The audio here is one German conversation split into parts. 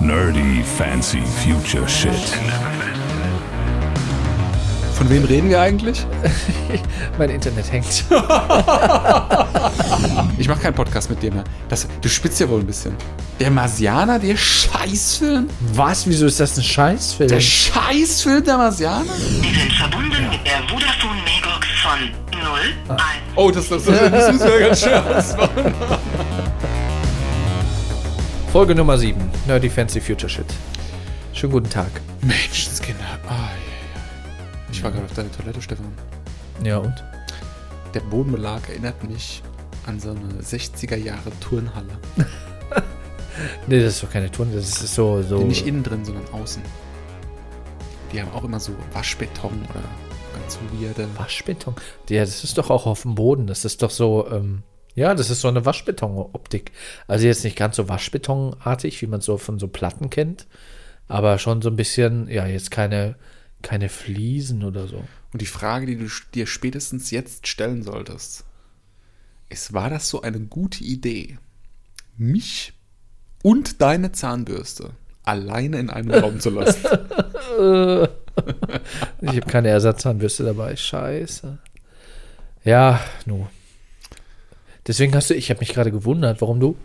Nerdy Fancy Future Shit. Von wem reden wir eigentlich? Mein Internet hängt. Ich mache keinen Podcast mit dir mehr. Das, du spitzt ja wohl ein bisschen. Der Marsianer, der Scheißfilm? Was? Wieso ist das ein Scheißfilm? Der Scheißfilm der Marsianer? Sie sind verbunden mit der Vodafone Mailbox von 0, 1. Oh, das, das, das, das müssen wir ganz schön ausmachen. Folge Nummer 7. Nerdy Fancy Future Shit. Schönen guten Tag. Menschenskinder. Ah, ja, ja. Ich war gerade auf deine Toilette, Stefan. Ja, und? Der Bodenbelag erinnert mich an so eine 60er Jahre Turnhalle. Nee, das ist doch keine Turn, das ist so. so Nicht innen drin, sondern außen. Die haben auch immer so Waschbeton oder ganz weirde. Waschbeton. Ja, das ist doch auch auf dem Boden. Das ist doch so. Ähm, ja, das ist so eine Waschbeton-Optik. Also jetzt nicht ganz so Waschbetonartig, wie man so von so Platten kennt. Aber schon so ein bisschen, ja, jetzt keine, keine Fliesen oder so. Und die Frage, die du dir spätestens jetzt stellen solltest, ist, war das so eine gute Idee, mich und deine Zahnbürste alleine in einem Raum zu lassen? Ich habe keine Ersatzzahnbürste dabei. Scheiße. Ja, nu. Deswegen hast du, ich habe mich gerade gewundert, warum du.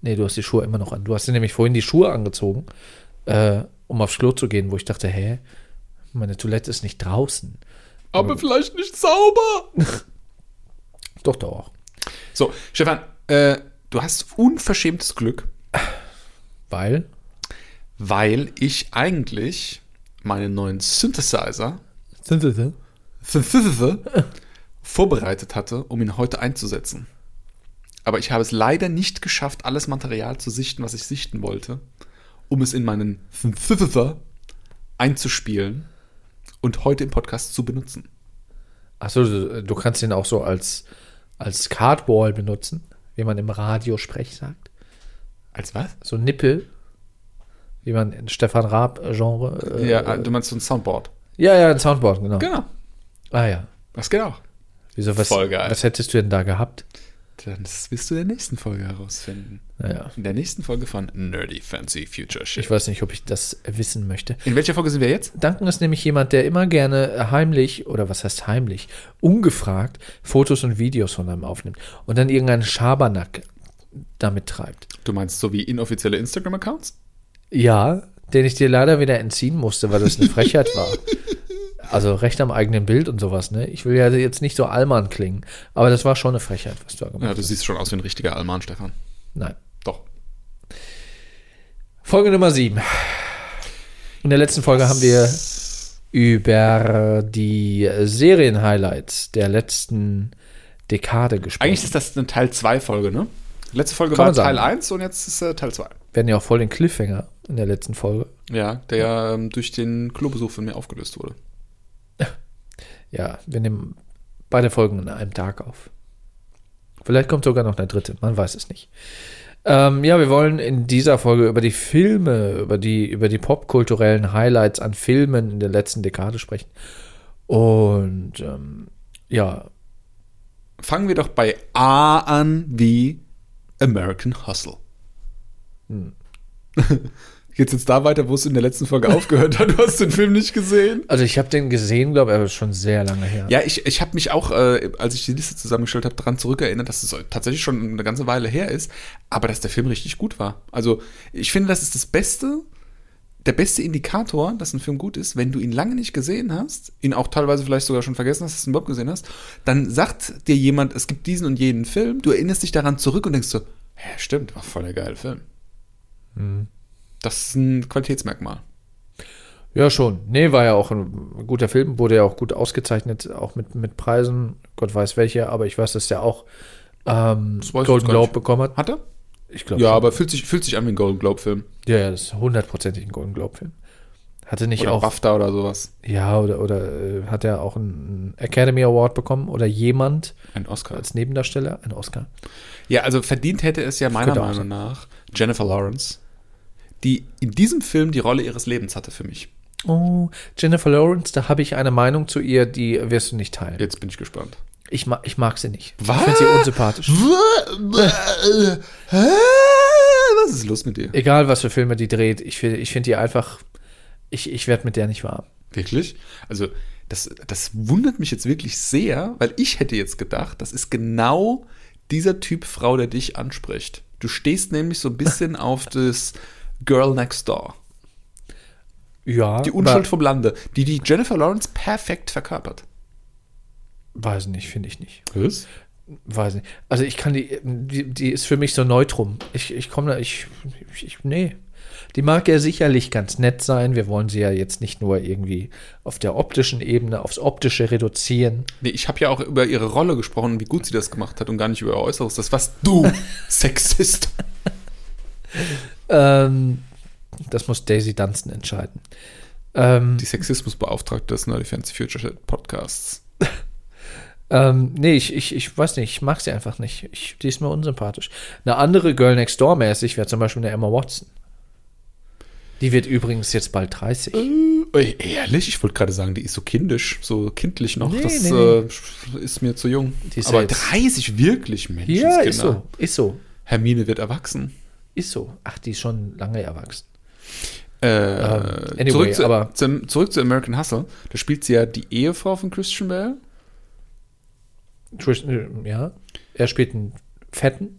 Nee, du hast die Schuhe immer noch an. Du hast dir nämlich vorhin die Schuhe angezogen, äh, um aufs Klo zu gehen, wo ich dachte, hä, meine Toilette ist nicht draußen. Aber vielleicht nicht sauber. Doch, doch. So, Stefan, äh, du hast unverschämtes Glück, Weil? weil ich eigentlich meinen neuen Synthesizer denn? Synthesizer vorbereitet hatte, um ihn heute einzusetzen. Aber ich habe es leider nicht geschafft, alles Material zu sichten, was ich sichten wollte, um es in meinen einzuspielen und heute im Podcast zu benutzen. Achso, du, du kannst ihn auch so als, als Cardwall benutzen, wie man im Radiosprech sagt. Als was? So Nippel, wie man in Stefan Raab-Genre. Äh, ja, du meinst so ein Soundboard. ja, ja, ein Soundboard, genau. Genau. Ah ja. Das geht auch. Wieso, was, Voll geil. was hättest du denn da gehabt? Dann das wirst du in der nächsten Folge herausfinden. Naja, In der nächsten Folge von Nerdy Fancy Future Shit. ich weiß nicht, ob ich das wissen möchte. in welcher Folge sind wir jetzt? Duncan ist nämlich jemand, der immer gerne heimlich, oder was heißt heimlich, ungefragt Fotos und Videos von einem aufnimmt und dann irgendeinen Schabernack damit treibt. Du meinst so wie inoffizielle Instagram-Accounts? Ja, den ich dir leider wieder entziehen musste, weil das eine Frechheit war. Also recht am eigenen Bild und sowas, ne? Ich will ja jetzt nicht so Allmann klingen, aber das war schon eine Frechheit, was du da gemacht Ja, hast. du siehst schon aus wie ein richtiger Alman, Stefan. Nein. Doch. Folge Nummer 7. In der letzten Folge haben wir über die Serien-Highlights der letzten Dekade gesprochen. Eigentlich ist das eine Teil 2 Folge, ne? Letzte Folge Kann war. Teil 1 und jetzt ist äh, Teil 2. Wir hatten ja auch voll den Cliffhanger in der letzten Folge. Ja, der ähm, durch den Klobesuch von mir aufgelöst wurde. Ja, wir nehmen beide Folgen an einem Tag auf. Vielleicht kommt sogar noch eine dritte, man weiß es nicht. Ähm, ja, wir wollen in dieser Folge über die Filme, über die, über die popkulturellen Highlights an Filmen in der letzten Dekade sprechen. Und ähm, ja, Fangen wir doch bei A an wie American Hustle. Hm. Geht's jetzt da weiter, wo es in der letzten Folge aufgehört hat? Du hast den Film nicht gesehen? also ich habe den gesehen, glaube ich, aber schon sehr lange her. Ja, ich, ich habe mich auch, äh, als ich die Liste zusammengestellt habe, daran zurückerinnert, dass es tatsächlich schon eine ganze Weile her ist, aber dass der Film richtig gut war. Also ich finde, das ist das Beste, der beste Indikator, dass ein Film gut ist, wenn du ihn lange nicht gesehen hast, ihn auch teilweise vielleicht sogar schon vergessen hast, dass du ihn überhaupt gesehen hast, dann sagt dir jemand, es gibt diesen und jenen Film, du erinnerst dich daran zurück und denkst so, hä, stimmt, war voll der geile Film. Das ist ein Qualitätsmerkmal. Ja, schon. Nee, war ja auch ein guter Film, wurde ja auch gut ausgezeichnet, auch mit, mit Preisen, Gott weiß welche, aber ich weiß, dass der auch ähm, Golden Globe bekommen hat. Hat er? Ich glaube. Ja, aber fühlt sich, fühlt sich an wie ein Golden Globe-Film. Ja, ja, das ist hundertprozentig ein Golden Globe-Film. Hatte nicht Oder auch. BAFTA oder sowas. Ja, oder, oder äh, hat er auch einen Academy Award bekommen oder jemand Ein Oscar. als Nebendarsteller, ein Oscar. Ja, also verdient hätte es ja meiner Meinung sein. nach Jennifer Lawrence, die in diesem Film die Rolle ihres Lebens hatte für mich. Oh, Jennifer Lawrence, da habe ich eine Meinung zu ihr, die wirst du nicht teilen. Jetzt bin ich gespannt. Ich, ma ich mag sie nicht. Was? Ich finde sie unsympathisch. Was ist los mit dir? Egal, was für Filme die dreht, ich finde ich find die einfach, ich, ich werde mit der nicht warm. Wirklich? Also, das, das wundert mich jetzt wirklich sehr, weil ich hätte jetzt gedacht, das ist genau dieser Typ Frau, der dich anspricht. Du stehst nämlich so ein bisschen auf das Girl Next Door. Ja, Die Unschuld vom Lande, die die Jennifer Lawrence perfekt verkörpert. Weiß nicht, finde ich nicht. Was? Weiß nicht. Also ich kann die, die, die ist für mich so neutrum. Ich, ich komme da, ich, ich, nee. Die mag ja sicherlich ganz nett sein. Wir wollen sie ja jetzt nicht nur irgendwie auf der optischen Ebene, aufs Optische reduzieren. Nee, ich habe ja auch über ihre Rolle gesprochen wie gut sie das gemacht hat und gar nicht über ihr Äußeres. Das warst du, Sexist. Ähm, das muss Daisy Dunstan entscheiden. Ähm, Die Sexismusbeauftragte des Nerdy Fancy Future Podcasts. ähm, nee, ich, ich, ich weiß nicht, ich mag sie einfach nicht. Ich, die ist mir unsympathisch. Eine andere Girl Next Door mäßig wäre zum Beispiel eine Emma Watson. Die wird übrigens jetzt bald 30. Ey, ehrlich? Ich wollte gerade sagen, die ist so kindisch, so kindlich noch. Nee, das nee, Äh, ist mir zu jung. Aber ja jetzt- 30 wirklich, Mensch. Ja, ist so, ist so, Hermine wird erwachsen. Ist so. Ach, die ist schon lange erwachsen. Äh, anyway, zurück, zu, aber- zum, zurück zu American Hustle. Da spielt sie ja die Ehefrau von Christian Bale. Äh, Ja, er spielt einen Fetten.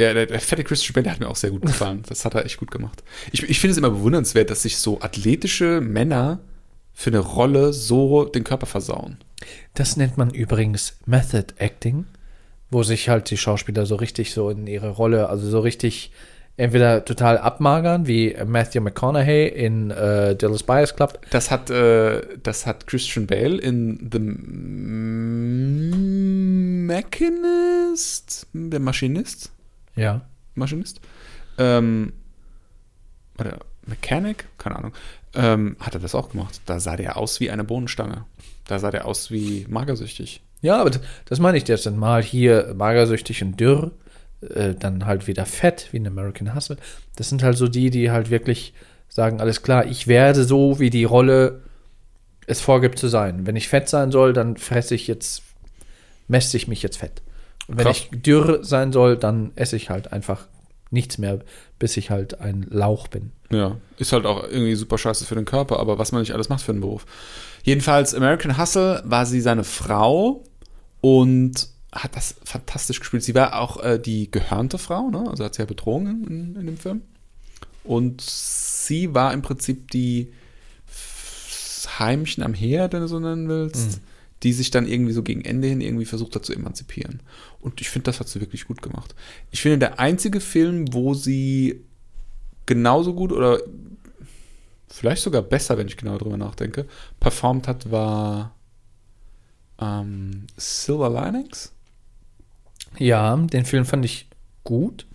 Ja, der, der fette Christian Bale der hat mir auch sehr gut gefallen. Das hat er echt gut gemacht. Ich, ich finde es immer bewundernswert, dass sich so athletische Männer für eine Rolle so den Körper versauen. Das nennt man übrigens Method Acting, wo sich halt die Schauspieler so richtig so in ihre Rolle, also so richtig entweder total abmagern, wie Matthew McConaughey in äh, Dallas Buyers Club. Das hat, äh, das hat Christian Bale in The Machinist, der Maschinist, Ja. Maschinist, ähm, oder Mechanic, keine Ahnung, ähm, hat er das auch gemacht. Da sah der aus wie eine Bohnenstange. Da sah der aus wie magersüchtig. Ja, aber das, meine ich, ist dann mal hier magersüchtig und dürr, äh, dann halt wieder fett, wie in American Hustle. Das sind halt so die, die halt wirklich sagen, alles klar, ich werde so, wie die Rolle es vorgibt zu sein. Wenn ich fett sein soll, dann fresse ich jetzt, messe ich mich jetzt fett. Und wenn Krass. ich dürr sein soll, dann esse ich halt einfach nichts mehr, bis ich halt ein Lauch bin. Ja, ist halt auch irgendwie super scheiße für den Körper, aber was man nicht alles macht für einen Beruf. Jedenfalls, American Hustle war sie seine Frau und hat das fantastisch gespielt. Sie war auch äh, die gehörnte Frau, ne? also hat sie ja betrogen in, in dem Film. Und sie war im Prinzip die das Heimchen am Herd, wenn du so nennen willst, die sich dann irgendwie so gegen Ende hin irgendwie versucht hat zu emanzipieren. Und ich finde, das hat sie wirklich gut gemacht. Ich finde, der einzige Film, wo sie genauso gut oder vielleicht sogar besser, wenn ich genau drüber nachdenke, performt hat, war ähm, Silver Linings. Ja, den Film fand ich gut,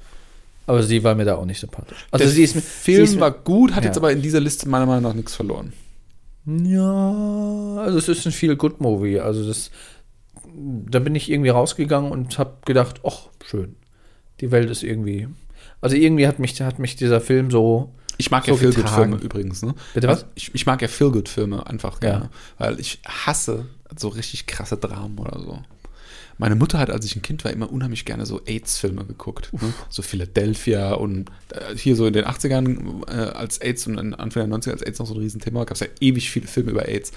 aber sie war mir da auch nicht sympathisch. Also Der sie ist mir, Film ist mir, war gut, hat ja. jetzt aber in dieser Liste meiner Meinung nach nichts verloren. Ja, also es ist ein viel good Movie. Also das, da bin ich irgendwie rausgegangen und habe gedacht, ach schön, die Welt ist irgendwie. Also irgendwie hat mich hat mich dieser Film so. Ich mag So ja Feel-Good-Filme übrigens. Ne? Bitte was? Also ich, ich mag ja Feel-Good-Filme einfach gerne, Ja. weil ich hasse so richtig krasse Dramen oder so. Meine Mutter hat, als ich ein Kind war, immer unheimlich gerne so AIDS-Filme geguckt. Ne? So Philadelphia und äh, hier so in den 80ern, äh, als AIDS und Anfang der 90er, als AIDS noch so ein Riesenthema war, gab es ja ewig viele Filme über AIDS.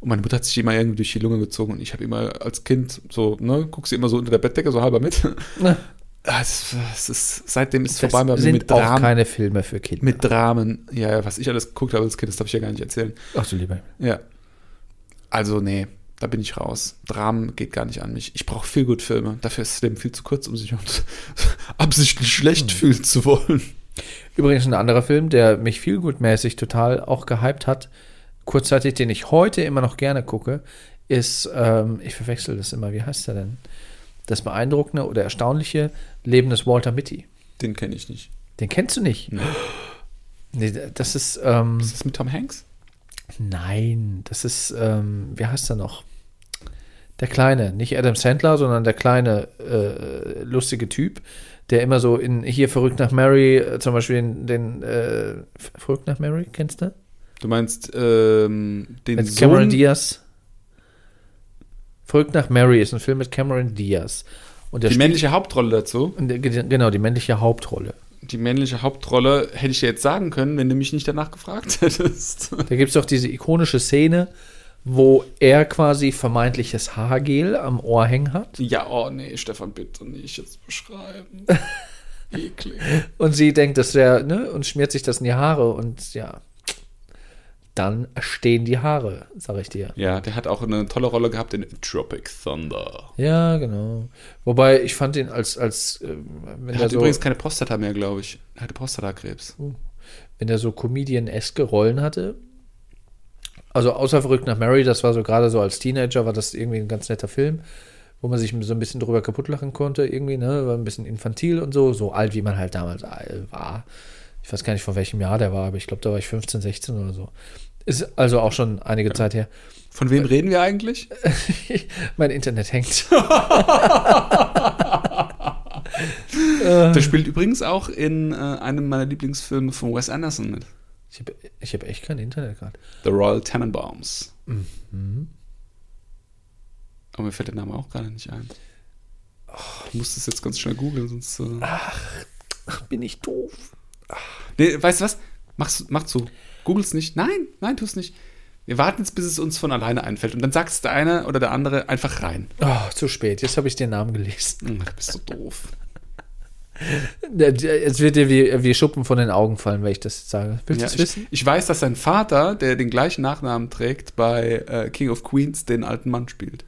Und meine Mutter hat sich immer irgendwie durch die Lunge gezogen und ich habe immer als Kind so, ne, guck sie immer so unter der Bettdecke so halber mit. Ah, Es, es ist, seitdem ist es Das vorbei bei mir sind mit auch Dramen. keine Filme für Kinder. Mit Dramen. Ja, ja, was ich alles geguckt habe als Kind, das darf ich ja gar nicht erzählen. Ach du lieber. Ja. Also, nee, da bin ich raus. Dramen geht gar nicht an mich. Ich brauche viel gut Filme. Dafür ist das Leben viel zu kurz, um sich absichtlich schlecht Hm. fühlen zu wollen. Übrigens ein anderer Film, der mich viel gutmäßig total auch gehypt hat, kurzzeitig, den ich heute immer noch gerne gucke, ist, ähm, ich verwechsel das immer, wie heißt der denn? Das beeindruckende oder erstaunliche Leben des Walter Mitty. Den kenne ich nicht. Den kennst du nicht? Nee. Nee, das ist, ähm, Ist das mit Tom Hanks? nein, das ist, ähm, wie heißt er noch? Der kleine, nicht Adam Sandler, sondern der kleine, äh, lustige Typ, der immer so in, hier verrückt nach Mary, äh, zum Beispiel den, den äh, verrückt nach Mary, kennst du? Du meinst ähm, den Mit Cameron Sohn? Diaz. Verrückt nach Mary ist ein Film mit Cameron Diaz. Und der Die männliche Hauptrolle dazu. genau, die männliche Hauptrolle. die männliche Hauptrolle hätte ich dir jetzt sagen können, wenn du mich nicht danach gefragt hättest. Da gibt es doch diese ikonische Szene, wo er quasi vermeintliches Haargel am Ohr hängen hat Ja, oh nee, Stefan, bitte nicht jetzt beschreiben. Eklig. und sie denkt, das wäre, ne, und schmiert sich das in die Haare und ja, dann stehen die Haare, sag ich dir. Ja, der hat auch eine tolle Rolle gehabt in Tropic Thunder. Ja, genau. Wobei ich fand ihn als, als äh, Er er hat so, übrigens keine Prostata mehr, glaube ich. Er hatte Prostatakrebs. wenn er so Comedian-eske Rollen hatte. Also außer Verrückt nach Mary, das war so gerade so als Teenager, war das irgendwie ein ganz netter Film, wo man sich so ein bisschen drüber kaputt lachen konnte, irgendwie, ne? War ein bisschen infantil und so, so alt, wie man halt damals äh, war. Ich weiß gar nicht, von welchem Jahr der war, aber ich glaube, da war ich 15, 16 oder so. Ist also auch schon einige Zeit her. Von wem reden wir eigentlich? mein Internet hängt. Der spielt übrigens auch in äh, einem meiner Lieblingsfilme von Wes Anderson mit. Ich habe ich hab echt kein Internet gerade. The Royal Tenenbaums. Aber mir fällt der Name auch gerade nicht ein. Ich muss das jetzt ganz schnell googeln, sonst. Äh Bin ich doof? nee, weißt du was? Mach's, mach zu. Google's nicht. Nein, nein, tu's nicht. Wir warten jetzt, bis es uns von alleine einfällt. Und dann sagst der eine oder der andere einfach rein. Oh, zu spät. Jetzt habe ich den Namen gelesen. Du bist so doof. Es wird dir wie, wie Schuppen von den Augen fallen, wenn ich das jetzt sage. Willst du Ja, es ich, wissen? ich weiß, dass sein Vater, der den gleichen Nachnamen trägt, bei äh, King of Queens den alten Mann spielt.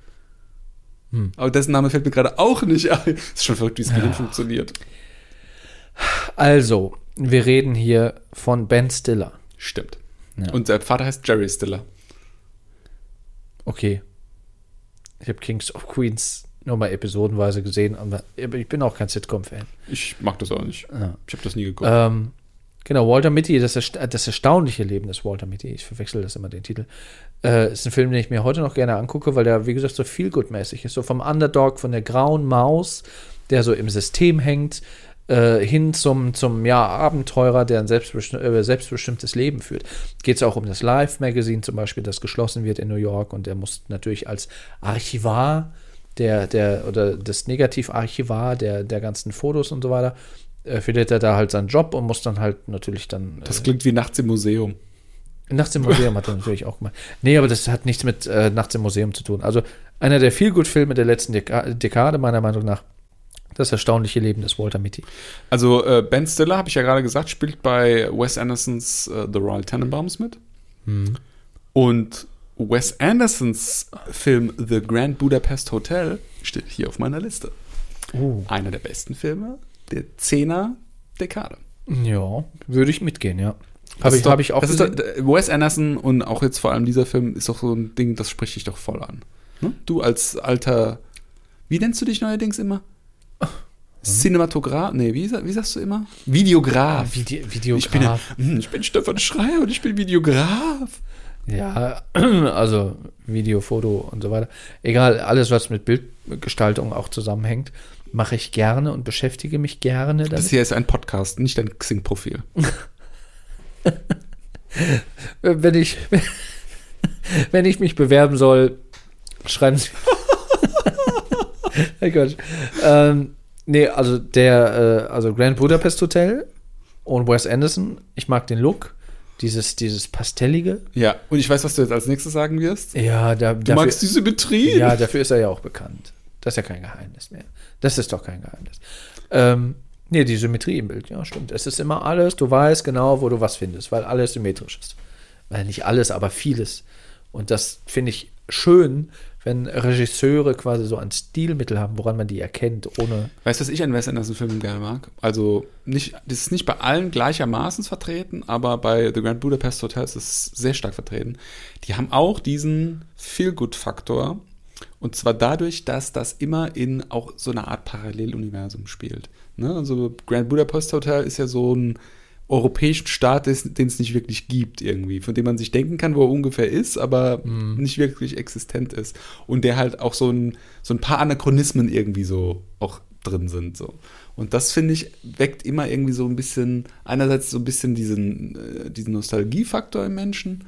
Hm. Aber dessen Name fällt mir gerade auch nicht ein. Ist schon verrückt, wie es Gehirn funktioniert. Also, wir reden hier von Ben Stiller. Stimmt. Ja. Und der Vater heißt Jerry Stiller. Okay. Ich habe Kings of Queens nur mal episodenweise gesehen, aber ich bin auch kein Sitcom-Fan. Ich mag das auch nicht. Ja. Ich habe das nie geguckt. Ähm, genau, Walter Mitty, das, das erstaunliche Leben des Walter Mitty, ich verwechsel das immer den Titel, äh, ist ein Film, den ich mir heute noch gerne angucke, weil der, wie gesagt, so feelgood-mäßig ist. So vom Underdog, von der grauen Maus, der so im System hängt, äh, hin zum, zum ja, Abenteurer, der ein selbstbesti äh, selbstbestimmtes Leben führt. Geht es auch um das Life-Magazin zum Beispiel, das geschlossen wird in New York und der muss natürlich als Archivar der, der, oder das Negativarchivar der, der ganzen Fotos und so weiter, äh, findet er da halt seinen Job und muss dann halt natürlich dann. das klingt wie nachts im Museum. äh, Nachts im Museum hat er natürlich auch gemacht. Nee, aber das hat nichts mit äh, Nachts im Museum zu tun. Also einer der Feelgood-Filme der letzten Deka Dekade, meiner Meinung nach. Das erstaunliche Leben des Walter Mitty. Also äh, Ben Stiller, habe ich ja gerade gesagt, spielt bei Wes Andersons äh, The Royal Tenenbaums mit. Und Wes Andersons Film The Grand Budapest Hotel steht hier auf meiner Liste. Uh. Einer der besten Filme der 10er Dekade. Ja, würde ich mitgehen, ja. Habe ist ich, doch- hab ich auch das ist gesehen. doch, Wes Anderson und auch jetzt vor allem dieser Film ist doch so ein Ding, das spricht dich doch voll an. Ne? Du als alter, wie nennst du dich neuerdings immer? Cinematograf? Nee, wie, wie sagst du immer? Videograf. Vide Ich bin, Videograf. hm, ich bin Stefan Schreier und ich bin Videograf. Ja, also Video, Foto und so weiter. Egal, alles, was mit Bildgestaltung auch zusammenhängt, mache ich gerne und beschäftige mich gerne Das damit. hier ist ein Podcast, nicht ein Xing-Profil. Wenn ich, wenn ich mich bewerben soll, schreiben Sie. Hey Gott. Ähm, nee, also der, äh, also Grand Budapest Hotel und Wes Anderson, ich mag den Look, dieses, dieses Pastellige. Ja, und ich weiß, was du jetzt als nächstes sagen wirst. Ja, da, Du magst die Symmetrie. Ja, dafür ist er ja auch bekannt. Das ist ja kein Geheimnis mehr. Das ist doch kein Geheimnis. Ähm, nee, die Symmetrie im Bild, ja, stimmt. Es ist immer alles, du weißt genau, wo du was findest, weil alles symmetrisch ist. Weil nicht alles, aber vieles. Und das finde ich schön, wenn Regisseure quasi so ein Stilmittel haben, woran man die erkennt, ohne. Weißt du, was ich an Wes Anderson-Filmen gerne mag? Also, nicht, das ist nicht bei allen gleichermaßen vertreten, aber bei The Grand Budapest Hotel ist es sehr stark vertreten. Die haben auch diesen Feel-Good-Faktor. Und zwar dadurch, dass das immer in auch so einer Art Paralleluniversum spielt. Ne? Also, Grand Budapest Hotel ist ja so ein europäischen Staat, des- den es nicht wirklich gibt irgendwie, von dem man sich denken kann, wo er ungefähr ist, aber nicht wirklich existent ist. Und der halt auch so ein, so ein paar Anachronismen irgendwie so auch drin sind. So. Und das, finde ich, weckt immer irgendwie so ein bisschen, einerseits so ein bisschen diesen, äh, diesen Nostalgiefaktor im Menschen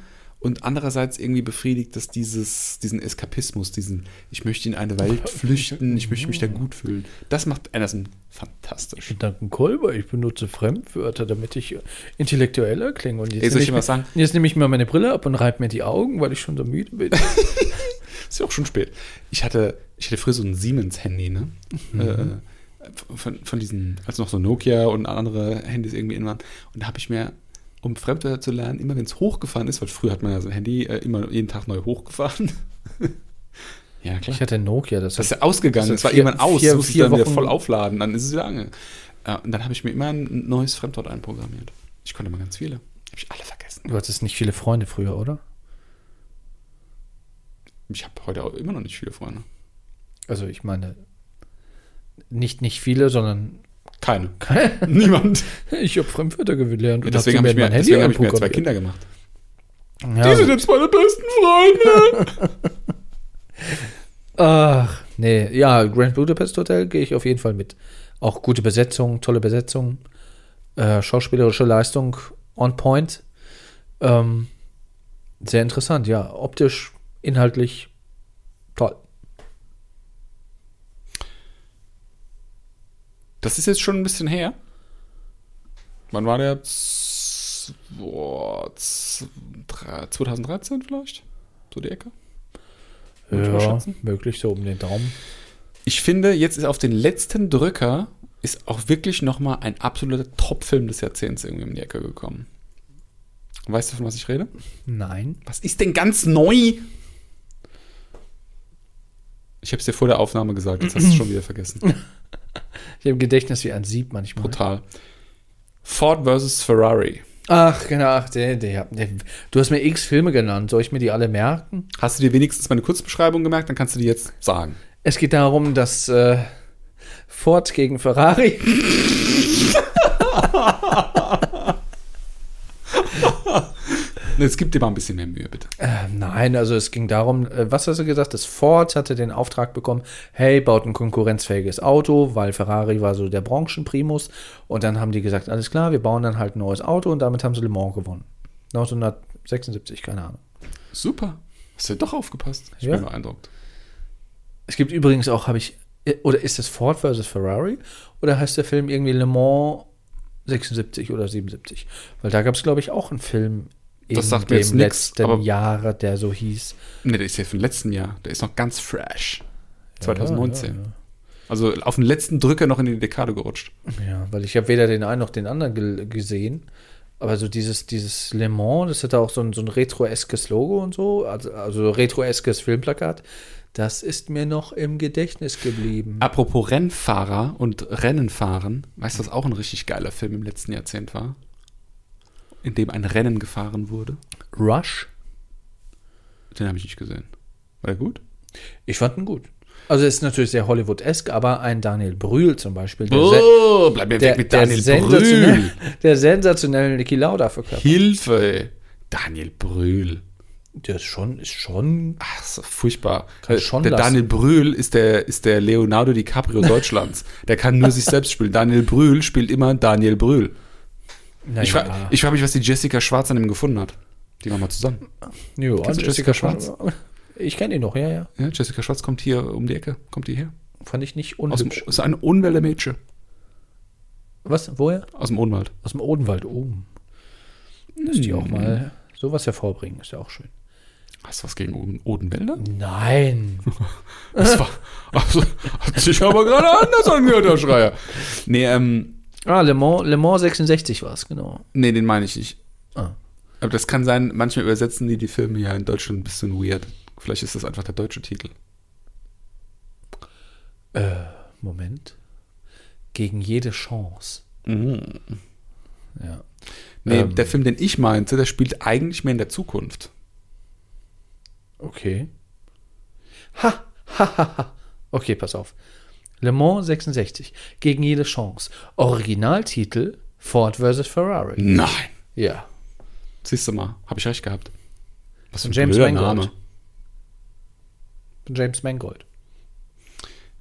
und andererseits irgendwie befriedigt das dieses, diesen Eskapismus, diesen, ich möchte in eine Welt flüchten, ich möchte mich da gut fühlen. Das macht Anderson fantastisch. Danken Kolber, ich benutze Fremdwörter, damit ich intellektueller klinge. Und jetzt, Ey, soll ich was sagen? jetzt nehme ich mir meine Brille ab und reibe mir die Augen, weil ich schon so müde bin. Ist ja auch schon spät. Ich hatte, ich hatte früher so ein Siemens-Handy, ne? Äh, von, von diesen, als noch so Nokia und andere Handys irgendwie in waren. Und da habe ich mir, um Fremdwörter zu lernen, immer wenn es hochgefahren ist, weil früher hat man ja so ein Handy äh, immer jeden Tag neu hochgefahren. ja, klar. Ich hatte Nokia, das, Das ist ja ausgegangen, das es hat war vier- irgendwann aus, vier- du musst es vier dann wieder Wochen- voll aufladen, dann ist es wieder ange. Ja, und dann habe ich mir immer ein neues Fremdwort einprogrammiert. Ich konnte mal ganz viele. Habe ich alle vergessen. du hattest nicht viele Freunde früher, oder? Ich habe heute auch immer noch nicht viele Freunde. Also ich meine, nicht, nicht viele, sondern Keine. Niemand. ich habe Fremdwörter gelernt. Ja, deswegen habe ich, mir, deswegen hab ich mir zwei. Kinder gemacht. Ja, Die sind jetzt meine besten Freunde. Ach, nee, ja, Grand Budapest Hotel gehe ich auf jeden Fall mit. Auch gute Besetzung, tolle Besetzung, äh, schauspielerische Leistung on point. Ähm, sehr interessant, ja. Optisch, inhaltlich toll. Das ist jetzt schon ein bisschen her. Wann war der? Z- Boah, z- dre- 2013 vielleicht? So die Ecke? Würde Ja, möglich so um den Daumen. Ich finde, jetzt ist auf den letzten Drücker ist auch wirklich nochmal ein absoluter Top-Film des Jahrzehnts irgendwie um die Ecke gekommen. Weißt du, von was ich rede? Nein. Was ist denn ganz neu? Ich habe es dir vor der Aufnahme gesagt, jetzt hast du es schon wieder vergessen. Ich habe Gedächtnis wie ein Sieb manchmal. Brutal. Ford versus Ferrari. Ach, genau, ach, der, der, der, du hast mir x Filme genannt. Soll ich mir die alle merken? Hast du dir wenigstens meine Kurzbeschreibung gemerkt? Dann kannst du die jetzt sagen. Es geht darum, dass äh, Ford gegen Ferrari. Jetzt gib dir mal ein bisschen mehr Mühe, bitte. Äh, nein, also es ging darum, äh, was hast du gesagt? Das Ford hatte den Auftrag bekommen, hey, baut ein konkurrenzfähiges Auto, weil Ferrari war so der Branchenprimus. Und dann haben die gesagt, alles klar, wir bauen dann halt ein neues Auto und damit haben sie Le Mans gewonnen. 1976, keine Ahnung. Super. Hast du doch aufgepasst? Ich Ja. bin beeindruckt. Es gibt übrigens auch, habe ich, äh, oder ist das Ford versus Ferrari? Oder heißt der Film irgendwie Le Mans 76 oder 77? Weil da gab es, glaube ich, auch einen Film Das sagt mir dem jetzt nix, letzten Jahre, der so hieß. Ne, der ist ja vom letzten Jahr. Der ist noch ganz fresh. 2019. Ja, ja, Also auf den letzten Drücker noch in die Dekade gerutscht. Ja, weil ich habe weder den einen noch den anderen ge gesehen. Aber so dieses, dieses Le Mans, das hatte auch so ein, so ein retro-eskes Logo und so, also, also retro-eskes Filmplakat. Das ist mir noch im Gedächtnis geblieben. Apropos Rennfahrer und Rennenfahren, weißt du, was auch ein richtig geiler Film im letzten Jahrzehnt war? In dem ein Rennen gefahren wurde. Rush? Den habe ich nicht gesehen. War der gut? Ich fand ihn gut. Also es ist natürlich sehr Hollywood-esk, aber ein Daniel Brühl zum Beispiel, der, Oh, bleib mir der, weg mit der, Daniel sensationell, Brühl. der sensationellen Niki Lauda verkörpert. Hilfe. Daniel Brühl. Der ist schon, ist schon Ach, so furchtbar. Kann Äh, schon der lassen. Daniel Brühl ist der, ist der Leonardo DiCaprio Deutschlands. der kann nur sich selbst spielen. Daniel Brühl spielt immer Daniel Brühl. Naja, Ich, fra ich frage mich, was die Jessica Schwarz an ihm gefunden hat. Die waren mal zusammen. jo, Kennst du Jessica Schwarz? Ich kenne ihn noch, ja, ja. Ja, Jessica Schwarz kommt hier um die Ecke. Kommt die her? Fand ich nicht Aus dem, unhübsch. ist ein Unwälder Mädchen. Was? Woher? Aus dem Odenwald. Aus dem Odenwald oben. Dass die auch mal sowas hervorbringen, ist ja auch schön. Hast du was gegen Oden Odenwälder? Nein. Das war, also, hat sich aber gerade anders angehört, Herr Schreier. Nee, ähm, Ah, Le Mans, Le Mans 66 war es, genau. nee, den meine ich nicht. Ah. Aber das kann sein, manchmal übersetzen die die Filme ja in Deutschland ein bisschen weird. Vielleicht ist das einfach der deutsche Titel. Äh, Moment. Gegen jede Chance. Ja. Nee, Ähm. der Film, den ich meinte, der spielt eigentlich mehr in der Zukunft. Okay. Ha, ha, ha, ha. Okay, pass auf. Le Mans 66. Gegen jede Chance. Originaltitel Ford vs. Ferrari. Nein. Ja. Siehst du mal, habe ich recht gehabt. Was für ein James blöder Mangold. Name. James Mangold.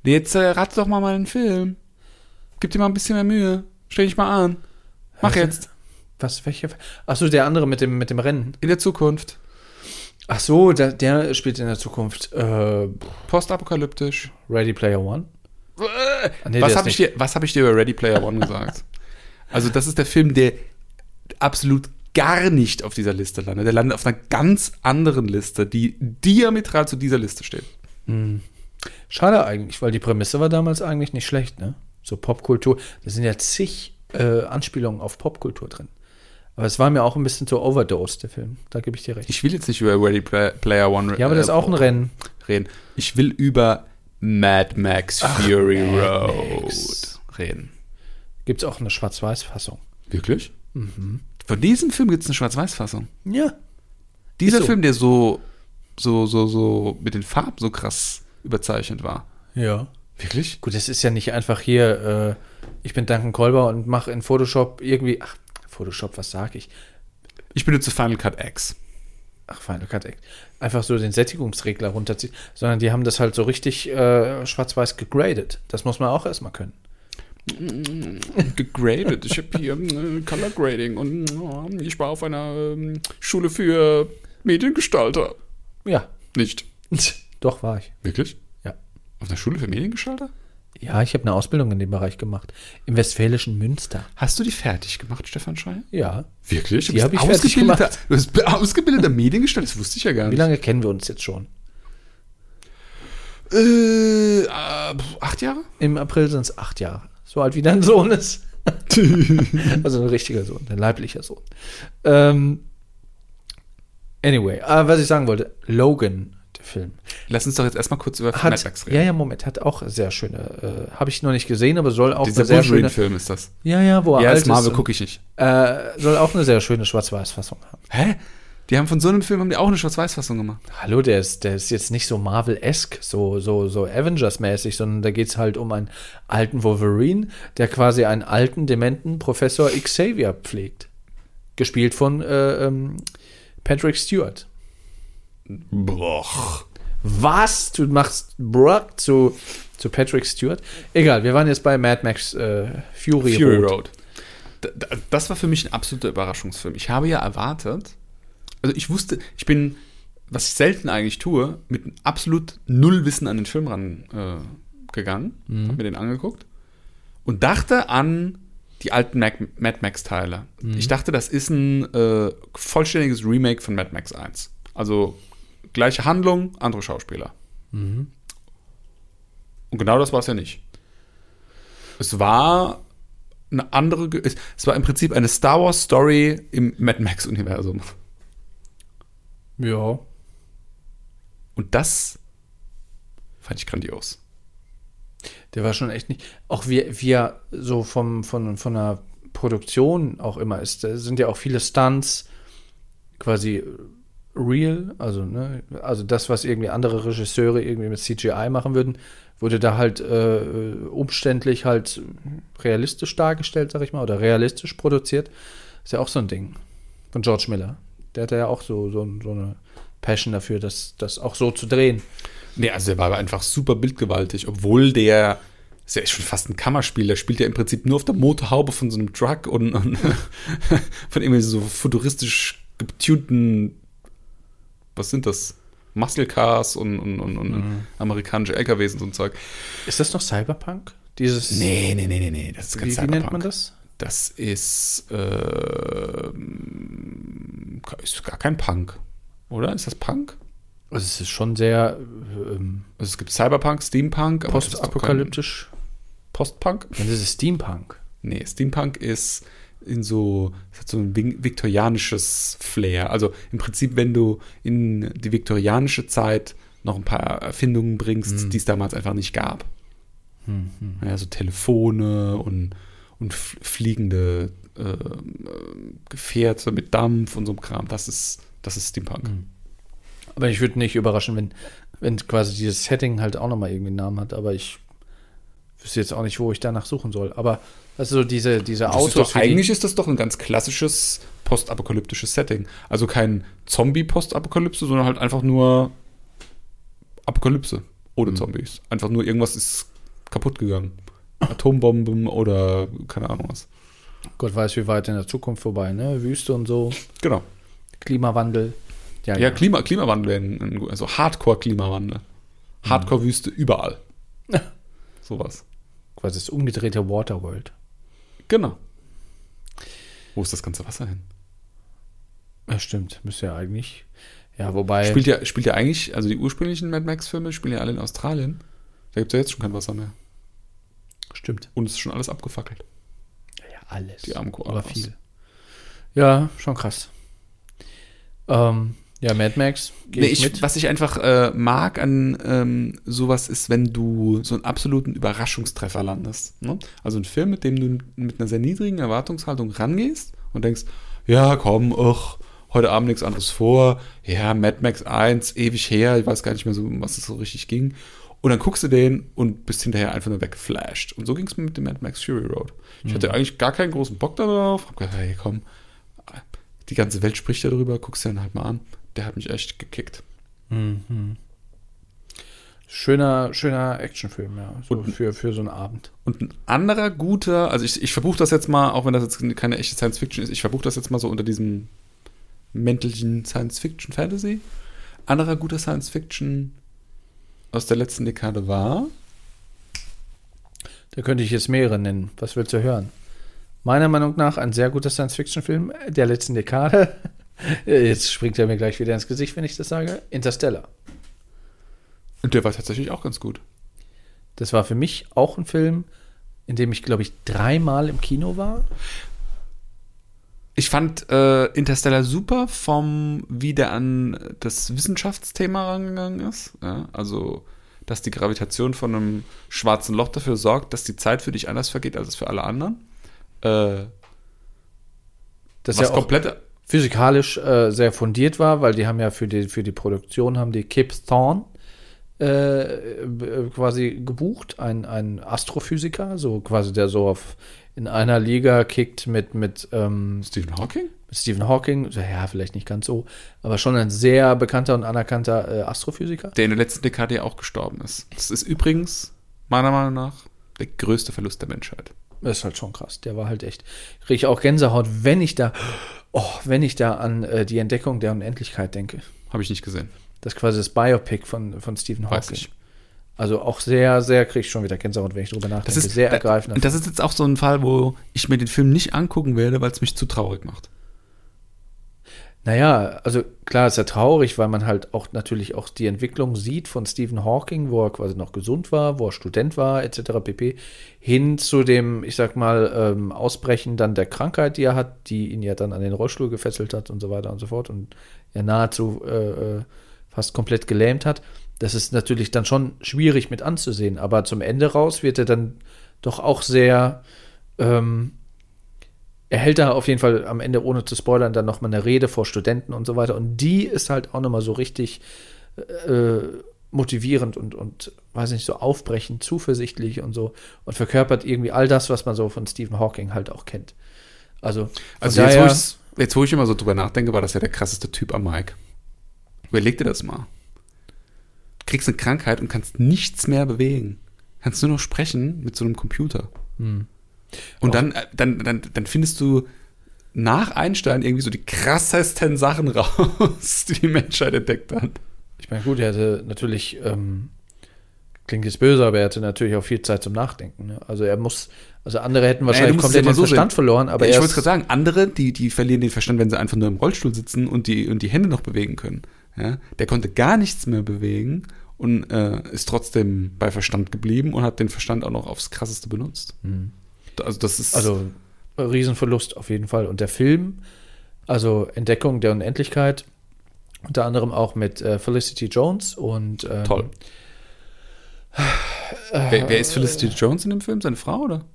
Jetzt äh, rate doch mal mal einen Film. Gib dir mal ein bisschen mehr Mühe. Stell dich mal an. Mach Also- jetzt. Was, welcher? Achso, der andere mit dem, mit dem Rennen. In der Zukunft. Ach so, der, der spielt in der Zukunft äh, Postapokalyptisch. Ready Player One. Ah, nee, was habe ich, dir- was hab ich dir über Ready Player One gesagt? Also, das ist der Film, der absolut gar nicht auf dieser Liste landet. Der landet auf einer ganz anderen Liste, die diametral zu dieser Liste steht. Schade eigentlich, weil die Prämisse war damals eigentlich nicht schlecht, ne? So Popkultur. Da sind ja zig äh, Anspielungen auf Popkultur drin. Aber es war mir auch ein bisschen zu overdosed, der Film. Da gebe ich dir recht. Ich will jetzt nicht über Ready Play- Player One ja, aber das ist äh, auch ein Rennen. reden. Ich will über Mad Max Fury Mad Road Max. reden. Gibt es auch eine Schwarz-Weiß-Fassung. Wirklich? Von diesem Film gibt es eine Schwarz-Weiß-Fassung. Ja. Dieser so. Film, der so, so, so, so mit den Farben so krass überzeichnet war. Ja. Wirklich? Gut, das ist ja nicht einfach hier, äh, ich bin Duncan Kolber und mache in Photoshop irgendwie, ach, Photoshop, was sag ich? Ich benutze Final Cut X. Ach, Final Cut Act. Einfach so den Sättigungsregler runterziehen, sondern die haben das halt so richtig äh, schwarz-weiß gegradet. Das muss man auch erstmal können. Gegradet. Ich habe hier äh, Color Grading und äh, ich war auf einer ähm, Schule für Mediengestalter. Ja. Nicht. Doch, war ich. Wirklich? Ja. Auf einer Schule für Mediengestalter? Ja, ich habe eine Ausbildung in dem Bereich gemacht. Im westfälischen Münster. Hast du die fertig gemacht, Stefan Schreier? Ja. Wirklich? Du Die bist hab ich fertig gemacht. Du bist ausgebildeter Mediengestalter? Das wusste ich ja gar Wie nicht. lange kennen wir uns jetzt schon? Äh, äh, acht Jahre? Im April sind es acht Jahre. So alt wie dein Sohn ist. also ein richtiger Sohn, ein leiblicher Sohn. Ähm, anyway, äh, was ich sagen wollte, Logan, Film, Lass uns doch jetzt erstmal kurz über Mad hat, Max reden. ja, ja, Moment, hat auch sehr schöne, äh, habe ich noch nicht gesehen, aber soll auch Dieser eine sehr schöne, Wolverine-Film ist das. ja, ja, wo er Ja, alt als Marvel ist, gucke ich nicht. äh, soll auch eine sehr schöne Schwarz-Weiß-Fassung haben. Hä? Die haben von so einem Film haben die auch eine Schwarz-Weiß-Fassung gemacht. Hallo, der ist, der ist jetzt nicht so Marvel-esque, so, so, so Avengers-mäßig, sondern da geht es halt um einen alten Wolverine, der quasi einen alten, dementen Professor Xavier pflegt. Gespielt von äh, ähm, Patrick Stewart. Boah. Was? Du machst Brock zu, zu Patrick Stewart? Egal, wir waren jetzt bei Mad Max äh, Fury, Fury Road. Road. Das war für mich ein absoluter Überraschungsfilm. Ich habe ja erwartet, also ich wusste, ich bin, was ich selten eigentlich tue, mit absolut null Wissen an den Film ran äh, gegangen, Mhm. habe mir den angeguckt und dachte an die alten Mac Mad Max-Teile. Mhm. Ich dachte, das ist ein äh, vollständiges Remake von Mad Max 1. Also gleiche Handlung, andere Schauspieler. Mhm. Und genau das war es ja nicht. Es war eine andere, es war im Prinzip eine Star Wars Story im Mad Max Universum. Ja. Und das fand ich grandios. Der war schon echt nicht. Auch wie, wie er so vom, von, von der Produktion auch immer ist. Sind ja auch viele Stunts quasi real. Also, ne, also das, was irgendwie andere Regisseure irgendwie mit CGI machen würden, wurde da halt äh, umständlich halt realistisch dargestellt, sag ich mal, oder realistisch produziert. Ist ja auch so ein Ding von George Miller. Der hatte ja auch so, so, so eine Passion dafür, das, das auch so zu drehen. Nee, also der war einfach super bildgewaltig, obwohl der ist ja schon fast ein Kammerspiel. Der spielt ja im Prinzip nur auf der Motorhaube von so einem Truck und, und von irgendwie so futuristisch getunten, was sind das? Muscle Cars und, und, und, und amerikanische LKWs und so ein Zeug. Ist das noch Cyberpunk? Dieses. Nee, nee, nee, nee, nee. Das ist kein Wie, wie nennt man das? Das ist, ähm, ist gar kein Punk. Oder? Ist das Punk? Also es ist schon sehr ähm, Also es gibt Cyberpunk, Steampunk, postapokalyptisch. Postpunk? Dann ist es Steampunk. Nee, Steampunk ist in so, es hat so ein vik- viktorianisches Flair. Also im Prinzip, wenn du in die viktorianische Zeit noch ein paar Erfindungen bringst, die es damals einfach nicht gab. Ja, so Telefone und, und fliegende äh, äh, Gefährte mit Dampf und so einem Kram. Das ist, das ist Steampunk. Aber ich würde nicht überraschen, wenn, wenn quasi dieses Setting halt auch nochmal irgendwie einen Namen hat. Aber ich wüsste jetzt auch nicht, wo ich danach suchen soll. Aber also diese, diese Das Autos. ist doch, eigentlich ist das doch ein ganz klassisches postapokalyptisches Setting. Also kein Zombie-Postapokalypse, sondern halt einfach nur Apokalypse ohne Mhm. Zombies. Einfach nur irgendwas ist kaputt gegangen. Atombomben oder keine Ahnung was. Gott weiß, wie weit in der Zukunft vorbei, ne? Wüste und so, Genau. Klimawandel. Ja, Ja, ja. Klima, Klimawandel, also Hardcore-Klimawandel. Hardcore-Wüste überall. Sowas. Quasi das umgedrehte Waterworld. Genau. Wo ist das ganze Wasser hin? Ja, stimmt. Müsste ja eigentlich. Ja, wobei. Spielt ja, spielt ja eigentlich, also die ursprünglichen Mad Max-Filme spielen ja alle in Australien. Da gibt es ja jetzt schon kein Wasser mehr. stimmt. Und es ist schon alles abgefackelt. Ja, alles. Die armen Koalas. Aber viel. Ja, schon krass. Ähm, ja, Mad Max. Nee, ich was ich einfach äh, mag an ähm, sowas ist, wenn du so einen absoluten Überraschungstreffer landest. Ne? Also ein Film, mit dem du mit einer sehr niedrigen Erwartungshaltung rangehst und denkst, ja, komm, ach, heute Abend nichts anderes vor. Ja, Mad Max 1, ewig her, ich weiß gar nicht mehr so, um was es so richtig ging. Und dann guckst du den und bist hinterher einfach nur weggeflasht. Und so ging es mir mit dem Mad Max Fury Road. Ich hatte eigentlich gar keinen großen Bock darauf. Hab gedacht, hey, komm, die ganze Welt spricht ja darüber, guckst dir den halt mal an. Der hat mich echt gekickt. Schöner, schöner Actionfilm, ja. So für, für so einen Abend. Und ein anderer guter, also ich, ich verbuche das jetzt mal, auch wenn das jetzt keine echte Science Fiction ist, ich verbuche das jetzt mal so unter diesem mäntelchen Science Fiction Fantasy. Anderer guter Science Fiction aus der letzten Dekade war. Da könnte ich jetzt mehrere nennen. Was willst du hören? Meiner Meinung nach ein sehr guter Science-Fiction-Film der letzten Dekade. Jetzt springt er mir gleich wieder ins Gesicht, wenn ich das sage. Interstellar. Und der war tatsächlich auch ganz gut. Das war für mich auch ein Film, in dem ich, glaube ich, dreimal im Kino war. Ich fand äh, Interstellar super vom, wie der an das Wissenschaftsthema rangegangen ist. Ja, also, dass die Gravitation von einem schwarzen Loch dafür sorgt, dass die Zeit für dich anders vergeht als es für alle anderen. Äh, Das was ja auch komplett. Physikalisch äh, sehr fundiert war, weil die haben ja für die, für die Produktion haben die Kip Thorne äh, äh, quasi gebucht, ein, ein Astrophysiker, so quasi der so auf in einer Liga kickt mit, mit ähm, Stephen Hawking? mit Stephen Hawking, ja, vielleicht nicht ganz so, aber schon ein sehr bekannter und anerkannter äh, Astrophysiker. Der in der letzten Dekade ja auch gestorben ist. Das ist übrigens, meiner Meinung nach, der größte Verlust der Menschheit. Das ist halt schon krass. Der war halt echt. Kriege ich auch Gänsehaut, wenn ich da, oh, wenn ich da an äh, die Entdeckung der Unendlichkeit denke. Habe ich nicht gesehen. Das ist quasi das Biopic von, von Stephen Weiß Hawking. ich. Also auch sehr, sehr, kriege ich schon wieder Gänsehaut, wenn ich drüber nachdenke. Das ist sehr da- ergreifend. Und das ist jetzt auch so ein Fall, wo ich mir den Film nicht angucken werde, weil es mich zu traurig macht. Naja, also klar ist ja traurig, weil man halt auch natürlich auch die Entwicklung sieht von Stephen Hawking, wo er quasi noch gesund war, wo er Student war, etc. pp. hin zu dem, ich sag mal, ähm, Ausbrechen dann der Krankheit, die er hat, die ihn ja dann an den Rollstuhl gefesselt hat und so weiter und so fort und er nahezu äh, äh, fast komplett gelähmt hat. Das ist natürlich dann schon schwierig mit anzusehen, aber zum Ende raus wird er dann doch auch sehr ähm, er hält da auf jeden Fall am Ende, ohne zu spoilern, dann nochmal eine Rede vor Studenten und so weiter. Und die ist halt auch nochmal so richtig äh, motivierend und, und, weiß nicht, so aufbrechend, zuversichtlich und so. Und verkörpert irgendwie all das, was man so von Stephen Hawking halt auch kennt. Also, Also jetzt, wo daher- jetzt, wo ich immer so drüber nachdenke, war das ja der krasseste Typ am Mike. Überleg dir das mal. Du kriegst eine Krankheit und kannst nichts mehr bewegen. Kannst nur noch sprechen mit so einem Computer. Hm. Und dann, äh, dann, dann, dann findest du nach Einstein irgendwie so die krassesten Sachen raus, die die Menschheit entdeckt hat. ich meine, gut, er hatte natürlich, ähm, klingt jetzt böse, aber er hatte natürlich auch viel Zeit zum Nachdenken. Ne? Also er muss, also andere hätten wahrscheinlich es komplett ja den so Verstand sehen. verloren, aber ich er wollte gerade sagen, andere, die, die verlieren den Verstand, wenn sie einfach nur im Rollstuhl sitzen und die, und die Hände noch bewegen können. Ja? Der konnte gar nichts mehr bewegen und äh, ist trotzdem bei Verstand geblieben und hat den Verstand auch noch aufs Krasseste benutzt. Also das ist Also Riesenverlust auf jeden Fall. Und der Film, also Entdeckung der Unendlichkeit, unter anderem auch mit äh, Felicity Jones und ähm, toll. wer, wer ist Felicity Jones in dem Film? Seine Frau, oder?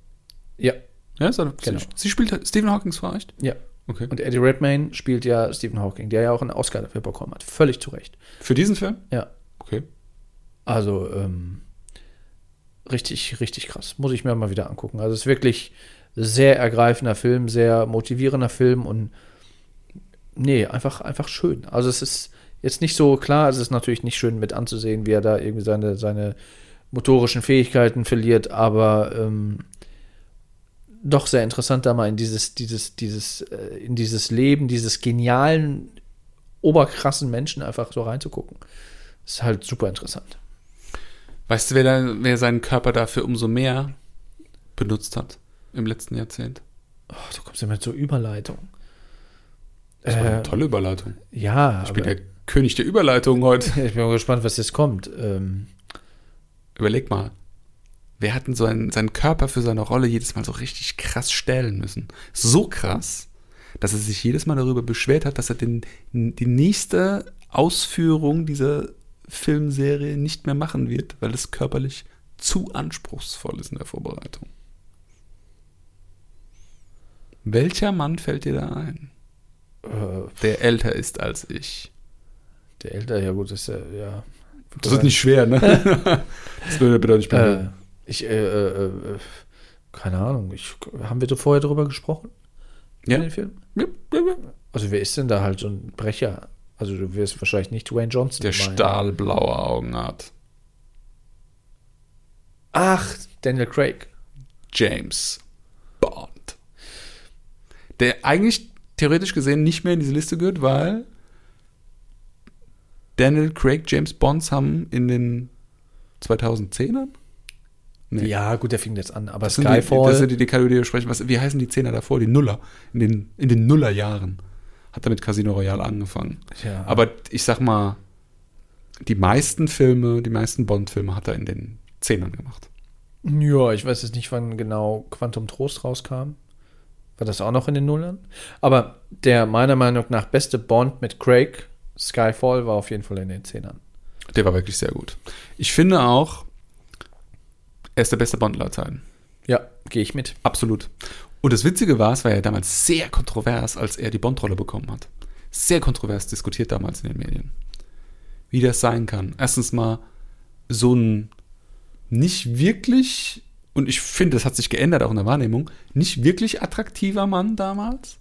Ja, Ja, seine, Genau. sie, sie spielt Stephen Hawkings Frau, echt? ja. Okay. Und Eddie Redmayne spielt ja Stephen Hawking, der ja auch einen Oscar dafür bekommen hat. Völlig zu Recht. Für diesen Film? Ja. Okay. Also ähm, richtig, richtig krass. Muss ich mir mal wieder angucken. Also es ist wirklich sehr ergreifender Film, sehr motivierender Film und nee, einfach, einfach schön. Also es ist jetzt nicht so klar, es ist natürlich nicht schön mit anzusehen, wie er da irgendwie seine, seine motorischen Fähigkeiten verliert, aber ähm, doch sehr interessant, da mal in dieses, dieses, dieses, äh, in dieses Leben, dieses genialen, oberkrassen Menschen einfach so reinzugucken. Ist halt super interessant. Weißt du, wer, da, wer seinen Körper dafür umso mehr benutzt hat im letzten Jahrzehnt? Oh, du kommst immer zur Überleitung. Das war eine Äh, tolle Überleitung. ja, Ich bin aber der König der Überleitung heute. ich bin mal gespannt, was jetzt kommt. Ähm, Überleg mal. Wer hat denn so einen, seinen Körper für seine Rolle jedes Mal so richtig krass stählen müssen? So krass, dass er sich jedes Mal darüber beschwert hat, dass er den, die nächste Ausführung dieser Filmserie nicht mehr machen wird, weil es körperlich zu anspruchsvoll ist in der Vorbereitung. Welcher Mann fällt dir da ein, äh, der älter ist als ich? der Älter, ja gut, ist ja, ja. Das ist nicht schwer, ne? das würde bitte nicht Äh, ich, äh, äh, äh, keine Ahnung, ich, haben wir vorher drüber gesprochen? Ja. In den Film? Ja, ja, ja. Also wer ist denn da halt so ein Brecher? Also du wirst wahrscheinlich nicht Dwayne Johnson Der meinen. stahlblaue Augen hat. Ach, Daniel Craig. James Bond. Der eigentlich theoretisch gesehen nicht mehr in diese Liste gehört, weil Daniel Craig James Bonds haben in den 2010ern? Nee. Ja, gut, der fing jetzt an, aber Das sind, die, Skyfall. das sind die, die Kategorie, die wir sprechen. Was, wie heißen die Zehner davor? Die Nuller. In den, in den Nullerjahren hat er mit Casino Royale angefangen. Ja. Aber ich sag mal, die meisten Filme, die meisten Bond-Filme hat er in den Zehnern gemacht. Ja, ich weiß jetzt nicht, wann genau Quantum Trost rauskam. War das auch noch in den Nullern? Aber der meiner Meinung nach beste Bond mit Craig, Skyfall, war auf jeden Fall in den Zehnern. Der war wirklich sehr gut. Ich finde auch, er ist der beste Bond aller Zeiten. Ja, gehe ich mit. Absolut. Und das Witzige war, es war ja damals sehr kontrovers, als er die Bond-Rolle bekommen hat. Sehr kontrovers diskutiert damals in den Medien. Wie das sein kann. Erstens mal so ein nicht wirklich, und ich finde, das hat sich geändert auch in der Wahrnehmung, nicht wirklich attraktiver Mann damals.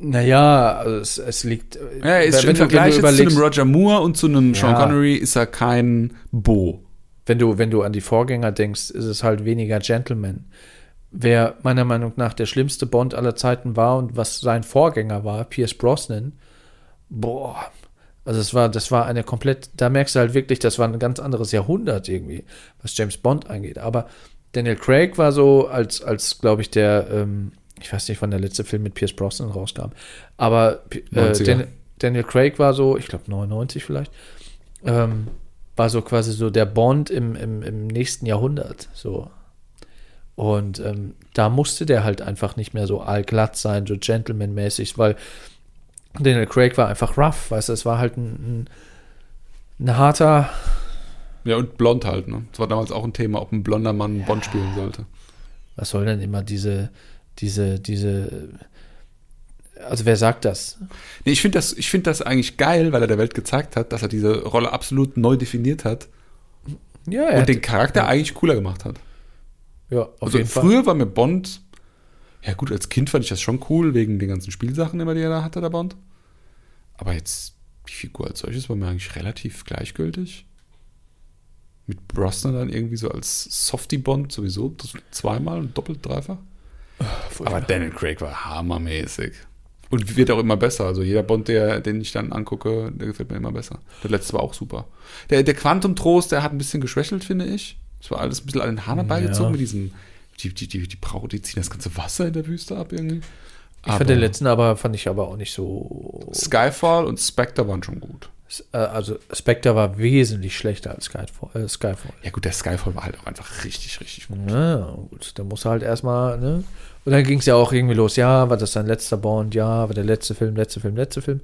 Naja, also es, es liegt. Ja, er ist wenn, im Vergleich zu einem Roger Moore und zu einem Sean Ja. Connery ist er kein Bo. wenn, du, wenn du an die Vorgänger denkst, ist es halt weniger Gentleman. Wer meiner Meinung nach der schlimmste Bond aller Zeiten war und was sein Vorgänger war, Pierce Brosnan, boah, also es war, das war eine komplett, da merkst du halt wirklich, das war ein ganz anderes Jahrhundert irgendwie, was James Bond angeht. Aber Daniel Craig war so, als, als glaube ich, der, ähm, ich weiß nicht, wann der letzte Film mit Pierce Brosnan rauskam, aber äh, 90er. Dan, Daniel Craig war so, ich glaube 99 vielleicht, ähm, war so quasi so der Bond im, im, im nächsten Jahrhundert. So. Und ähm, da musste der halt einfach nicht mehr so allglatt sein, so gentlemanmäßig, weil Daniel Craig war einfach rough, weißt du, es war halt ein, ein, ein harter, Ja, und blond halt, ne? Das war damals auch ein Thema, ob ein blonder Mann Bond spielen sollte. was soll denn immer diese, diese, diese, also wer sagt das? Nee, ich finde das, ich find das eigentlich geil, weil er der Welt gezeigt hat, dass er diese Rolle absolut neu definiert hat Ja, und den Charakter eigentlich cooler gemacht hat. Ja, auf also jeden Fall. früher war mir Bond, ja gut, als Kind fand ich das schon cool, wegen den ganzen Spielsachen immer, die er da hatte, der Bond. Aber jetzt, die Figur als solches war mir eigentlich relativ gleichgültig. Mit Brosnan dann irgendwie so als Softie-Bond sowieso zweimal und doppelt, dreifach. Aber Daniel Craig war hammermäßig. Und wird auch immer besser. Also jeder Bond, der, den ich dann angucke, der gefällt mir immer besser. Der letzte war auch super. Der, der Quantum Trost, der hat ein bisschen geschwächelt, finde ich. Es war alles ein bisschen an den Haaren beigezogen Ja. mit diesem, die, die, die, die Braut, die ziehen das ganze Wasser in der Wüste ab irgendwie. ich fand den letzten aber, fand ich aber auch nicht so, Skyfall und Spectre waren schon gut. äh, also Spectre war wesentlich schlechter als Skyfall. Äh, Skyfall. Ja gut, der Skyfall war halt auch einfach richtig, richtig gut. Ja, gut, da muss halt erstmal, ne? Und dann ging es ja auch irgendwie los, ja, war das sein letzter Bond, ja, war der letzte Film, letzte Film, letzte Film.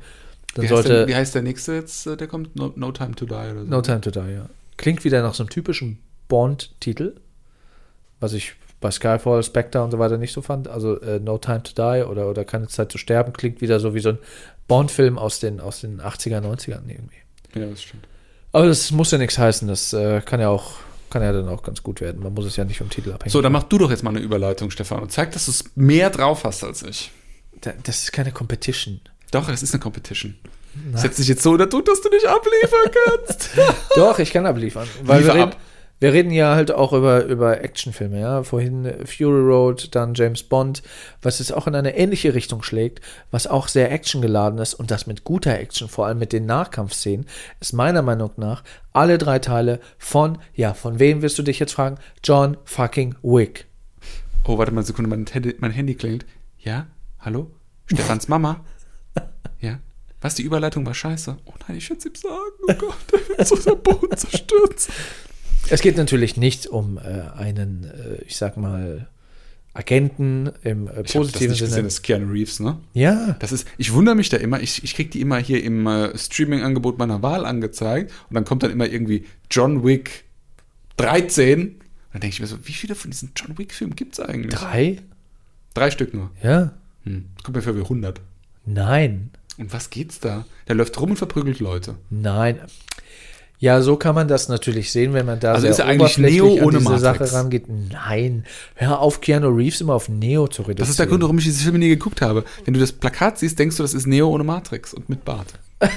Dann Wie heißt, der, sollte wie heißt der nächste jetzt, äh, der kommt? No, no Time to Die oder so. No Time to Die, ja. Klingt wieder nach so einem typischen Bond-Titel, was ich bei Skyfall, Spectre und so weiter nicht so fand. Also äh, No Time to Die oder, oder Keine Zeit zu sterben klingt wieder so wie so ein Bond-Film aus den, aus den 80er, 90ern irgendwie. Ja, das stimmt. Aber das muss ja nichts heißen, das äh, kann ja auch, kann ja dann auch ganz gut werden. Man muss es ja nicht vom Titel abhängen. So, dann mach du doch jetzt mal eine Überleitung, Stefan, und zeig, dass du es mehr drauf hast als ich. Da- das ist keine Competition. Doch, es ist eine Competition. Setz dich jetzt so unter Druck, dass du nicht abliefern kannst. Doch, ich kann abliefern. Weil Liefer wir reden, ab. Wir reden ja halt auch über, über Actionfilme, ja. Vorhin Fury Road, dann James Bond, was es auch in eine ähnliche Richtung schlägt, was auch sehr actiongeladen ist und das mit guter Action, vor allem mit den Nachkampfszenen, ist meiner Meinung nach alle drei Teile von, ja, von wem wirst du dich jetzt fragen? John fucking Wick. Oh, warte mal eine Sekunde, mein Handy, mein Handy klingelt. Ja? Hallo? Stefans Mama? Ja? Was, die Überleitung war scheiße? Oh nein, ich schätze ihm sagen. Oh Gott, der wird so der Boden zerstört. Es geht natürlich nicht um äh, einen, äh, ich sag mal, Agenten im äh, Ich habe das positiven nicht gesehen, Sinne. das ist Keanu Reeves, ne? Ja, Das ist, ich wundere mich da immer, ich, ich kriege die immer hier im äh, Streaming-Angebot meiner Wahl angezeigt und dann kommt dann immer irgendwie John Wick 13. Dann denke ich mir so, wie viele von diesen John Wick-Filmen gibt es eigentlich? drei? Drei Stück nur. Ja. Hm. Das kommt mir vor wie 100. Nein. Und was geht's da? Der läuft rum und verprügelt Leute. Nein. Ja, so kann man das natürlich sehen, wenn man da Also ist er eigentlich Neo an ohne diese Matrix? Sache rangeht. Nein. Hör auf, Keanu Reeves immer auf Neo zu reduzieren. Das ist der Grund, warum ich diese Filme nie geguckt habe. Wenn du das Plakat siehst, denkst du, das ist Neo ohne Matrix und mit Bart.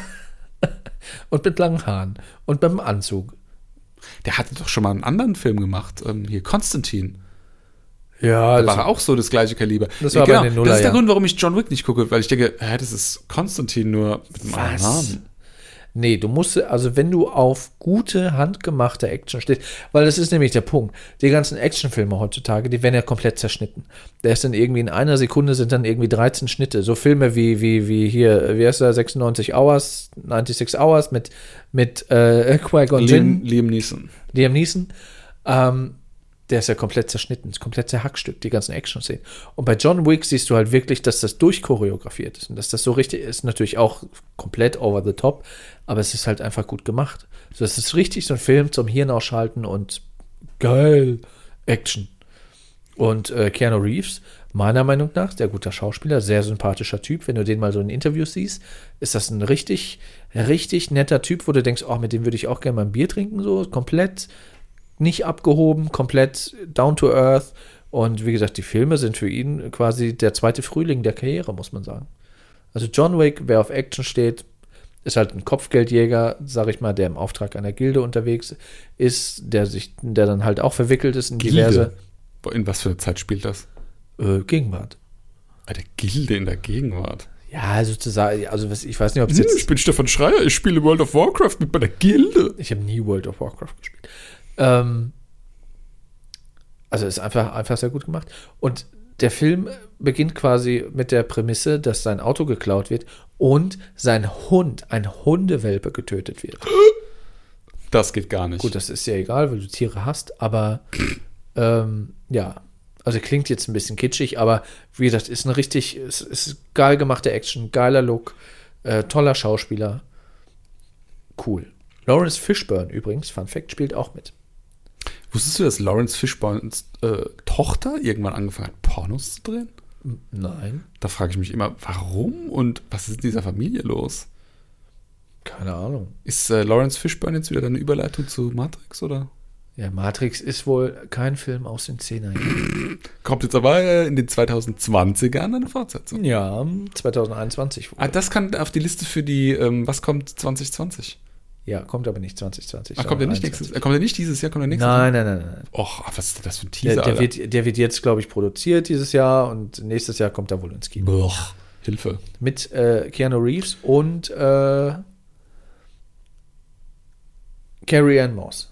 Und mit langen Haaren. Und beim Anzug. Der hatte doch schon mal einen anderen Film gemacht. Ähm, hier, Konstantin. Ja, Da war auch so das gleiche Kaliber. Das war bei den Das ist der Nullerjahren. Grund, warum ich John Wick nicht gucke, weil ich denke, hä, das ist Konstantin nur mit einem anderen? Namen. Nee, du musst, also wenn du auf gute, handgemachte Action stehst, weil das ist nämlich der Punkt. Die ganzen Actionfilme heutzutage, die werden ja komplett zerschnitten. Da ist dann irgendwie in einer Sekunde sind dann irgendwie 13 Schnitte. So Filme wie, wie, wie hier, wie heißt der, 96 Hours, 96 Hours mit, mit äh, Qui-Gon Liam, Liam Neeson. Liam Neeson. Ähm, der ist ja komplett zerschnitten, ist komplett zerhackstückt, die ganzen Action-Szenen. Und bei John Wick siehst du halt wirklich, dass das durchchoreografiert ist und dass das so richtig ist. Natürlich auch komplett over the top, aber es ist halt einfach gut gemacht. So, es ist richtig so ein Film zum Hirn ausschalten und geil, Action. Und äh, Keanu Reeves, meiner Meinung nach, sehr guter Schauspieler, sehr sympathischer Typ. Wenn du den mal so in Interviews siehst, ist das ein richtig, richtig netter Typ, wo du denkst, oh, mit dem würde ich auch gerne mal ein Bier trinken, so komplett nicht abgehoben, komplett down to earth. Und wie gesagt, die Filme sind für ihn quasi der zweite Frühling der Karriere, muss man sagen. Also John Wick, wer auf Action steht, ist halt ein Kopfgeldjäger, sag ich mal, der im Auftrag einer Gilde unterwegs ist, der sich, der dann halt auch verwickelt ist in diverse Boah, In was für eine Zeit spielt das? äh, Gegenwart. Bei der Gilde in der Gegenwart. Ja, sozusagen, also was, ich weiß nicht, ob es Hm, jetzt ich bin Stefan Schreier, ich spiele World of Warcraft mit bei der Gilde. Ich habe nie World of Warcraft gespielt. Ähm, also ist einfach, einfach sehr gut gemacht. Und der Film beginnt quasi mit der Prämisse, dass sein Auto geklaut wird und sein Hund, ein Hundewelpe, getötet wird. Das geht gar nicht. Gut, das ist ja egal, weil du Tiere hast, aber ähm, ja. Also klingt jetzt ein bisschen kitschig, aber wie gesagt, ist eine richtig, ist, ist geil gemachte Action, geiler Look, äh, toller Schauspieler. Cool. Lawrence Fishburne übrigens, Fun Fact, spielt auch mit. Wusstest du, dass Lawrence Fishburnes äh, Tochter irgendwann angefangen hat, Pornos zu drehen? Nein, Da frage ich mich immer, warum und was ist in dieser Familie los? keine Ahnung. Ist äh, Lawrence Fishburne jetzt wieder eine Überleitung zu Matrix oder? Ja, Matrix ist wohl kein Film aus den 10er Jahren. Kommt jetzt aber äh, in den 2020ern eine Fortsetzung. Ja, 2021. wohl. Ah, das kann auf die Liste für die, ähm, was kommt 2020? Ja, kommt aber nicht 2020. Ach, kommt der nicht 21. nächstes? Kommt der nicht dieses Jahr? Kommt der nächstes Nein, nein, nein, nein. Jahr? Och, was ist das für ein Teaser? Der, der, wird, der wird jetzt, glaube ich, produziert dieses Jahr und nächstes Jahr kommt er wohl ins Kino. Boah, Hilfe. Mit äh, Keanu Reeves und äh, Carrie Ann Moss.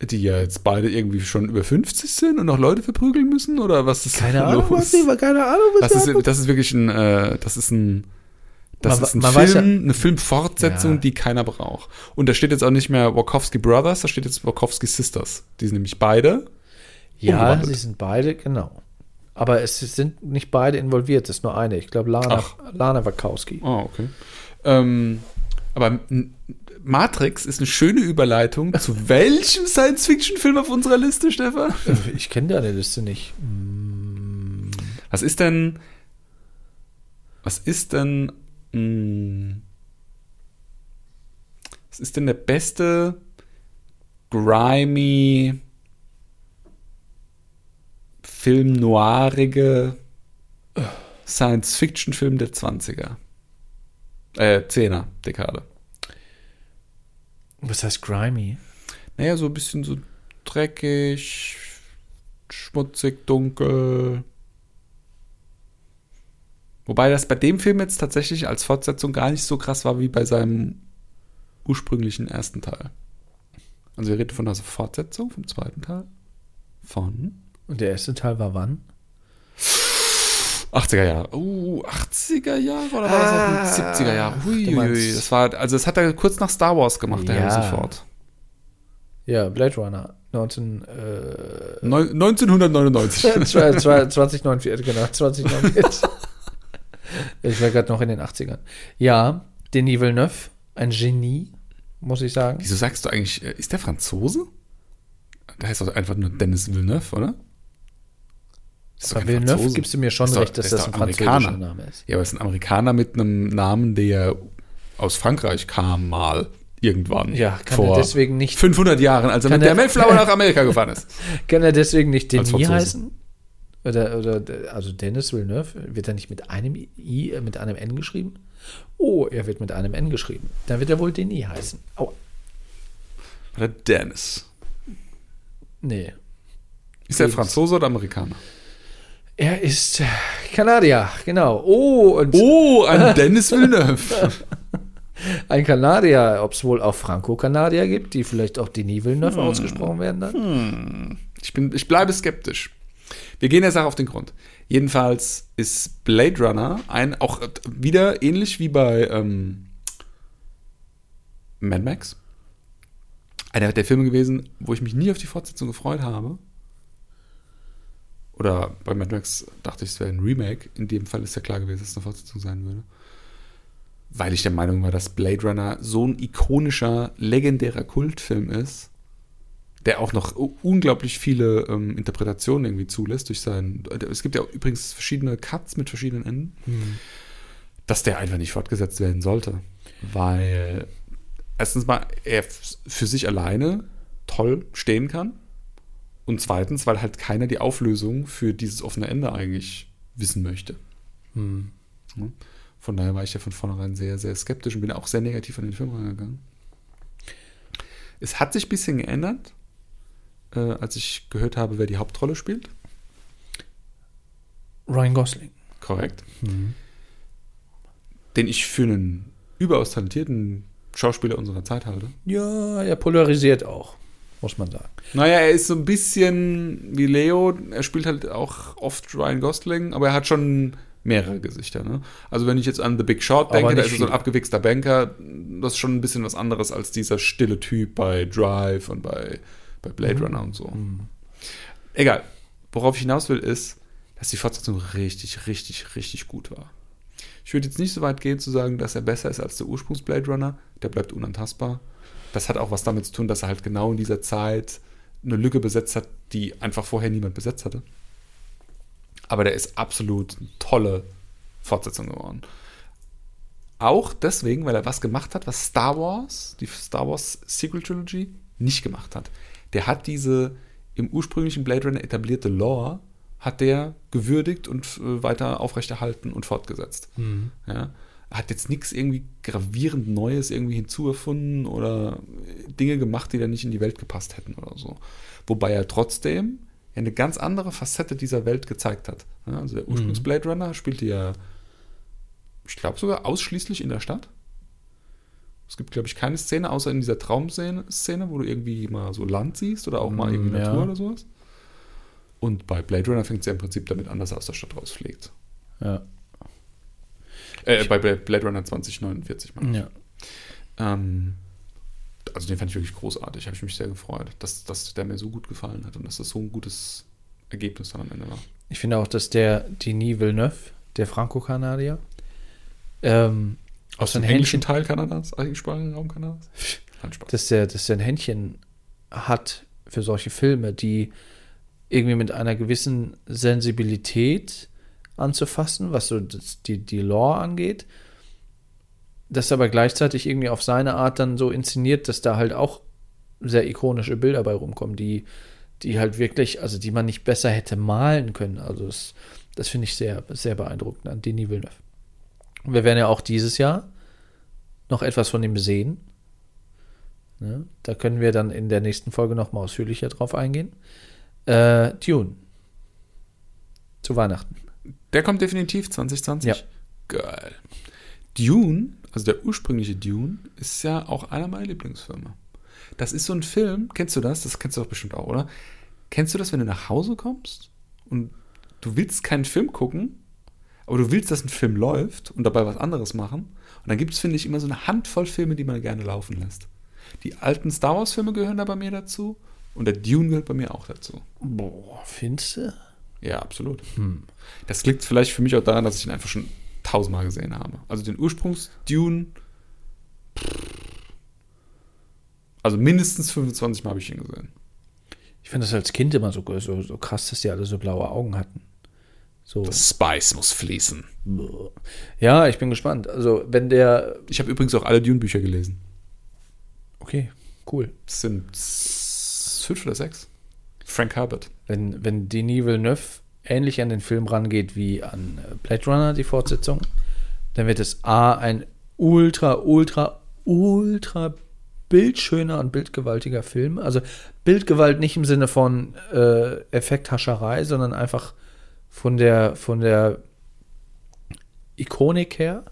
Die ja jetzt beide irgendwie schon über 50 sind und noch Leute verprügeln müssen? Oder was ist Keine da Ahnung, los? was keine Ahnung, was Das da ist, das ist wirklich ein, äh, das ist ein, das Man- ist ein Film, ja- eine Filmfortsetzung, Ja. die keiner braucht. Und da steht jetzt auch nicht mehr Wachowski Brothers, da steht jetzt Wachowski Sisters. Die sind nämlich beide. Ja, sie sind beide, genau. Aber es sind nicht beide involviert, es ist nur eine. Ich glaube, Lana, Ach. Lana Wachowski. Oh, okay. Ähm, aber Matrix ist eine schöne Überleitung zu welchem Science-Fiction-Film auf unserer Liste, Stefan? Ich kenne deine Liste nicht. Was ist denn. Was ist denn. Mh, was ist denn der beste grimy Film noirige Science-Fiction-Film der 20er? Äh, 10er Dekade. Was heißt grimy? Naja, so ein bisschen so dreckig, schmutzig, dunkel. Wobei das bei dem Film jetzt tatsächlich als Fortsetzung gar nicht so krass war wie bei seinem ursprünglichen ersten Teil. Also wir reden von einer Fortsetzung vom zweiten Teil. Von Und der erste Teil war wann? 80er Jahre. Uh, 80er Jahre oder war das auch 70er Jahre? Hui, Ah, du meinst- hui, das war, also das hat er kurz nach Star Wars gemacht, der Ja. Harrison Ford. Ja, Blade Runner. 19, äh, Neun- 1999. 2049, genau, 2049. ich war gerade noch in den 80ern. Ja, Denis Villeneuve, ein Genie, muss ich sagen. Wieso sagst du eigentlich, äh, ist der Franzose? Der heißt doch einfach nur Dennis Villeneuve, oder? Ist kein Villeneuve Franzose. gibst du mir schon Ist doch- recht, dass das ein französischer Name ist. Ja, aber es ist ein Amerikaner mit einem Namen, der aus Frankreich kam mal irgendwann. Ja, kann vor er deswegen nicht, 500 Jahren, als er mit der er- Mayflower nach Amerika gefahren ist. kann er deswegen nicht Denis heißen? Oder, oder, also Dennis Villeneuve, wird er nicht mit einem I, mit einem N geschrieben? Oh, er wird mit einem N geschrieben. Dann wird er wohl Denis heißen. Aua. Oder Dennis. Nee. Ist er. Franzose oder Amerikaner? Er ist äh, Kanadier, genau. Oh, und Oh, ein Dennis Villeneuve. ein Kanadier, ob es wohl auch Franco-Kanadier gibt, die vielleicht auch Denis Villeneuve ausgesprochen werden dann? Ich, bin, ich bleibe skeptisch. Wir gehen der Sache auf den Grund. Jedenfalls ist Blade Runner ein, auch wieder ähnlich wie bei ähm, Mad Max, einer der Filme gewesen, wo ich mich nie auf die Fortsetzung gefreut habe. Oder bei Mad Max dachte ich, es wäre ein Remake. In dem Fall ist ja klar gewesen, dass es eine Fortsetzung sein würde. Weil ich der Meinung war, dass Blade Runner so ein ikonischer, legendärer Kultfilm ist, der auch noch unglaublich viele ähm, Interpretationen irgendwie zulässt durch seinen. Es gibt ja übrigens verschiedene Cuts mit verschiedenen Enden, dass der einfach nicht fortgesetzt werden sollte. Weil erstens mal er für sich alleine toll stehen kann. Und zweitens, weil halt keiner die Auflösung für dieses offene Ende eigentlich wissen möchte. Ja. Von daher war ich ja von vornherein sehr, sehr skeptisch und bin auch sehr negativ an den Film rangegangen. Es hat sich ein bisschen geändert, äh, als ich gehört habe, wer die Hauptrolle spielt. Ryan Gosling. Korrekt. Den ich für einen überaus talentierten Schauspieler unserer Zeit halte. Ja, er polarisiert auch, muss man sagen. Naja, er ist so ein bisschen wie Leo. Er spielt halt auch oft Ryan Gosling, aber er hat schon mehrere Gesichter. Ne? Also wenn ich jetzt an The Big Short denke, da ist er so ein abgewichster Banker. Das ist schon ein bisschen was anderes als dieser stille Typ bei Drive und bei, bei Blade Mhm. Runner und so. Egal. Worauf ich hinaus will, ist, dass die Fortsetzung richtig, richtig, richtig gut war. Ich würde jetzt nicht so weit gehen zu sagen, dass er besser ist als der Ursprungs-Blade Runner. Der bleibt unantastbar. Das hat auch was damit zu tun, dass er halt genau in dieser Zeit eine Lücke besetzt hat, die einfach vorher niemand besetzt hatte. Aber der ist absolut eine tolle Fortsetzung geworden. Auch deswegen, weil er was gemacht hat, was Star Wars, die Star Wars Sequel Trilogy, nicht gemacht hat. Der hat diese im ursprünglichen Blade Runner etablierte Lore, hat der gewürdigt und äh, weiter aufrechterhalten und fortgesetzt. Ja. Er hat jetzt nichts irgendwie gravierend Neues irgendwie hinzuerfunden oder Dinge gemacht, die da nicht in die Welt gepasst hätten oder so. Wobei er trotzdem eine ganz andere Facette dieser Welt gezeigt hat. Ja, also der Ursprungs-Blade Runner spielte ja, ich glaube sogar ausschließlich in der Stadt. Es gibt, glaube ich, keine Szene, außer in dieser Traumszene, Szene, wo du irgendwie mal so Land siehst oder auch mal irgendwie Ja. Natur oder sowas. Und bei Blade Runner fängt es ja im Prinzip damit an, dass er aus der Stadt rausfliegt. Ja. Äh, bei Bla- Blade Runner 2049 meine ich. ja. Ähm, also den fand ich wirklich großartig, habe ich mich sehr gefreut, dass, dass der mir so gut gefallen hat und dass das so ein gutes Ergebnis dann am Ende war. Ich finde auch, dass der Denis Villeneuve, der Franco-Kanadier, ähm, Aus sein dem englischen Teil Kanadas, englischsprachigen Raum Kanadas? Dass er, dass er ein Händchen hat für solche Filme, die irgendwie mit einer gewissen Sensibilität anzufassen, was so das, die, die Lore angeht, das aber gleichzeitig irgendwie auf seine Art dann so inszeniert, dass da halt auch sehr ikonische Bilder bei rumkommen, die, die halt wirklich, also die man nicht besser hätte malen können. Also das, das finde ich sehr, sehr beeindruckend an Denis Villeneuve. Wir werden ja auch dieses Jahr noch etwas von ihm sehen. Ne? Da können wir dann in der nächsten Folge noch mal ausführlicher drauf eingehen. Äh, Dune. Zu Weihnachten. Der kommt definitiv 2020. Ja. Geil. Dune, also der ursprüngliche Dune, ist ja auch einer meiner Lieblingsfilme. Das ist so ein Film, kennst du das? Das kennst du doch bestimmt auch, oder? Kennst du das, wenn du nach Hause kommst und du willst keinen Film gucken, aber du willst, dass ein Film läuft und dabei was anderes machen? Und dann gibt es, finde ich, immer so eine Handvoll Filme, die man gerne laufen lässt. Die alten Star Wars-Filme gehören da bei mir dazu und der Dune gehört bei mir auch dazu. Boah, findest du? Ja, absolut. Das liegt vielleicht für mich auch daran, dass ich ihn einfach schon tausendmal gesehen habe. Also den Ursprungs-Dune, also mindestens 25 Mal habe ich ihn gesehen. Ich finde das als Kind immer so, so, so krass, dass die alle so blaue Augen hatten. So. Das Spice muss fließen. Ja, ich bin gespannt. Also, wenn der. Ich habe übrigens auch alle Dune-Bücher gelesen. Okay, cool. Das sind fünf oder sechs. Frank Herbert. Wenn, wenn Denis Villeneuve ähnlich an den Film rangeht wie an äh, Blade Runner, die Fortsetzung, dann wird es A, ein ultra, ultra, ultra bildschöner und bildgewaltiger Film. Also Bildgewalt nicht im Sinne von äh, Effekthascherei, sondern einfach von der, von der Ikonik her.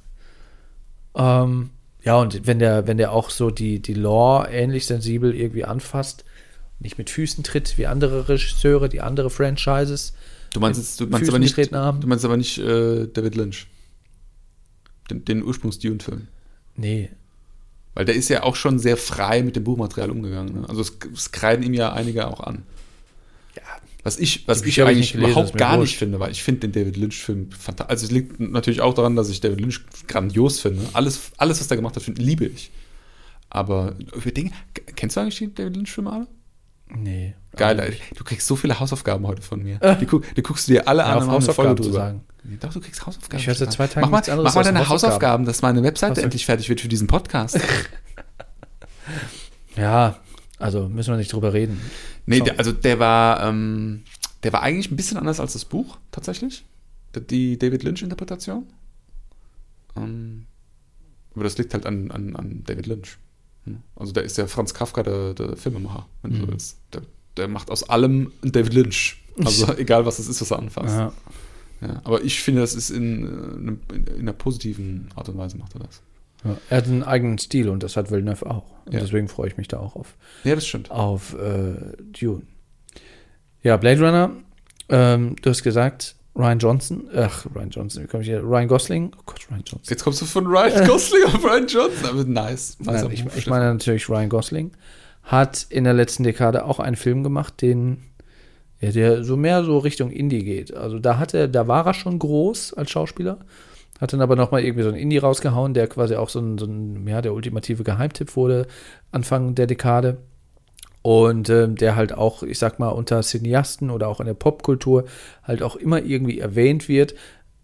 Ähm, ja, und wenn der, wenn der auch so die, die Lore ähnlich sensibel irgendwie anfasst, nicht mit Füßen tritt wie andere Regisseure, die andere Franchises. Du meinst, jetzt, du meinst Füßen aber nicht, du meinst aber nicht äh, David Lynch. Den, den Ursprungs-Dune-Film. Nee. Weil der ist ja auch schon sehr frei mit dem Buchmaterial umgegangen. Ne? Also es, es kreiden ihm ja einige auch an. Was ich, was ich ich eigentlich gelesen, überhaupt gar wurscht. nicht finde, weil ich finde den David Lynch-Film fantastisch. Also es liegt natürlich auch daran, dass ich David Lynch grandios finde. Alles, alles was er gemacht hat, find, liebe ich. Aber über Dinge, kennst du eigentlich die David Lynch-Filme alle? Nee. Geil, du kriegst so viele Hausaufgaben heute von mir. Die, guck, die guckst du dir alle Ja, an und Hausaufgaben drüber. sagen. Nee, Doch, du kriegst Hausaufgaben. Ich seit zwei Tagen mach mal, mach mal deine Hausaufgaben. Hausaufgaben, dass meine Webseite endlich fertig wird für diesen Podcast. Ja, also müssen wir nicht drüber reden. Nee, So. der, also der war, ähm, der war eigentlich ein bisschen anders als das Buch, tatsächlich. Die- David Lynch-Interpretation. Ähm, aber das liegt halt an, an, an David Lynch. Hm. Also der ist ja Franz Kafka, der, der Filmemacher, wenn du Mhm. willst. Der, der macht aus allem David Lynch. Also egal, was es ist, was er anfasst. Ja. Ja, aber ich finde, das ist in, äh, in, in einer positiven Art und Weise macht er das. Ja. Er hat einen eigenen Stil und das hat Villeneuve auch. Und Ja. deswegen freue ich mich da auch auf, Ja, das stimmt. auf äh, Dune. Ja, Blade Runner, ähm, du hast gesagt, Ryan Johnson, ach, Ryan Johnson, wie komme ich hier? Ryan Gosling, oh Gott, Ryan Johnson. Jetzt kommst du von Ryan Gosling auf Ryan Johnson. Aber nice. Nicer Nein, ich, ich meine natürlich Ryan Gosling, hat in der letzten Dekade auch einen Film gemacht, den ja, der so mehr so Richtung Indie geht. Also da hat er, da war er schon groß als Schauspieler, hat dann aber noch mal irgendwie so ein Indie rausgehauen, der quasi auch so ein, so ein ja, der ultimative Geheimtipp wurde Anfang der Dekade. Und ähm, der halt auch, ich sag mal, unter Cineasten oder auch in der Popkultur halt auch immer irgendwie erwähnt wird.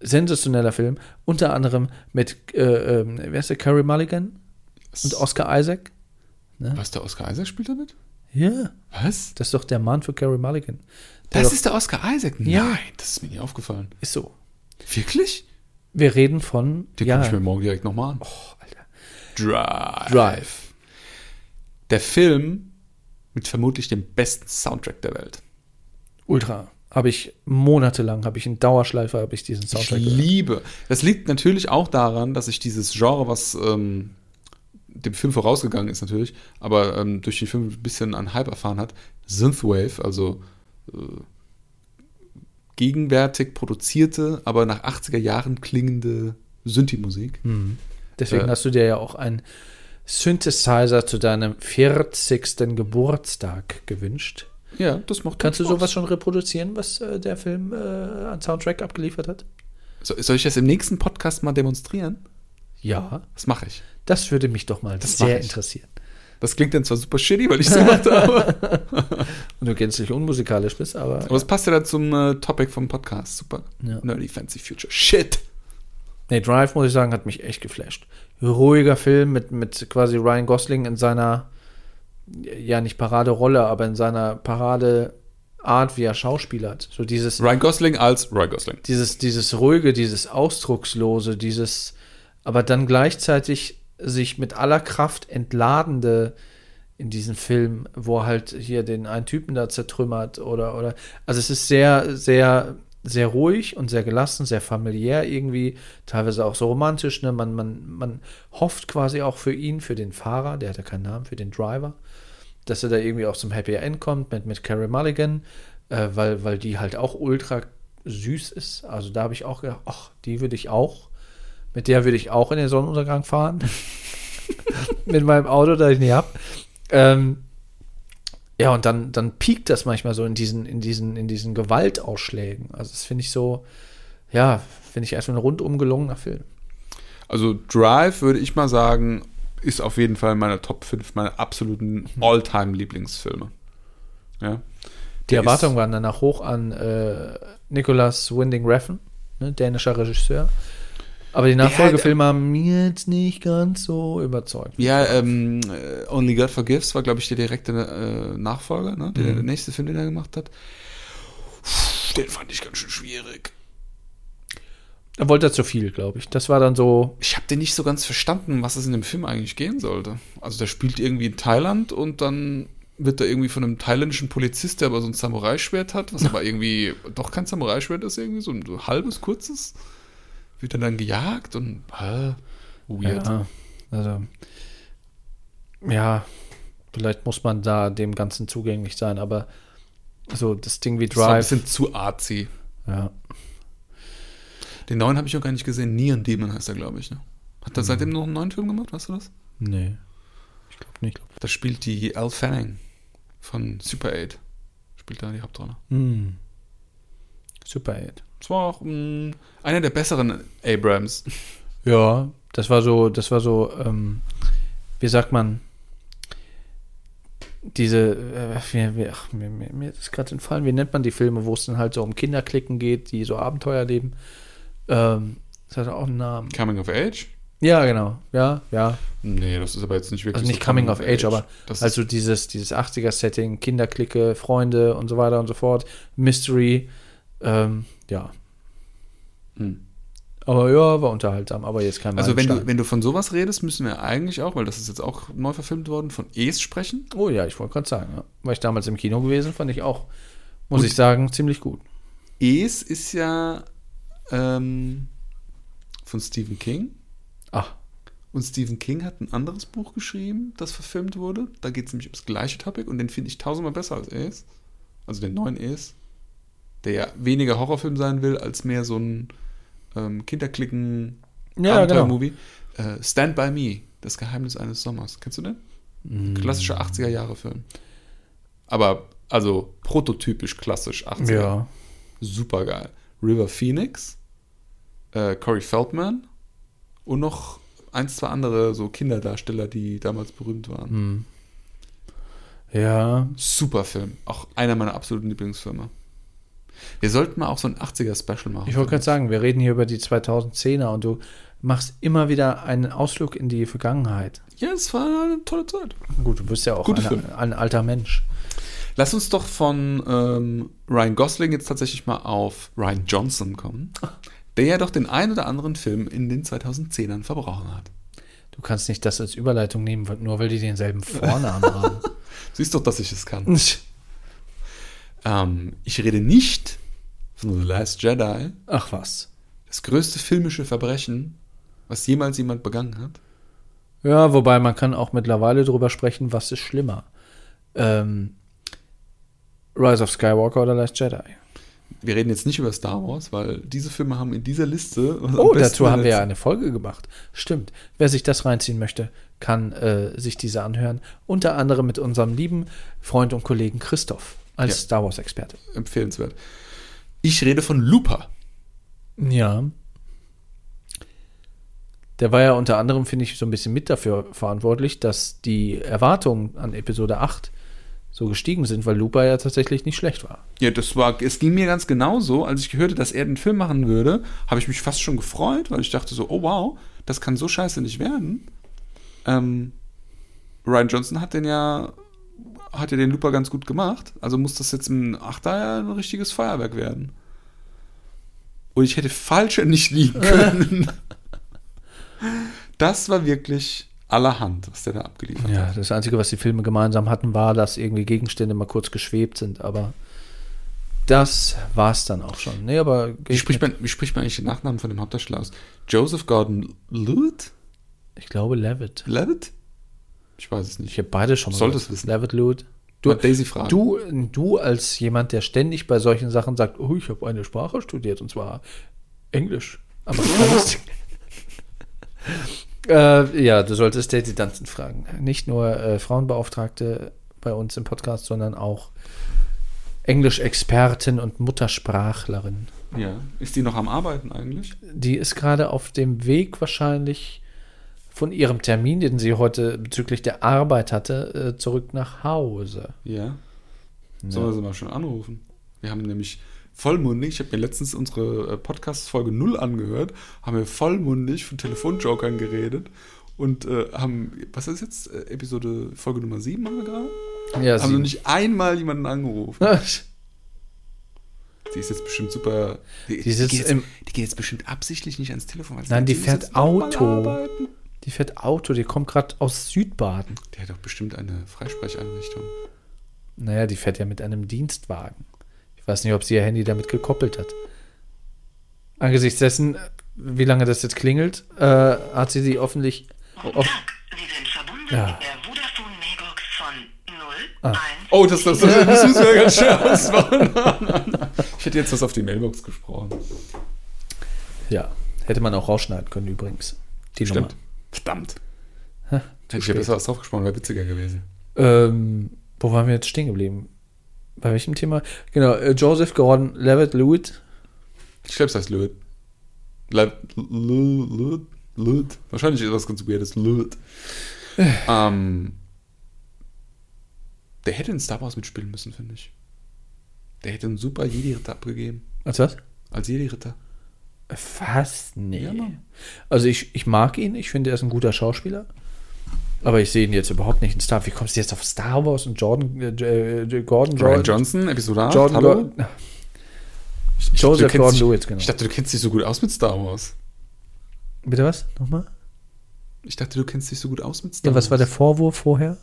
Sensationeller Film, unter anderem mit, äh, ähm, wer ist der, Carey Mulligan und Oscar Isaac. Was, der Oscar Isaac spielt damit? Ja, Was? das ist doch der Mann für Carey Mulligan. Der Das doch- ist der Oscar Isaac? Ja. Nein, das ist mir nie aufgefallen. ist so. Wirklich? Wir reden von Den ja, gucke ich mir morgen direkt nochmal an. oh, Alter. Drive. Drive. Der Film mit vermutlich dem besten Soundtrack der Welt. Ultra. Habe ich monatelang, habe ich in Dauerschleife, habe ich diesen Ich Soundtrack gehört. liebe. Das liegt natürlich auch daran, dass ich dieses Genre, was ähm, dem Film vorausgegangen ist natürlich, aber ähm, durch den Film ein bisschen an Hype erfahren hat, Synthwave, also äh, gegenwärtig produzierte, aber nach 80er Jahren klingende Synthi-Musik. Deswegen Äh, hast du dir ja auch einen Synthesizer zu deinem 40. Geburtstag gewünscht. Ja, das macht Kannst du Spaß. sowas schon reproduzieren, was äh, der Film äh, an Soundtrack abgeliefert hat? So, soll ich das im nächsten Podcast mal demonstrieren? Ja. Das mache ich. Das würde mich doch mal Das sehr interessieren. Das klingt dann zwar super shitty, weil ich es gemacht habe, Und du gänzlich unmusikalisch bist, aber aber es passt ja dann zum äh, Topic vom Podcast. Super. Ja. Nerdy Fancy Future. Shit. Nee, Drive, muss ich sagen, hat mich echt geflasht. Ruhiger Film mit, mit quasi Ryan Gosling in seiner, ja, nicht Paraderolle, aber in seiner Paradeart, wie er schauspielert. So dieses, Ryan Gosling als Ryan Gosling. dieses, dieses ruhige, dieses ausdruckslose, dieses, aber dann gleichzeitig sich mit aller Kraft entladende in diesem Film, wo er halt hier den einen Typen da zertrümmert oder, oder, also es ist sehr, sehr, sehr ruhig und sehr gelassen, sehr familiär irgendwie, teilweise auch so romantisch, ne? Man, man, man hofft quasi auch für ihn, für den Fahrer, der hat ja keinen Namen, für den Driver, dass er da irgendwie auch zum Happy End kommt mit, mit Carrie Mulligan, äh, weil, weil die halt auch ultra süß ist. Also da habe ich auch gedacht, ach, die würde ich auch, mit der würde ich auch in den Sonnenuntergang fahren. mit meinem Auto, das ich nicht habe. Ähm, ja, und dann, dann piekt das manchmal so in diesen, in diesen, in diesen Gewaltausschlägen. Also das finde ich so, ja, finde ich erstmal ein rundum gelungener Film. Also Drive würde ich mal sagen, ist auf jeden Fall meine Top 5 meiner absoluten All-Time-Lieblingsfilme. Ja. Die Der Erwartungen waren danach hoch an äh, Nicholas Winding Refn, ne, dänischer Regisseur. Aber die Nachfolgefilme haben mir jetzt nicht ganz so überzeugt. Ja, ähm, äh, Only God Forgives war, glaube ich, der direkte äh, Nachfolger, ne? der, der nächste Film, den er gemacht hat. Den fand ich ganz schön schwierig. Er wollte zu viel, glaube ich. Das war dann so, Ich habe den nicht so ganz verstanden, was es in dem Film eigentlich gehen sollte. Also der spielt irgendwie in Thailand und dann wird er irgendwie von einem thailändischen Polizist, der aber so ein Samurai-Schwert hat, was aber irgendwie doch kein Samurai-Schwert ist, irgendwie so ein halbes, kurzes, wird er dann gejagt und hä, weird. ja, also, ja, vielleicht muss man da dem Ganzen zugänglich sein, aber so das Ding wie Das war ein Drive, bisschen zu artsy. ja, Den neuen habe ich auch gar nicht gesehen. Neon Demon heißt er, glaube ich. Ne? Hat er seitdem noch einen neuen Film gemacht? Weißt du das? nee, ich glaube nicht. Da spielt die Al Fanning von Super 8. Spielt da die Hauptrolle. Hm. Super 8. Das war auch mh, einer der besseren Abrams. Ja, das war so, das war so, ähm, wie sagt man, diese, äh, wie, wie, ach, mir, mir, mir ist gerade entfallen, wie nennt man die Filme, wo es dann halt so um Kinderklicken geht, die so Abenteuer leben. Ähm, das hat auch einen Namen. Coming of Age? Ja, genau. Ja, ja. Nee, das ist aber jetzt nicht wirklich Also nicht so Coming of Age, aber das also dieses, dieses 80er-Setting, Kinderklicke, Freunde und so weiter und so fort, Mystery, ähm, ja. hm. Aber ja, war unterhaltsam, aber jetzt kein Also wenn du, wenn du von sowas redest, müssen wir eigentlich auch, weil das ist jetzt auch neu verfilmt worden, von Es sprechen. Oh ja, ich wollte gerade sagen, ja. war ich damals im Kino gewesen, fand ich auch, muss Und- ich sagen, ziemlich gut. Es ist ja ähm, von Stephen King. Ach, Und Stephen King hat ein anderes Buch geschrieben, das verfilmt wurde. Da geht es nämlich ums gleiche Topic und den finde ich tausendmal besser als Es. Also den neuen Es. Der ja weniger Horrorfilm sein will, als mehr so ein ähm, Kinderklicken ja, genau. Abenteuer-Movie. Äh, Stand By Me, das Geheimnis eines Sommers. Kennst du den? Mm. Klassischer 80er-Jahre-Film. Aber, also prototypisch klassisch 80er. Ja, Super geil. River Phoenix, äh, Corey Feldman und noch ein, zwei andere so Kinderdarsteller, die damals berühmt waren. hm. ja, Super Film. Auch einer meiner absoluten Lieblingsfilme. Wir sollten mal auch so ein 80er-Special machen. ich wollte gerade sagen, wir reden hier über die 2010er und du machst immer wieder einen Ausflug in die Vergangenheit. Ja, es war eine tolle Zeit. Gut, du bist ja auch Filme. ein alter Mensch. Lass uns doch von ähm, Ryan Gosling jetzt tatsächlich mal auf Ryan Johnson kommen, der ja doch den ein oder anderen Film in den 2010ern verbrochen hat. Du kannst nicht das als Überleitung nehmen, nur weil die denselben Vornamen haben. Siehst doch, dass ich es kann. Ähm, ich rede nicht von The Last Jedi, Ach was. das größte filmische Verbrechen, was jemals jemand begangen hat. Ja, wobei man kann auch mittlerweile drüber sprechen, was ist schlimmer. Ähm, Rise of Skywalker oder Last Jedi? Wir reden jetzt nicht über Star Wars, weil diese Filme haben in dieser Liste. Oh, dazu haben wir ja eine Folge gemacht. Stimmt. Wer sich das reinziehen möchte, kann äh, sich diese anhören. Unter anderem mit unserem lieben Freund und Kollegen Christoph als Ja. Star Wars-Experte. empfehlenswert. Ich rede von Looper. Ja. Der war ja unter anderem, finde ich, so ein bisschen mit dafür verantwortlich, dass die Erwartungen an Episode 8 so gestiegen sind, weil Looper ja tatsächlich nicht schlecht war. Ja, das war, es ging mir ganz genauso. Als ich hörte, dass er den Film machen würde, habe ich mich fast schon gefreut, weil ich dachte so, oh wow, das kann so scheiße nicht werden. Ähm, Ryan Johnson hat den ja, hat ja den Looper ganz gut gemacht. Also muss das jetzt ein Achter ja ein richtiges Feuerwerk werden. Und ich hätte falscher nicht liegen können. das war wirklich allerhand, was der da abgeliefert Ja, hat. das Einzige, was die Filme gemeinsam hatten, war, dass irgendwie Gegenstände mal kurz geschwebt sind, aber das war's dann auch schon. Nee, aber Wie spricht, man, wie spricht man eigentlich den Nachnamen von dem Hauptdarsteller aus? Joseph Gordon-Levitt? ich glaube Levitt. Levitt? Ich weiß es nicht. Ich habe beide schon mal Soll gehört. das wissen. Levitt Lute. Du, Daisy fragen. Du, du als jemand, der ständig bei solchen Sachen sagt, oh, ich habe eine Sprache studiert und zwar Englisch. Aber äh, ja, du solltest Daisy Dunson fragen. Nicht nur äh, Frauenbeauftragte bei uns im Podcast, sondern auch Englischexpertin und Muttersprachlerin. Ja. Ist die noch am Arbeiten eigentlich? Die ist gerade auf dem Weg wahrscheinlich von ihrem Termin, den sie heute bezüglich der Arbeit hatte, äh, zurück nach Hause. Ja. Sollen wir sie mal schon anrufen? Wir haben nämlich vollmundig, ich habe mir letztens unsere äh, Podcast-Folge 0 angehört, haben wir vollmundig von Telefonjokern geredet und äh, haben, was ist jetzt? Äh, Episode, Folge Nummer 7 haben wir gerade? Ja, Haben noch sie, nicht einmal jemanden angerufen. Die ist jetzt bestimmt super. Die, Die sitzt geht jetzt, im- die geht jetzt bestimmt absichtlich nicht ans Telefon. Nein, die fährt Auto. Die fährt Auto, die kommt gerade aus Südbaden. Die hat doch bestimmt eine Freisprecheinrichtung. Naja, die fährt ja mit einem Dienstwagen. Ich weiß nicht, ob sie ihr Handy damit gekoppelt hat. Angesichts dessen, wie lange das jetzt klingelt, äh, hat sie sie offentlich. Guten Off Tag, Sie sind verbunden Ja. mit der Vodafone Magox von 0, Ah. 1. Oh, das, das, das müssen wir ja ganz schnell ausmachen. Ich hätte jetzt was auf die Mailbox gesprochen. ja, hätte man auch rausschneiden können übrigens. Die Stimmt. Verdammt. Hätte ich ja besser was drauf gesprochen, wäre witziger gewesen. Ähm, wo waren wir jetzt stehen geblieben? Bei welchem Thema? Genau, äh, Joseph Gordon Levitt Lewitt. Ich glaube, es heißt. Löt. Löt. Löt. Wahrscheinlich ist das ganz weirdes. Löt. ähm, der hätte in Star Wars mitspielen müssen, finde ich. Der hätte einen super Jedi-Ritter abgegeben. Als was? Als Jedi-Ritter. Fast nee. Ja, also ich, ich mag ihn, ich finde, er ist ein guter Schauspieler. Aber ich sehe ihn jetzt überhaupt nicht in Star. Wie kommst du jetzt auf Star Wars und Jordan, äh, äh, Gordon Ryan Jordan, Johnson, Episode 8. Jordan Hallo? Gordon, Ich dachte, Joseph du kennst dich- Gordon-Levitt, genau. Ich dachte, du kennst dich so gut aus mit Star Wars. Bitte was? Nochmal? Ich dachte, du kennst dich so gut aus mit Star Ja, was war der Wars. Vorwurf vorher?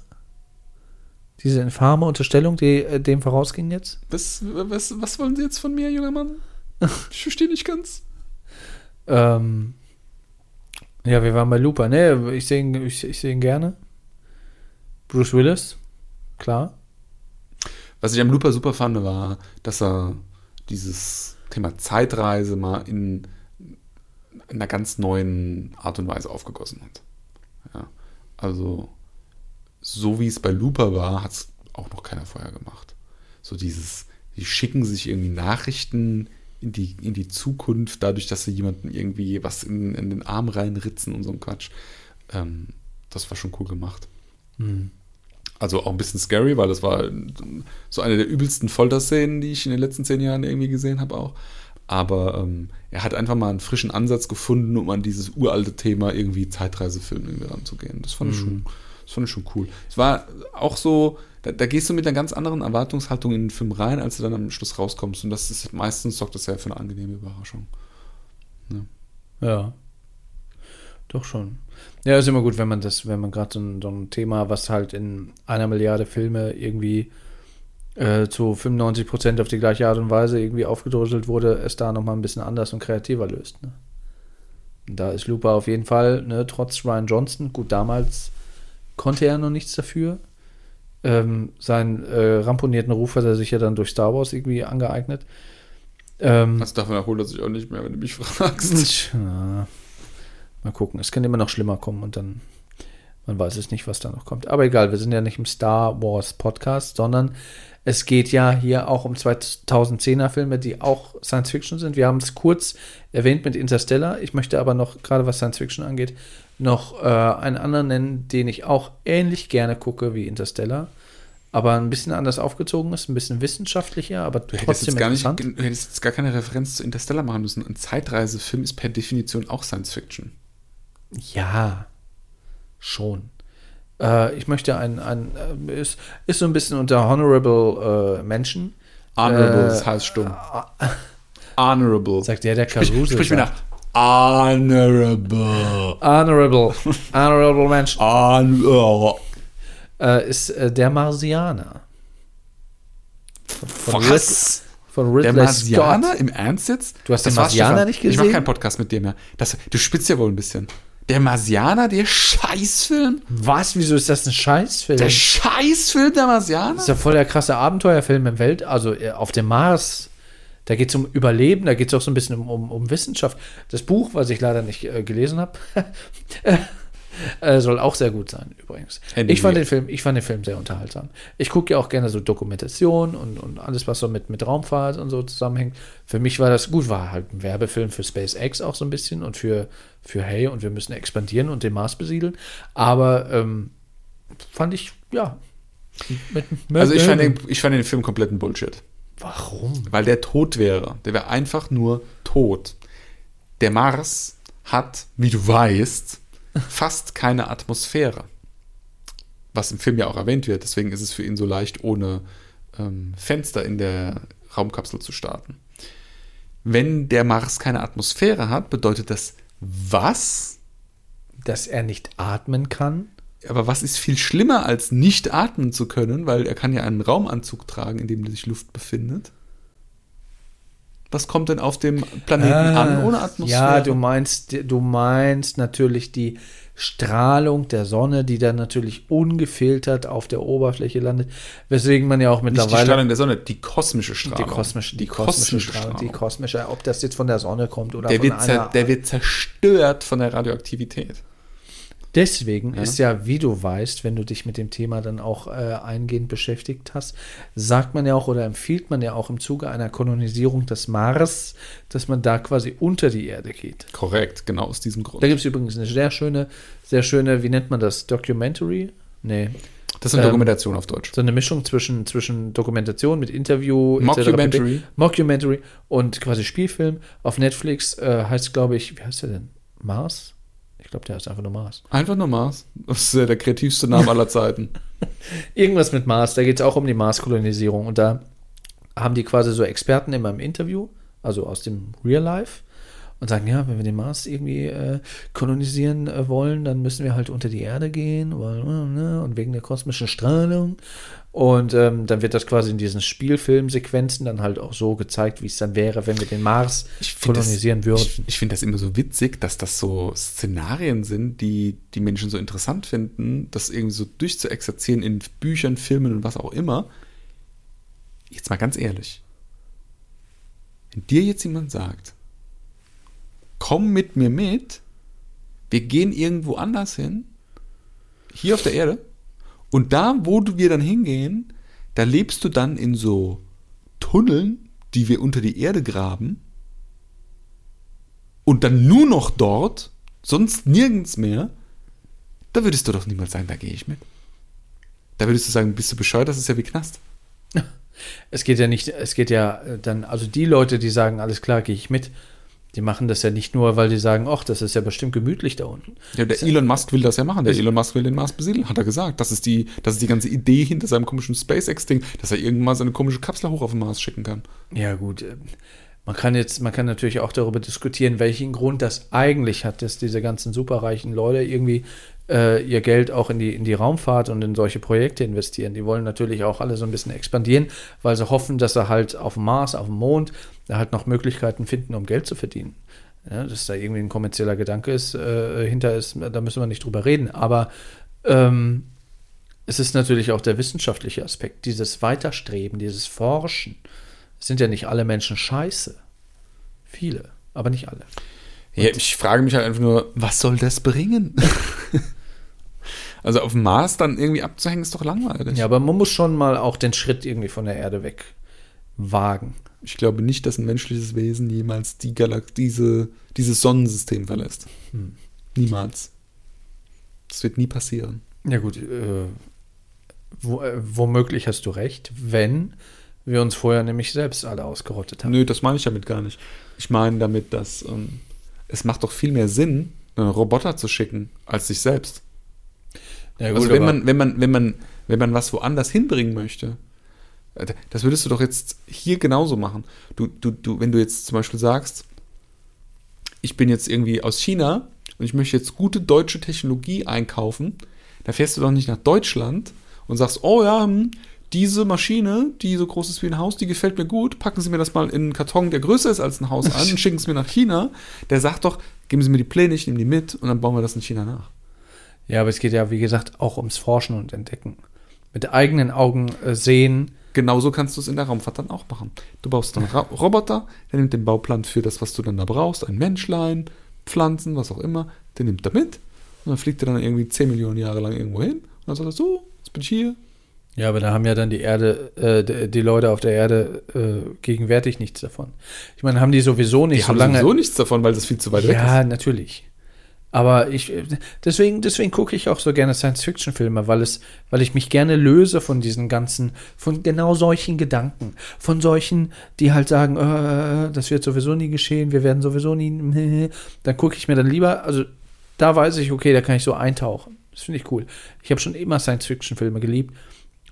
Diese infame Unterstellung, die äh, dem vorausging jetzt? Was, was, was wollen Sie jetzt von mir, junger Mann? Ich verstehe nicht ganz. Ähm, ja, wir waren bei Looper. Ne, ich sehe ihn, ich, ich seh ihn gerne. Bruce Willis, klar. Was ich am Looper super fand, war, dass er dieses Thema Zeitreise mal in einer ganz neuen Art und Weise aufgegossen hat. Ja, also, so wie es bei Looper war, hat es auch noch keiner vorher gemacht. So dieses, die schicken sich irgendwie Nachrichten in die, in die Zukunft, dadurch, dass sie jemanden irgendwie was in, in den Arm reinritzen und so ein Quatsch. Ähm, das war schon cool gemacht. Also auch ein bisschen scary, weil das war so eine der übelsten Folterszenen, die ich in den letzten zehn Jahren irgendwie gesehen habe auch. Aber ähm, er hat einfach mal einen frischen Ansatz gefunden, um an dieses uralte Thema irgendwie Zeitreisefilm irgendwie ranzugehen. Das fand, ich, schon, das fand ich schon cool. Es war auch so, da, da gehst du mit einer ganz anderen Erwartungshaltung in den Film rein, als du dann am Schluss rauskommst. Und das ist meistens sorgt das ja für eine angenehme Überraschung. Ja. Doch schon. Ja, ist immer gut, wenn man das, wenn man gerade so, ein- so ein Thema, was halt in einer Milliarde Filme irgendwie äh, zu 95 Prozent auf die gleiche Art und Weise irgendwie aufgedröselt wurde, es da nochmal ein bisschen anders und kreativer löst. Ne? Da ist Looper auf jeden Fall, ne, trotz Ryan Johnson, gut, damals konnte er noch nichts dafür. Ähm, seinen äh, ramponierten Ruf hat er sich ja dann durch Star Wars irgendwie angeeignet. Ähm, Also davon erholt er sich auch nicht mehr, wenn du mich fragst. Tja, mal gucken. Es kann immer noch schlimmer kommen und dann, man weiß es nicht, was da noch kommt. Aber egal, wir sind ja nicht im Star Wars Podcast, sondern es geht ja hier auch um 2010er Filme, die auch Science Fiction sind. Wir haben es kurz erwähnt mit Interstellar. Ich möchte aber noch, gerade was Science Fiction angeht, noch äh, einen anderen nennen, den ich auch ähnlich gerne gucke wie Interstellar. Aber ein bisschen anders aufgezogen ist, ein bisschen wissenschaftlicher, aber Du hättest, trotzdem jetzt gar nicht, interessant. du hättest jetzt gar keine Referenz zu Interstellar machen müssen. Ein Zeitreisefilm ist per Definition auch Science Fiction. Ja, schon. Äh, ich möchte ein, ein äh, ist, ist so ein bisschen unter Honorable äh, Menschen. Honorable, Äh, das heißt stumm. Honorable. Sagt der, der Sprich, Caruso sprich mir nach. Honorable. Honorable, Honorable Mensch, Honor. äh, ist äh, der Marsianer. Von, Was? von Der Ridley Marsianer? Scott. Im Ernst jetzt? Du hast den war's, Marsianer nicht Ich mach gesehen? keinen Podcast mit dir mehr. Das, du spitzt ja wohl ein bisschen. Der Marsianer, der Scheißfilm? Was? Wieso ist das ein Scheißfilm? Der Scheißfilm der Marsianer? Das ist ja voll der krasse Abenteuerfilm im Welt, also äh, auf dem Mars. Da geht es um Überleben, da geht es auch so ein bisschen um, um, um Wissenschaft. Das Buch, was ich leider nicht äh, gelesen habe, äh, soll auch sehr gut sein, übrigens. Ich fand, den Film, ich fand den Film sehr unterhaltsam. Ich gucke ja auch gerne so Dokumentation und, und alles, was so mit, mit Raumfahrt und so zusammenhängt. Für mich war das gut, war halt ein Werbefilm für SpaceX auch so ein bisschen und für, für hey, und wir müssen expandieren und den Mars besiedeln. Aber ähm, fand ich, ja. Mit, mit Also ich fand, den, ich fand den Film kompletten Bullshit. Warum? Weil der tot wäre. Der wäre einfach nur tot. Der Mars hat, wie du weißt, fast keine Atmosphäre. Was im Film ja auch erwähnt wird. Deswegen ist es für ihn so leicht, ohne ähm, Fenster in der Raumkapsel zu starten. Wenn der Mars keine Atmosphäre hat, bedeutet das was? Dass er nicht atmen kann? Aber was ist viel schlimmer, als nicht atmen zu können, weil er kann ja einen Raumanzug tragen, in dem sich Luft befindet? Was kommt denn auf dem Planeten an ohne Atmosphäre? Ja, du meinst, du meinst natürlich die Strahlung der Sonne, die dann natürlich ungefiltert auf der Oberfläche landet, weswegen man ja auch Nicht die mittlerweile Strahlung der Sonne, die kosmische die Strahlung. kosmische, die kosmische Strahlung, die kosmische, ob das jetzt von der Sonne kommt oder der, von wird einer der wird zerstört von der Radioaktivität. Deswegen ist ja, wie du weißt, wenn du dich mit dem Thema dann auch äh, eingehend beschäftigt hast, sagt man ja auch oder empfiehlt man ja auch im Zuge einer Kolonisierung des Mars, dass man da quasi unter die Erde geht. Korrekt, genau aus diesem Grund. Da gibt es übrigens eine sehr schöne, sehr schöne, wie nennt man das, Documentary? Nee. Das ist eine ähm, Dokumentation auf Deutsch. So eine Mischung zwischen, zwischen Dokumentation mit Interview. Mockumentary. Mockumentary und quasi Spielfilm. Auf Netflix äh, heißt, glaube ich, wie heißt der denn? Mars? Ich glaube, der heißt einfach nur Mars. Einfach nur Mars. Das ist ja der kreativste Name aller Zeiten. Irgendwas mit Mars, da geht es auch um die Marskolonisierung. Und da haben die quasi so Experten immer im Interview, also aus dem Real Life, und sagen, ja, wenn wir den Mars irgendwie äh, kolonisieren äh, wollen, dann müssen wir halt unter die Erde gehen, weil, äh, ne, und wegen der kosmischen Strahlung. Und ähm, dann wird das quasi in diesen Spielfilmsequenzen dann halt auch so gezeigt, wie es dann wäre, wenn wir den Mars kolonisieren das, würden. Ich, ich finde das immer so witzig, dass das so Szenarien sind, die die Menschen so interessant finden, das irgendwie so durchzuexerzieren in Büchern, Filmen und was auch immer. Jetzt mal ganz ehrlich. Wenn dir jetzt jemand sagt, komm mit mir mit, wir gehen irgendwo anders hin, hier auf der Erde, und da, wo wir dann hingehen, da lebst du dann in so Tunneln, die wir unter die Erde graben, und dann nur noch dort, sonst nirgends mehr, da würdest du doch niemals sagen, da gehe ich mit. Da würdest du sagen, bist du bescheuert, das ist ja wie Knast. Es geht ja nicht, es geht ja äh, dann, also die Leute, die sagen, alles klar, gehe ich mit, die machen das ja nicht nur, weil die sagen, ach, das ist ja bestimmt gemütlich da unten. Ja, der Elon Musk will das ja machen. Der Elon Musk will den Mars besiedeln, hat er gesagt. Das ist die, das ist die ganze Idee hinter seinem komischen SpaceX-Ding, dass er irgendwann mal seine komische Kapsel hoch auf den Mars schicken kann. Ja, gut. äh, Man kann jetzt, man kann natürlich auch darüber diskutieren, welchen Grund das eigentlich hat, dass diese ganzen superreichen Leute irgendwie äh, ihr Geld auch in die, in die Raumfahrt und in solche Projekte investieren. Die wollen natürlich auch alle so ein bisschen expandieren, weil sie hoffen, dass sie halt auf dem Mars, auf dem Mond, da halt noch Möglichkeiten finden, um Geld zu verdienen. Ja, dass da irgendwie ein kommerzieller Gedanke ist, äh, hinter ist, da müssen wir nicht drüber reden. Aber ähm, es ist natürlich auch der wissenschaftliche Aspekt, dieses Weiterstreben, dieses Forschen. Es sind ja nicht alle Menschen scheiße. Viele, aber nicht alle. Ja, ich frage mich halt einfach nur, was soll das bringen? also auf dem Mars dann irgendwie abzuhängen, ist doch langweilig. Ja, aber man muss schon mal auch den Schritt irgendwie von der Erde weg wagen. Ich glaube nicht, dass ein menschliches Wesen jemals die Galax diese, dieses Sonnensystem verlässt. Niemals. Das wird nie passieren. Ja gut, äh, wo, äh, womöglich hast du recht, wenn wir uns vorher nämlich selbst alle ausgerottet haben. Nö, das meine ich damit gar nicht. Ich meine damit, dass ähm, es macht doch viel mehr Sinn, einen Roboter zu schicken, als sich selbst. Ja, gut, also wenn man, wenn man, wenn man, wenn man was woanders hinbringen möchte, äh, das würdest du doch jetzt hier genauso machen. Du, du, du, wenn du jetzt zum Beispiel sagst, ich bin jetzt irgendwie aus China und ich möchte jetzt gute deutsche Technologie einkaufen, da fährst du doch nicht nach Deutschland und sagst, oh ja, hm, diese Maschine, die so groß ist wie ein Haus, die gefällt mir gut, packen Sie mir das mal in einen Karton, der größer ist als ein Haus an und schicken es mir nach China. Der sagt doch, geben Sie mir die Pläne, ich nehme die mit und dann bauen wir das in China nach. Ja, aber es geht ja, wie gesagt, auch ums Forschen und Entdecken. Mit eigenen Augen äh, sehen. Genauso kannst du es in der Raumfahrt dann auch machen. Du baust dann einen Ra Roboter, der nimmt den Bauplan für das, was du dann da brauchst, ein Menschlein, Pflanzen, was auch immer, den nimmt er mit und dann fliegt er dann irgendwie 10 Millionen Jahre lang irgendwo hin und dann sagt er so, jetzt bin ich hier. Ja, aber da haben ja dann die Erde, äh, die- Leute auf der Erde äh, gegenwärtig nichts davon. Ich meine, haben die sowieso nicht Die so haben lange. sowieso nichts davon, weil das viel zu weit weg ja, ist. natürlich. Aber ich, deswegen, deswegen gucke ich auch so gerne Science-Fiction-Filme, weil es, weil ich mich gerne löse von diesen ganzen, von genau solchen Gedanken, von solchen, die halt sagen, äh, das wird sowieso nie geschehen, wir werden sowieso nie, dann gucke ich mir dann lieber, also da weiß ich, okay, da kann ich so eintauchen. Das finde ich cool. Ich habe schon immer Science-Fiction-Filme geliebt,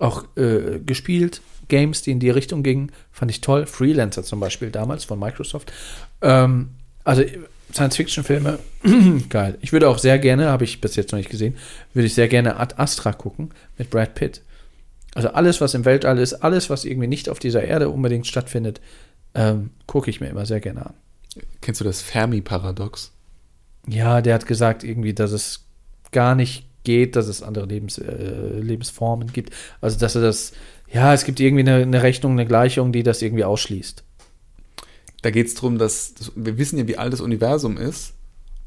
auch äh, gespielt, Games, die in die Richtung gingen, fand ich toll. Freelancer zum Beispiel damals von Microsoft. Ähm, also Science-Fiction-Filme, geil. Ich würde auch sehr gerne, habe ich bis jetzt noch nicht gesehen, würde ich sehr gerne Ad Astra gucken mit Brad Pitt. Also alles, was im Weltall ist, alles, was irgendwie nicht auf dieser Erde unbedingt stattfindet, ähm, gucke ich mir immer sehr gerne an. Kennst du das Fermi-Paradox? Ja, der hat gesagt irgendwie, dass es gar nicht geht, dass es andere Lebens, äh, Lebensformen gibt. Also, dass er das, ja, es gibt irgendwie eine, eine Rechnung, eine Gleichung, die das irgendwie ausschließt. Da geht es darum, dass, dass wir wissen ja, wie alt das Universum ist.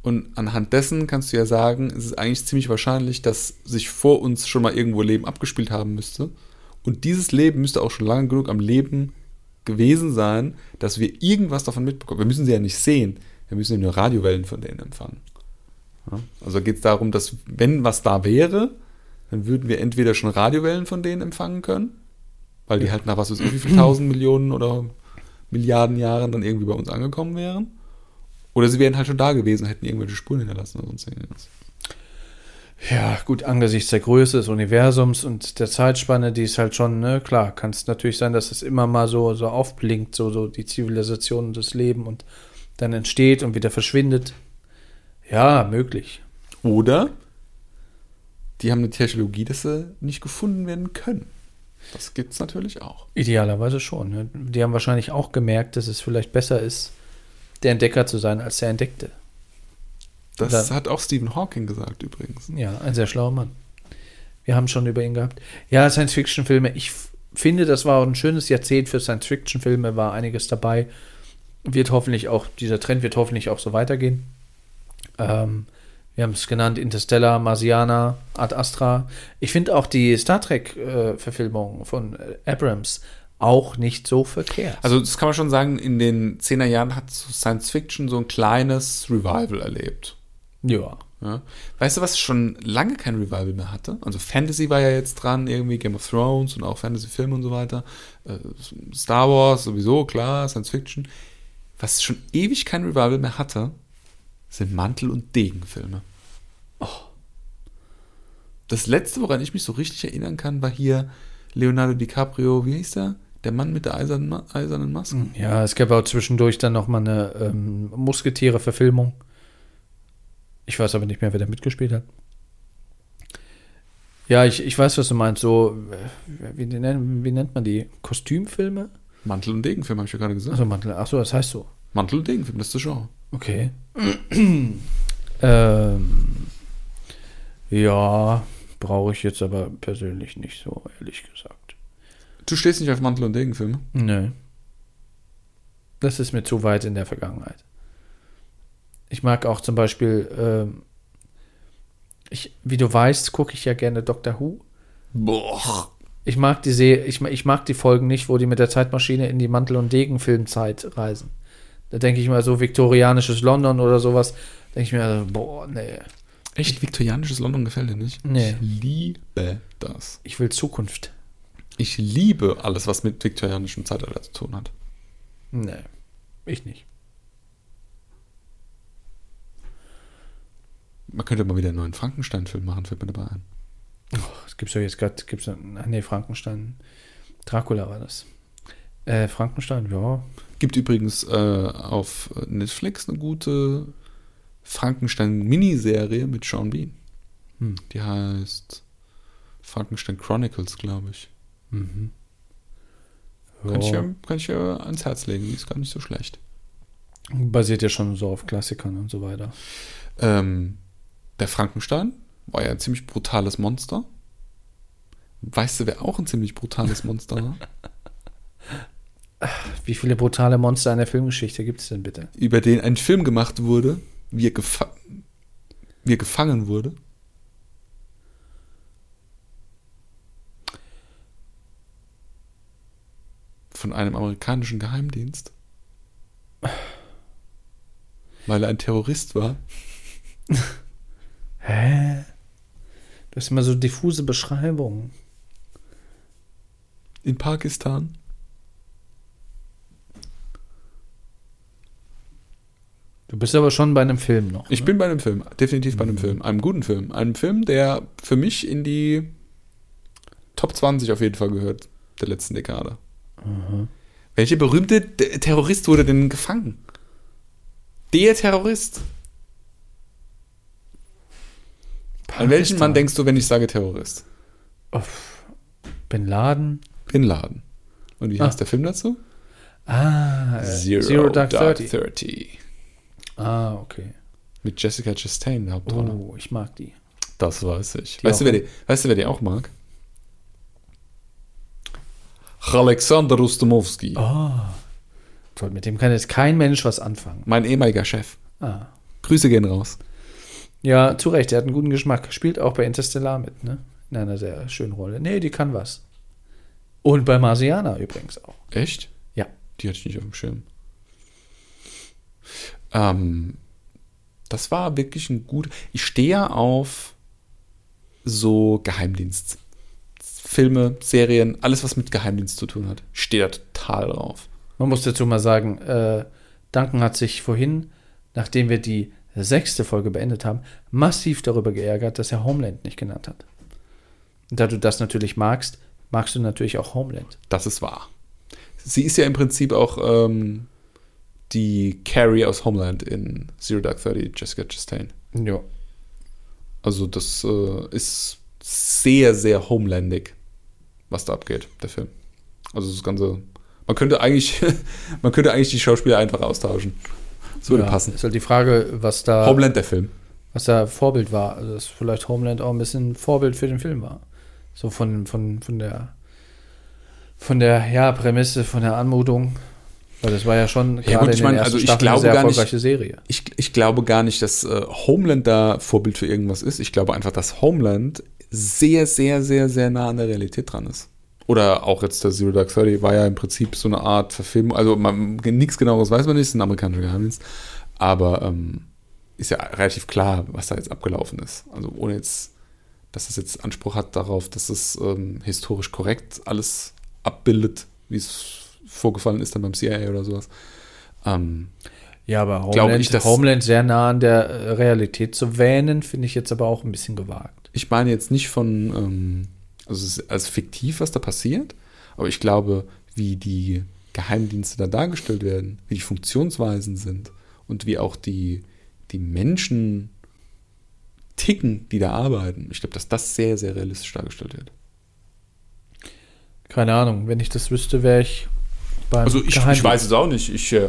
Und anhand dessen kannst du ja sagen, es ist eigentlich ziemlich wahrscheinlich, dass sich vor uns schon mal irgendwo Leben abgespielt haben müsste. Und dieses Leben müsste auch schon lange genug am Leben gewesen sein, dass wir irgendwas davon mitbekommen. Wir müssen sie ja nicht sehen. Wir müssen nur Radiowellen von denen empfangen. Ja? Also geht es darum, dass wenn was da wäre, dann würden wir entweder schon Radiowellen von denen empfangen können, weil die halt nach was weiß ich, wie viel tausend Millionen oder Milliarden Jahren dann irgendwie bei uns angekommen wären. Oder sie wären halt schon da gewesen, hätten irgendwelche Spuren hinterlassen oder sonst irgendwas. Ja, gut, angesichts der Größe des Universums und der Zeitspanne, die ist halt schon, ne, klar, kann es natürlich sein, dass es immer mal so, so aufblinkt, so, so die Zivilisation und das Leben und dann entsteht und wieder verschwindet. Ja, möglich. Oder die haben eine Technologie, dass sie nicht gefunden werden können. Das gibt es natürlich auch. Idealerweise schon. Ne? Die haben wahrscheinlich auch gemerkt, dass es vielleicht besser ist, der Entdecker zu sein, als der Entdeckte. Das Dann- hat auch Stephen Hawking gesagt übrigens. Ja, ein sehr schlauer Mann. Wir haben schon über ihn gehabt. Ja, Science-Fiction-Filme. Ich finde, das war auch ein schönes Jahrzehnt für Science-Fiction-Filme, war einiges dabei. Wird hoffentlich auch, dieser Trend wird hoffentlich auch so weitergehen. Ähm, wir haben es genannt, Interstellar, Marsiana, Ad Astra. Ich finde auch die Star Trek-Verfilmung von äh, Abrams auch nicht so verkehrt. Also das kann man schon sagen, in den 10er Jahren hat Science Fiction so ein kleines Revival erlebt. ja. Ja. Weißt du, was schon lange kein Revival mehr hatte? Also Fantasy war ja jetzt dran, irgendwie Game of Thrones und auch Fantasy-Filme und so weiter. Äh, Star Wars sowieso, klar, Science Fiction. Was schon ewig kein Revival mehr hatte, sind Mantel- und Degenfilme. Oh. Das letzte, woran ich mich so richtig erinnern kann, war hier Leonardo DiCaprio, wie hieß der? Der Mann mit der eisernen, Ma eisernen Maske. Ja, es gab auch zwischendurch dann noch mal eine ähm, Musketiere-Verfilmung. Ich weiß aber nicht mehr, wer da mitgespielt hat. Ja, ich, ich weiß, was du meinst. So, äh, wie, nennt- wie nennt man die? Kostümfilme? Mantel- und Degenfilm, habe ich ja gerade gesagt. Achso, Mantel. Achso, das heißt so. Mantel- und Degenfilm, das ist das Genre. Okay. ähm, ja, brauche ich jetzt aber persönlich nicht so, ehrlich gesagt. Du stehst nicht auf Mantel- und Degenfilme? Nö. Das ist mir zu weit in der Vergangenheit. Ich mag auch zum Beispiel, ähm, ich, wie du weißt, gucke ich ja gerne Doctor Who. Boah. Ich mag die Se ich, ich mag die Folgen nicht, wo die mit der Zeitmaschine in die Mantel- und Degenfilmzeit reisen. Da denke ich mal so viktorianisches London oder sowas. Denke ich mir, also, boah, nee. Echt? Viktorianisches London gefällt dir nicht? Nee. Ich liebe das. Ich will Zukunft. Ich liebe alles, was mit viktorianischem Zeitalter zu tun hat. Nee, ich nicht. Man könnte mal wieder einen neuen Frankenstein-Film machen, fällt mir dabei ein. Es gibt ja jetzt gerade, gibt's, nee, Frankenstein. Dracula war das. Äh, Frankenstein, ja. Gibt übrigens äh, auf Netflix eine gute Frankenstein-Miniserie mit Sean Bean. Hm. Die heißt Frankenstein Chronicles, glaube ich. Kann, ich Ja. ja, kann ich ja ans Herz legen, die ist gar nicht so schlecht. Basiert ja schon so auf Klassikern und so weiter. Ähm, der Frankenstein war ja ein ziemlich brutales Monster. Weißt du, wer auch ein ziemlich brutales Monster war? Wie viele brutale Monster in der Filmgeschichte gibt es denn bitte? Über den ein Film gemacht wurde, wie er, gefa wie er gefangen wurde. Von einem amerikanischen Geheimdienst. Weil er ein Terrorist war. Hä? Du hast immer so diffuse Beschreibungen. In Pakistan. Du bist aber schon bei einem Film noch. Ich bin bei einem Film, definitiv bei einem Film, einem guten Film. Einem Film, der für mich in die Top 20 auf jeden Fall gehört, der letzten Dekade. Welcher berühmte Terrorist wurde denn gefangen? Der Terrorist. An welchen Mann denkst du, wenn ich sage Terrorist? Bin Laden. Bin Laden. Und wie Ah. heißt der Film dazu? Ah, äh, Zero, Dark, Thirty. 30. Ah, okay. Mit Jessica Chastain, in der Hauptrolle. Oh, ich mag die. Das weiß ich. Die Weißt du, wer die, weißt du, wer die auch mag? Alexander Rustomowski. Oh. Toll, mit dem kann jetzt kein Mensch was anfangen. Mein ehemaliger Chef. Ah. Grüße gehen raus. Ja, zu Recht, er hat einen guten Geschmack. Spielt auch bei Interstellar mit, ne? In einer sehr schönen Rolle. Nee, die kann was. Und bei Marsiana übrigens auch. Echt? Ja. Die hatte ich nicht auf dem Schirm. Ähm, das war wirklich ein gut. Ich stehe ja auf so Geheimdienstfilme, Serien, alles, was mit Geheimdienst zu tun hat. Ich stehe da total drauf. Man muss dazu mal sagen, äh, Duncan hat sich vorhin, nachdem wir die sechste Folge beendet haben, massiv darüber geärgert, dass er Homeland nicht genannt hat. Und da du das natürlich magst, magst du natürlich auch Homeland. Das ist wahr. Sie ist ja im Prinzip auch ähm, die Carrie aus Homeland in Zero Dark Thirty, Jessica Chastain. Ja. Also das äh, ist sehr, sehr homelandig, was da abgeht, der Film. Also das Ganze, man könnte eigentlich, man könnte eigentlich die Schauspieler einfach austauschen. Das würde ja, passen. Ist halt die Frage, was da, Homeland, der Film. was da Vorbild war. Also, dass vielleicht Homeland auch ein bisschen Vorbild für den Film war. So von, von, von der, von der, ja, Prämisse, von der Anmutung. Weil das war ja schon Ja, gut, ich meine, also ich glaube sehr gar nicht- Serie. Ich, ich glaube gar nicht, dass äh, Homeland da Vorbild für irgendwas ist. Ich glaube einfach, dass Homeland sehr, sehr, sehr, sehr nah an der Realität dran ist. Oder auch jetzt der Zero Dark Thirty war ja im Prinzip so eine Art Verfilmung. Also man, nichts genaueres weiß man nicht, es ist ein amerikanischer Geheimdienst. Aber ähm, ist ja relativ klar, was da jetzt abgelaufen ist. Also ohne jetzt, dass es jetzt Anspruch hat darauf, dass es ähm, historisch korrekt alles abbildet, wie es vorgefallen ist dann beim CIA oder sowas. Ähm, Ja, aber Homeland, ich, dass- Homeland sehr nah an der äh, Realität zu wähnen, finde ich jetzt aber auch ein bisschen gewagt. Ich meine jetzt nicht von, ähm, also es ist als fiktiv, was da passiert, aber ich glaube, wie die Geheimdienste da dargestellt werden, wie die Funktionsweisen sind und wie auch die, die Menschen ticken, die da arbeiten. Ich glaube, dass das sehr, sehr realistisch dargestellt wird. Keine Ahnung, wenn ich das wüsste, wäre ich Also ich, ich weiß es auch nicht. Ich äh,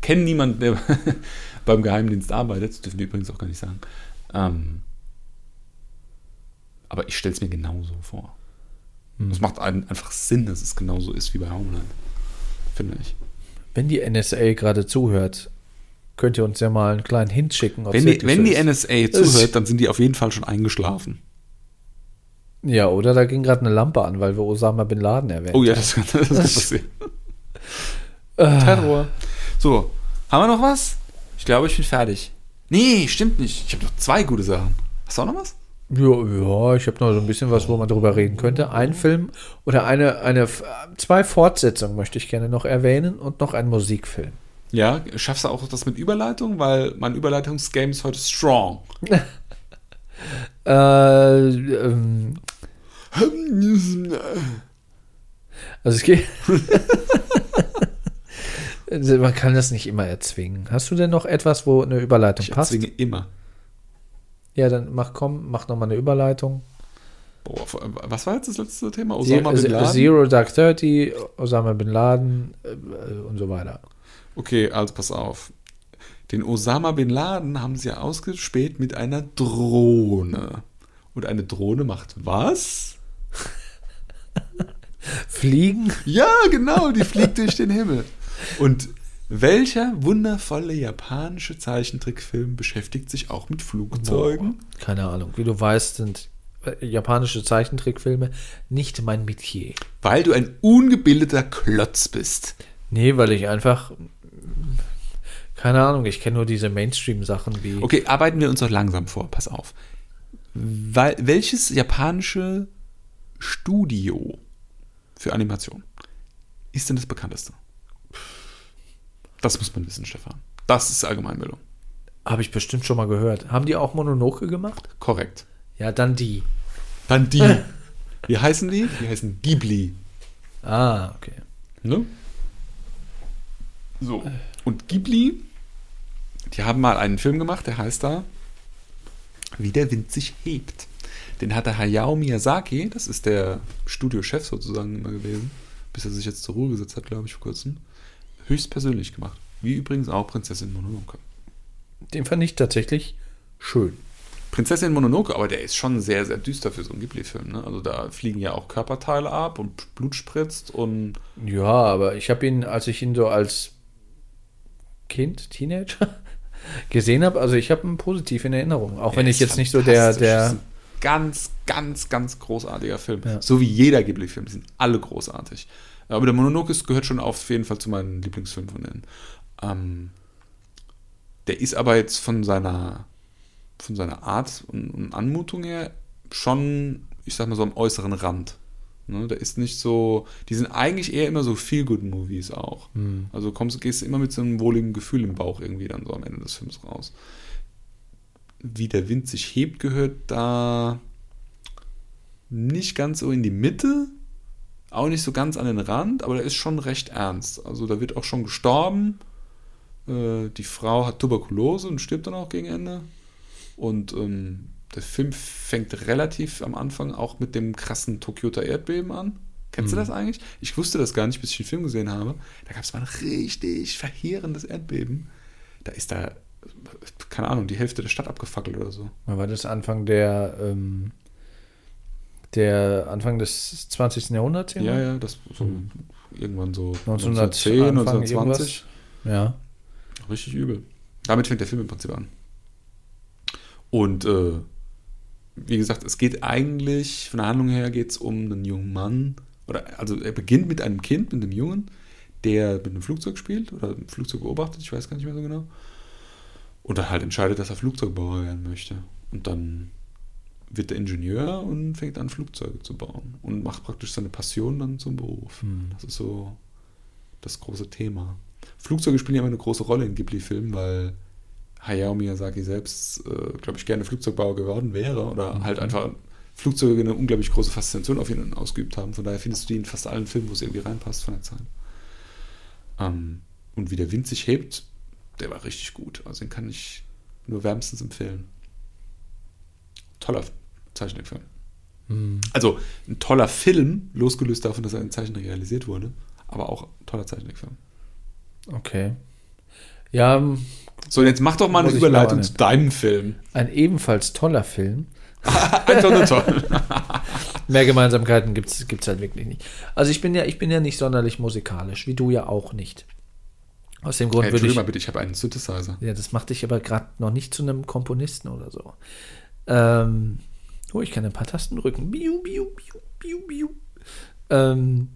kenne niemanden, der beim Geheimdienst arbeitet. Das dürfen die übrigens auch gar nicht sagen. Ähm, aber ich stelle es mir genauso vor. Es macht ein, einfach Sinn, dass es genauso ist wie bei Homeland. Finde ich. Wenn die NSA gerade zuhört, könnt ihr uns ja mal einen kleinen Hint schicken. Wenn die, wenn die. NSA zuhört, dann sind die auf jeden Fall schon eingeschlafen. Ja, oder da ging gerade eine Lampe an, weil wir Osama Bin Laden erwähnt Oh ja, haben. das kann, das kann passieren. Äh, Terror. So, haben wir noch was? Ich glaube, ich bin fertig. Nee, stimmt nicht. Ich habe noch zwei gute Sachen. Hast du auch noch was? Ja, ja ich habe noch so ein bisschen was, wo man drüber reden könnte. Ein Film oder eine, eine, zwei Fortsetzungen möchte ich gerne noch erwähnen und noch ein Musikfilm. Ja, schaffst du auch das mit Überleitung? Weil mein Überleitungsgame ist heute strong. Äh, ähm, also es geht. Man kann das nicht immer erzwingen. Hast du denn noch etwas, wo eine Überleitung Ich passt? erzwinge immer. Ja, dann mach komm, mach noch mal eine Überleitung. Boah, was war jetzt das letzte Thema? Osama Zero, Bin Laden? Zero Dark Thirty, Osama Bin Laden äh, und so weiter. Okay, also pass auf. Den Osama Bin Laden haben sie ja ausgespäht mit einer Drohne. Und eine Drohne macht was? Fliegen? Ja, genau, die fliegt durch den Himmel. Und welcher wundervolle japanische Zeichentrickfilm beschäftigt sich auch mit Flugzeugen? Keine Ahnung. Wie du weißt, sind äh, japanische Zeichentrickfilme nicht mein Metier. Weil du ein ungebildeter Klotz bist. Nee, weil ich einfach. Keine Ahnung, ich kenne nur diese Mainstream-Sachen wie. Okay, arbeiten wir uns doch langsam vor, pass auf. Weil, welches japanische Studio für Animation ist denn das bekannteste? Das muss man wissen, Stefan. Das ist Allgemeinbildung. Habe ich bestimmt schon mal gehört. Haben die auch Mononoke gemacht? Korrekt. Ja, dann die. Dann die. Wie heißen die? Die heißen Ghibli. Ah, okay. Ne? So. Und Ghibli, die haben mal einen Film gemacht, der heißt da Wie der Wind sich hebt. Den hat der Hayao Miyazaki, das ist der Studiochef sozusagen immer gewesen, bis er sich jetzt zur Ruhe gesetzt hat, glaube ich, vor kurzem, höchstpersönlich gemacht. Wie übrigens auch Prinzessin Mononoke. Den fand ich tatsächlich schön. Prinzessin Mononoke, aber der ist schon sehr, sehr düster für so einen Ghibli-Film. Ne? Also da fliegen ja auch Körperteile ab und Blut spritzt und Ja, aber ich habe ihn, als ich ihn so als Kind, Teenager gesehen habe, also ich habe ihn positiv in Erinnerung. Auch wenn Der ich jetzt nicht so der, der. Ganz, ganz, ganz großartiger Film. Ja. So wie jeder Ghibli-Film. Die sind alle großartig. Aber der Mononoke gehört schon auf jeden Fall zu meinen Lieblingsfilmen von denen. Ähm, der ist aber jetzt von seiner, von seiner Art und, und Anmutung her schon, ich sag mal so am äußeren Rand. Ne, der ist nicht so, die sind eigentlich eher immer so Feel-Good-Movies auch. Also kommst, gehst du immer mit so einem wohligen Gefühl im Bauch irgendwie dann so am Ende des Films raus wie der Wind sich hebt, gehört da nicht ganz so in die Mitte, auch nicht so ganz an den Rand, aber der ist schon recht ernst. Also da wird auch schon gestorben. Äh, die Frau hat Tuberkulose und stirbt dann auch gegen Ende. Und ähm, der Film fängt relativ am Anfang auch mit dem krassen Tokioter Erdbeben an. Kennst du das eigentlich? Ich wusste das gar nicht, bis ich den Film gesehen habe. Da gab es mal ein richtig verheerendes Erdbeben. Da ist da, keine Ahnung, die Hälfte der Stadt abgefackelt oder so. War das Anfang der, ähm, der Anfang des 20. Jahrhunderts? Ja, ja, das so irgendwann so 1910, 1910, Anfang 1920. Ja. Richtig übel. Damit fängt der Film im Prinzip an. Und äh, wie gesagt, es geht eigentlich, von der Handlung her geht es um einen jungen Mann, oder also er beginnt mit einem Kind, mit einem Jungen, der mit einem Flugzeug spielt oder ein Flugzeug beobachtet, ich weiß gar nicht mehr so genau. Und dann halt entscheidet, dass er Flugzeugbauer werden möchte. Und dann wird er Ingenieur und fängt an, Flugzeuge zu bauen. Und macht praktisch seine Passion dann zum Beruf. Das ist so das große Thema. Flugzeuge spielen ja immer eine große Rolle in Ghibli-Filmen, weil Hayao Miyazaki selbst, äh, glaube ich, gerne Flugzeugbauer geworden wäre oder halt einfach Flugzeuge eine unglaublich große Faszination auf ihn ausgeübt haben. Von daher findest du die in fast allen Filmen, wo es irgendwie reinpasst von der Zeit. Ähm, und wie der Wind sich hebt, der war richtig gut. Also den kann ich nur wärmstens empfehlen. Toller Zeichentrickfilm. Also ein toller Film, losgelöst davon, dass er in Zeichentrick realisiert wurde, aber auch ein toller Zeichentrickfilm. Okay. Ja, ähm, So, jetzt mach doch mal eine Überleitung zu deinem Film. ein ebenfalls toller Film. toll, toll. Mehr Gemeinsamkeiten gibt es halt wirklich nicht. Also ich bin ja, ich bin ja nicht sonderlich musikalisch, wie du ja auch nicht. Aus dem Grund Hey, würde ich. mal bitte, ich habe einen Synthesizer. Ja, das macht dich aber gerade noch nicht zu einem Komponisten oder so. Ähm, oh, ich kann ein paar Tasten drücken. Biu, biu, biu, biu, biu. Ähm,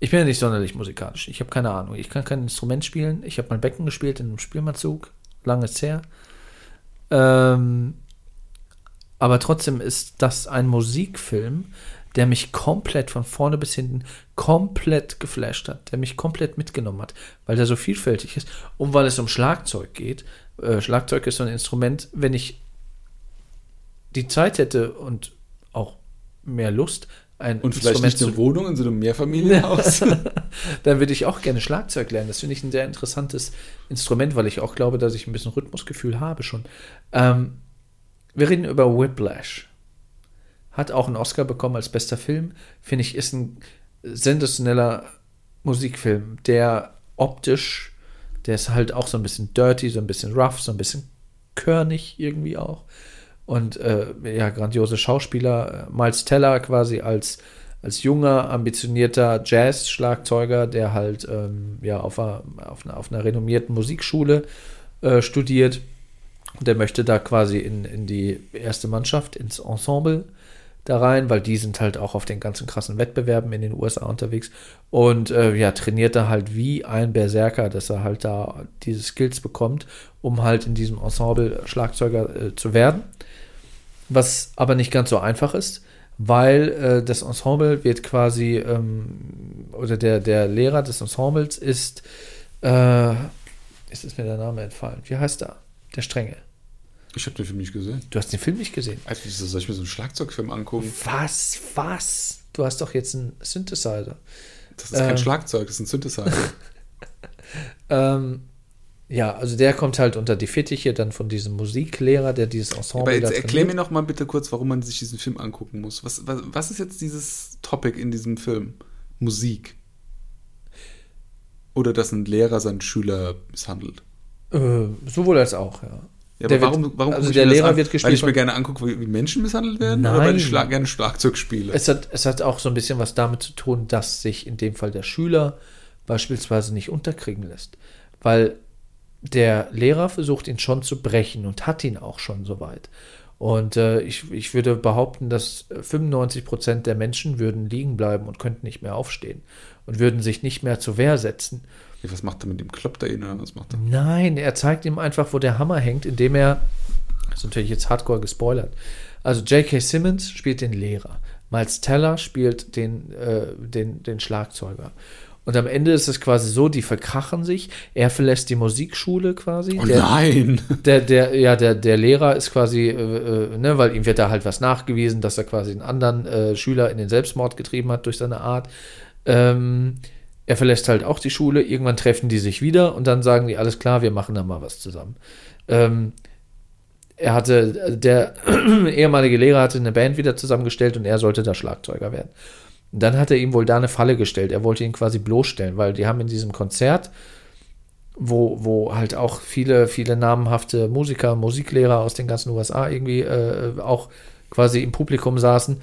ich bin ja nicht sonderlich musikalisch. Ich habe keine Ahnung. Ich kann kein Instrument spielen. Ich habe mal Becken gespielt in einem Spielmannzug. Lange ist her. Ähm, aber trotzdem ist das ein Musikfilm, der mich komplett von vorne bis hinten komplett geflasht hat, der mich komplett mitgenommen hat, weil der so vielfältig ist und weil es um Schlagzeug geht. Äh, Schlagzeug ist so ein Instrument, wenn ich die Zeit hätte und auch mehr Lust, ein Und vielleicht nicht eine Wohnung in so einem Mehrfamilienhaus. dann würde ich auch gerne Schlagzeug lernen. Das finde ich ein sehr interessantes Instrument, weil ich auch glaube, dass ich ein bisschen Rhythmusgefühl habe schon. Ähm, wir reden über Whiplash. Hat auch einen Oscar bekommen als bester Film. Finde ich, ist ein sensationeller Musikfilm, der optisch, der ist halt auch so ein bisschen dirty, so ein bisschen rough, so ein bisschen körnig irgendwie auch. Und äh, ja, grandiose Schauspieler. Äh, Miles Teller quasi als, als junger, ambitionierter Jazz-Schlagzeuger, der halt ähm, ja, auf, einer, auf, einer, auf einer renommierten Musikschule äh, studiert. Der möchte da quasi in, in die erste Mannschaft, ins Ensemble da rein, weil die sind halt auch auf den ganzen krassen Wettbewerben in den USA unterwegs und äh, ja, trainiert da halt wie ein Berserker, dass er halt da diese Skills bekommt, um halt in diesem Ensemble Schlagzeuger äh, zu werden. Was aber nicht ganz so einfach ist, weil äh, das Ensemble wird quasi, ähm, oder der, der Lehrer des Ensembles ist, äh, jetzt ist mir der Name entfallen. Wie heißt er? Der Strenge. Ich habe den Film nicht gesehen. Du hast den Film nicht gesehen. Also, soll ich mir so einen Schlagzeugfilm angucken? Was? Was? Du hast doch jetzt einen Synthesizer. Das ist kein Ähm. Schlagzeug, das ist ein Synthesizer. Ähm, ja, also der kommt halt unter die Fittiche dann von diesem Musiklehrer, der dieses Ensemble Aber jetzt erklär mir noch mal bitte kurz, warum man sich diesen Film angucken muss. Was, was, was ist jetzt dieses Topic in diesem Film? Musik. Oder dass ein Lehrer seinen Schüler misshandelt. Äh, sowohl als auch, ja. Ja, Der warum, warum also der Lehrer wird gespielt Weil ich mir gerne angucke, wie, wie Menschen misshandelt werden? Oder weil Nein. ich schlag, gerne Schlagzeug spiele? Es hat, es hat auch so ein bisschen was damit zu tun, dass sich in dem Fall der Schüler beispielsweise nicht unterkriegen lässt. Weil der Lehrer versucht ihn schon zu brechen und hat ihn auch schon soweit. Und äh, ich, ich würde behaupten, dass 95 Prozent der Menschen würden liegen bleiben und könnten nicht mehr aufstehen und würden sich nicht mehr zur Wehr setzen. Was macht er mit dem? Kloppt er ihn oder was macht er? Nein, er zeigt ihm einfach, wo der Hammer hängt, indem er, das ist natürlich jetzt hardcore gespoilert, also J.K. Simmons spielt den Lehrer, Miles Teller spielt den, äh, den, den Schlagzeuger. Und am Ende ist es quasi so, die verkrachen sich, er verlässt die Musikschule quasi. Oh der, nein! der, der, ja, der, der Lehrer ist quasi, äh, äh, ne, weil ihm wird da halt was nachgewiesen, dass er quasi einen anderen äh, Schüler in den Selbstmord getrieben hat durch seine Art. Ähm, er verlässt halt auch die Schule, irgendwann treffen die sich wieder und dann sagen die, alles klar, wir machen da mal was zusammen. Ähm, er hatte, der ehemalige Lehrer hatte eine Band wieder zusammengestellt und er sollte da Schlagzeuger werden. Und dann hat er ihm wohl da eine Falle gestellt. Er wollte ihn quasi bloßstellen, weil die haben in diesem Konzert, wo, wo halt auch viele, viele namhafte Musiker, Musiklehrer aus den ganzen USA irgendwie äh, auch quasi im Publikum saßen.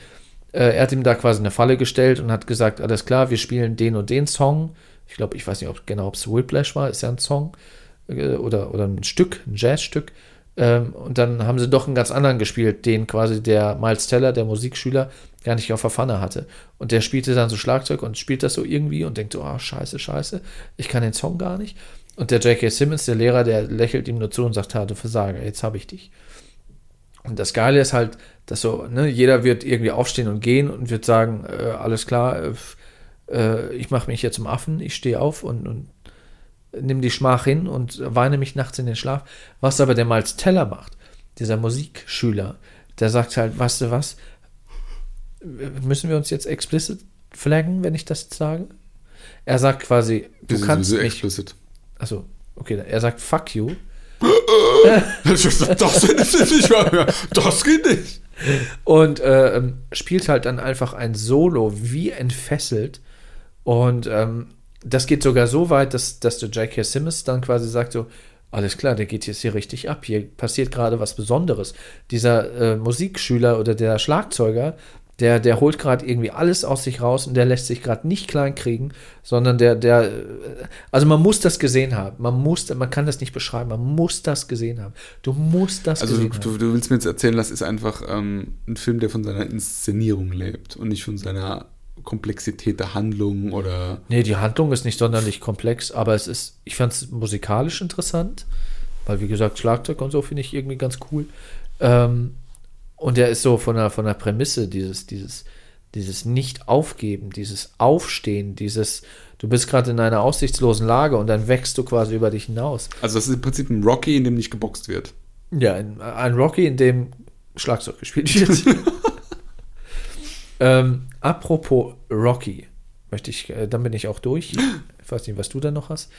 Äh, er hat ihm da quasi eine Falle gestellt und hat gesagt, alles klar, wir spielen den und den Song. Ich glaube, ich weiß nicht ob, genau, ob es Whiplash war, ist ja ein Song äh, oder, oder ein Stück, ein Jazzstück. Ähm, und dann haben sie doch einen ganz anderen gespielt, den quasi der Miles Teller, der Musikschüler, gar nicht auf der Pfanne hatte. Und der spielte dann so Schlagzeug und spielt das so irgendwie und denkt so, ah, scheiße, scheiße, ich kann den Song gar nicht. Und der J.K. Simmons, der Lehrer, der lächelt ihm nur zu und sagt, ha, du Versager, jetzt habe ich dich. Und das Geile ist halt, dass so, ne, jeder wird irgendwie aufstehen und gehen und wird sagen, äh, alles klar, äh, äh, ich mache mich jetzt zum Affen, ich stehe auf und, und nimm die Schmach hin und weine mich nachts in den Schlaf. Was aber der Miles Teller macht, dieser Musikschüler, der sagt halt, weißt du was, müssen wir uns jetzt explicit flaggen, wenn ich das sage? Er sagt quasi, du ist kannst sowieso mich, explicit. also okay, er sagt fuck you Das. Das geht nicht. Und äh, spielt halt dann einfach ein Solo wie entfesselt und ähm, das geht sogar so weit, dass, dass der J.K. Simmons dann quasi sagt so, alles klar, der geht jetzt hier richtig ab, hier passiert gerade was Besonderes. Dieser äh, Musikschüler oder der Schlagzeuger, der, der holt gerade irgendwie alles aus sich raus und der lässt sich gerade nicht klein kriegen, sondern der, der, äh, also man muss das gesehen haben. Man muss, man kann das nicht beschreiben, man muss das gesehen haben. Du musst das Also du, gesehen haben. du, du willst mir jetzt erzählen, das ist einfach ähm, ein Film, der von seiner Inszenierung lebt und nicht von seiner Komplexität der Handlung oder Nee, die Handlung ist nicht sonderlich komplex, aber es ist, ich fand es musikalisch interessant, weil wie gesagt, Schlagzeug und so finde ich irgendwie ganz cool. Ähm, und er ist so von der, von der Prämisse, dieses, dieses, dieses Nicht-Aufgeben, dieses Aufstehen, dieses, du bist gerade in einer aussichtslosen Lage und dann wächst du quasi über dich hinaus. Also das ist im Prinzip ein Rocky, in dem nicht geboxt wird. Ja, ein, ein Rocky, in dem Schlagzeug gespielt wird. ähm, apropos Rocky, möchte ich, äh, dann bin ich auch durch. Ich weiß nicht, was du da noch hast.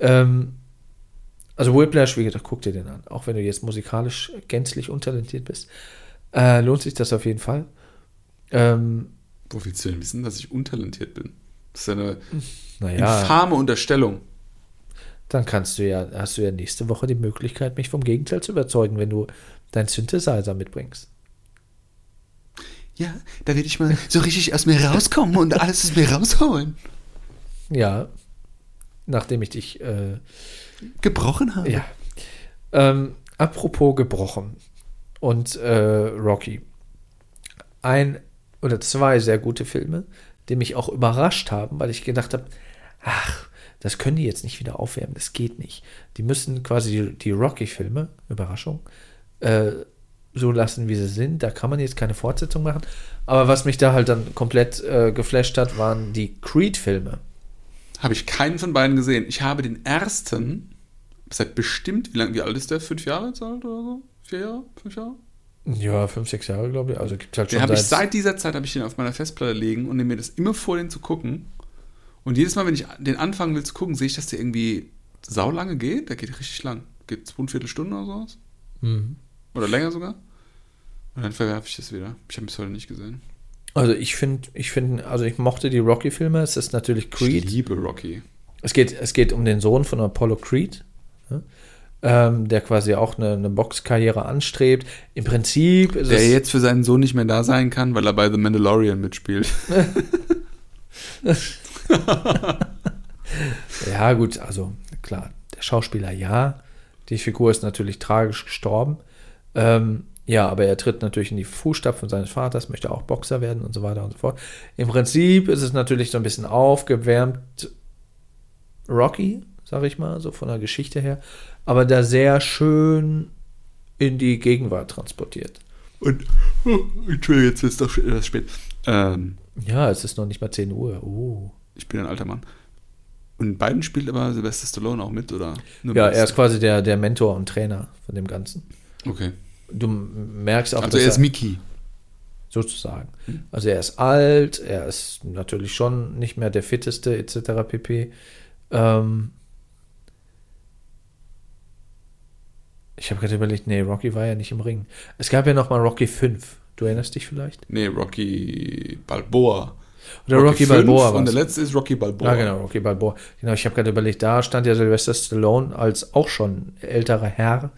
Ähm, also Whiplash, wie gesagt, guck dir den an. Auch wenn du jetzt musikalisch gänzlich untalentiert bist, äh, lohnt sich das auf jeden Fall. Ähm, Wo willst du denn wissen, dass ich untalentiert bin? Das ist eine naja, infame Unterstellung. dann kannst du ja, hast du ja nächste Woche die Möglichkeit, mich vom Gegenteil zu überzeugen, wenn du deinen Synthesizer mitbringst. Ja, da werde ich mal so richtig aus mir rauskommen und alles aus mir rausholen. Ja, nachdem ich dich äh, Gebrochen habe. Ja. Ähm, apropos gebrochen und äh, Rocky. Ein oder zwei sehr gute Filme, die mich auch überrascht haben, weil ich gedacht habe, ach, das können die jetzt nicht wieder aufwärmen, das geht nicht. Die müssen quasi die, die Rocky-Filme, Überraschung, äh, so lassen, wie sie sind. Da kann man jetzt keine Fortsetzung machen. Aber was mich da halt dann komplett äh, geflasht hat, waren die Creed-Filme. Habe ich keinen von beiden gesehen. Ich habe den ersten seit bestimmt, wie lange, wie alt ist der? Fünf Jahre alt oder so? Vier Jahre? Fünf Jahre? Ja, fünf, sechs Jahre, glaube ich. Also gibt halt Den schon habe ich seit- dieser Zeit habe ich den auf meiner Festplatte liegen und nehme mir das immer vor, den zu gucken. Und jedes Mal, wenn ich den anfangen will zu gucken, sehe ich, dass der irgendwie saulange geht. Der geht richtig lang. Geht zweieinviertel Stunden oder sowas. Mhm. Oder länger sogar. Und dann verwerfe ich das wieder. Ich habe bis heute nicht gesehen. Also ich finde, ich finde, also ich mochte die Rocky-Filme. Es ist natürlich Ich Creed. liebe Rocky. Es geht, es geht um den Sohn von Apollo Creed, ja, ähm, der quasi auch eine, eine Boxkarriere anstrebt. Im Prinzip ist Der jetzt für seinen Sohn nicht mehr da sein kann, weil er bei The Mandalorian mitspielt. ja gut, also klar, der Schauspieler ja, die Figur ist natürlich tragisch gestorben. Ähm, ja, aber er tritt natürlich in die Fußstapfen seines Vaters, möchte auch Boxer werden und so weiter und so fort. Im Prinzip ist es natürlich so ein bisschen aufgewärmt Rocky, sag ich mal, so von der Geschichte her, aber da sehr schön in die Gegenwart transportiert. Und, oh, Entschuldigung, jetzt wird es doch etwas spät. Ähm, Ja, es ist noch nicht mal 10 Uhr. Oh. ich bin ein alter Mann. Und in beiden spielt aber Sylvester Stallone auch mit, oder? Nur Ja, er ist quasi der, der Mentor und Trainer von dem Ganzen. Okay. Du merkst auch, Also dass er ist Mickey. sozusagen. Also er ist alt, er ist natürlich schon nicht mehr der fitteste etc. pp. Ähm ich habe gerade überlegt, nee, Rocky war ja nicht im Ring. Es gab ja noch mal Rocky 5. Du erinnerst dich vielleicht? Nee, Rocky Balboa. Oder Rocky, fünf Balboa Und der letzte ist Rocky Balboa. Ja, genau, Rocky Balboa. Genau, ich habe gerade überlegt, da stand ja Sylvester Stallone als auch schon älterer Herr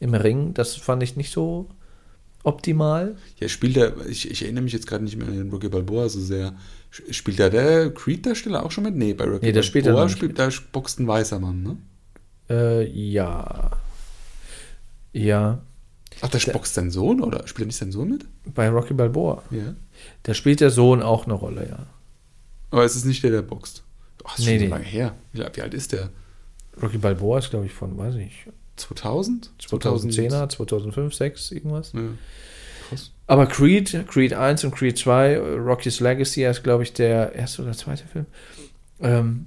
im Ring. Das fand ich nicht so optimal. Ja, spielt er, ich, ich erinnere mich jetzt gerade nicht mehr an den Rocky Balboa so sehr. Spielt da der Creed-Darsteller auch schon mit? Nee, bei Rocky Nee, der spielt er Balboa nicht spielt, da boxt ein weißer Mann, ne? Äh, ja. Ja, Ach, da boxt sein Sohn, oder? Spielt er nicht sein Sohn mit? bei Rocky Balboa. Ja. Da spielt der Sohn auch eine Rolle, ja. Aber es ist nicht der, der boxt. Oh, das ist Nee, schon so nee. lange her. Wie, wie alt ist der? Rocky Balboa ist, glaube ich, von, weiß ich, 2000? 2010er, 2005, 6, irgendwas. Ja. Krass. Aber Creed, Creed 1 und Creed 2, äh, Rocky's Legacy ist, glaube ich, der erste oder zweite Film. Ähm,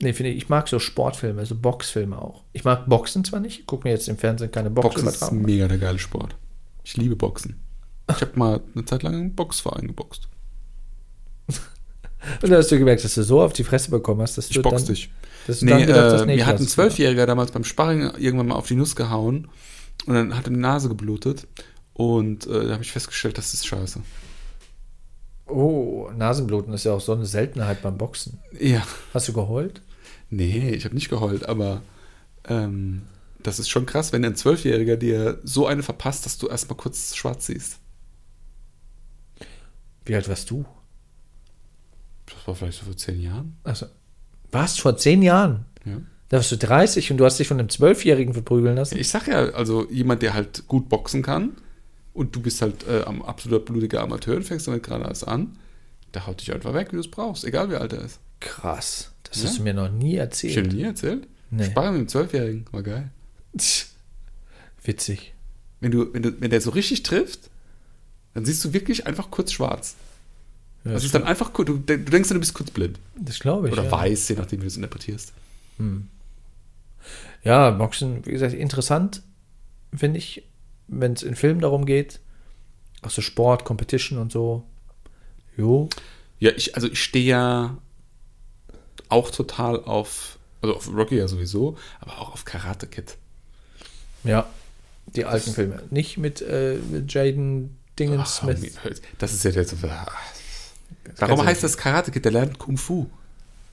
nee, finde ich, ich mag so Sportfilme, so Boxfilme auch. Ich mag Boxen zwar nicht, ich gucke mir jetzt im Fernsehen keine Boxen ist Boxübertragung. mega der geile Sport. Ich liebe Boxen. Ich habe mal eine Zeit lang im Boxverein geboxt. Und da hast du gemerkt, dass du so auf die Fresse bekommen hast, dass Ich du box dann, dich. dass du Nee, dann gedacht äh, ich mir hat ein Zwölfjähriger damals beim Sparring irgendwann mal auf die Nuss gehauen und dann hat er die Nase geblutet und äh, da habe ich festgestellt, das ist scheiße. Oh, Nasenbluten ist ja auch so eine Seltenheit beim Boxen. Ja, Hast du geheult? nee, ich habe nicht geheult, aber ähm, das ist schon krass, wenn ein Zwölfjähriger dir so eine verpasst, dass du erstmal kurz schwarz siehst. Wie alt warst du? Das war vielleicht so vor zehn Jahren. Also, warst vor zehn Jahren? Ja. Da warst du 30 und du hast dich von einem Zwölfjährigen verprügeln lassen? Ich sag ja, also jemand, der halt gut boxen kann und du bist halt äh, am absoluter blutiger Amateur und fängst damit gerade erst an, der haut dich einfach weg, wie du es brauchst, egal wie alt er ist. Krass. Das Ja? hast du mir noch nie Ich erzählt. hab nie erzählt. Nee. Sparring mit dem Zwölfjährigen, war geil. Witzig. Wenn, du, wenn, du, wenn der so richtig trifft, dann siehst du wirklich einfach kurz schwarz. Ja, das ist dann einfach kurz, du, du denkst, dann, du bist kurz blind. das glaube ich. Oder ja. weiß, je nachdem, wie du es interpretierst. Ja, Boxen, wie gesagt, interessant, finde ich, wenn es in Filmen darum geht. Auch so Sport, Competition und so. Jo. Ja, ich, also ich stehe ja auch total auf, also auf Rocky ja sowieso, aber auch auf Karate Kid. Ja, die alten Filme. Nicht mit, äh, Jaden Dingens Ach, Smith. das ist ja der so. kannst Warum heißt das Karate Kid? Der lernt Kung Fu.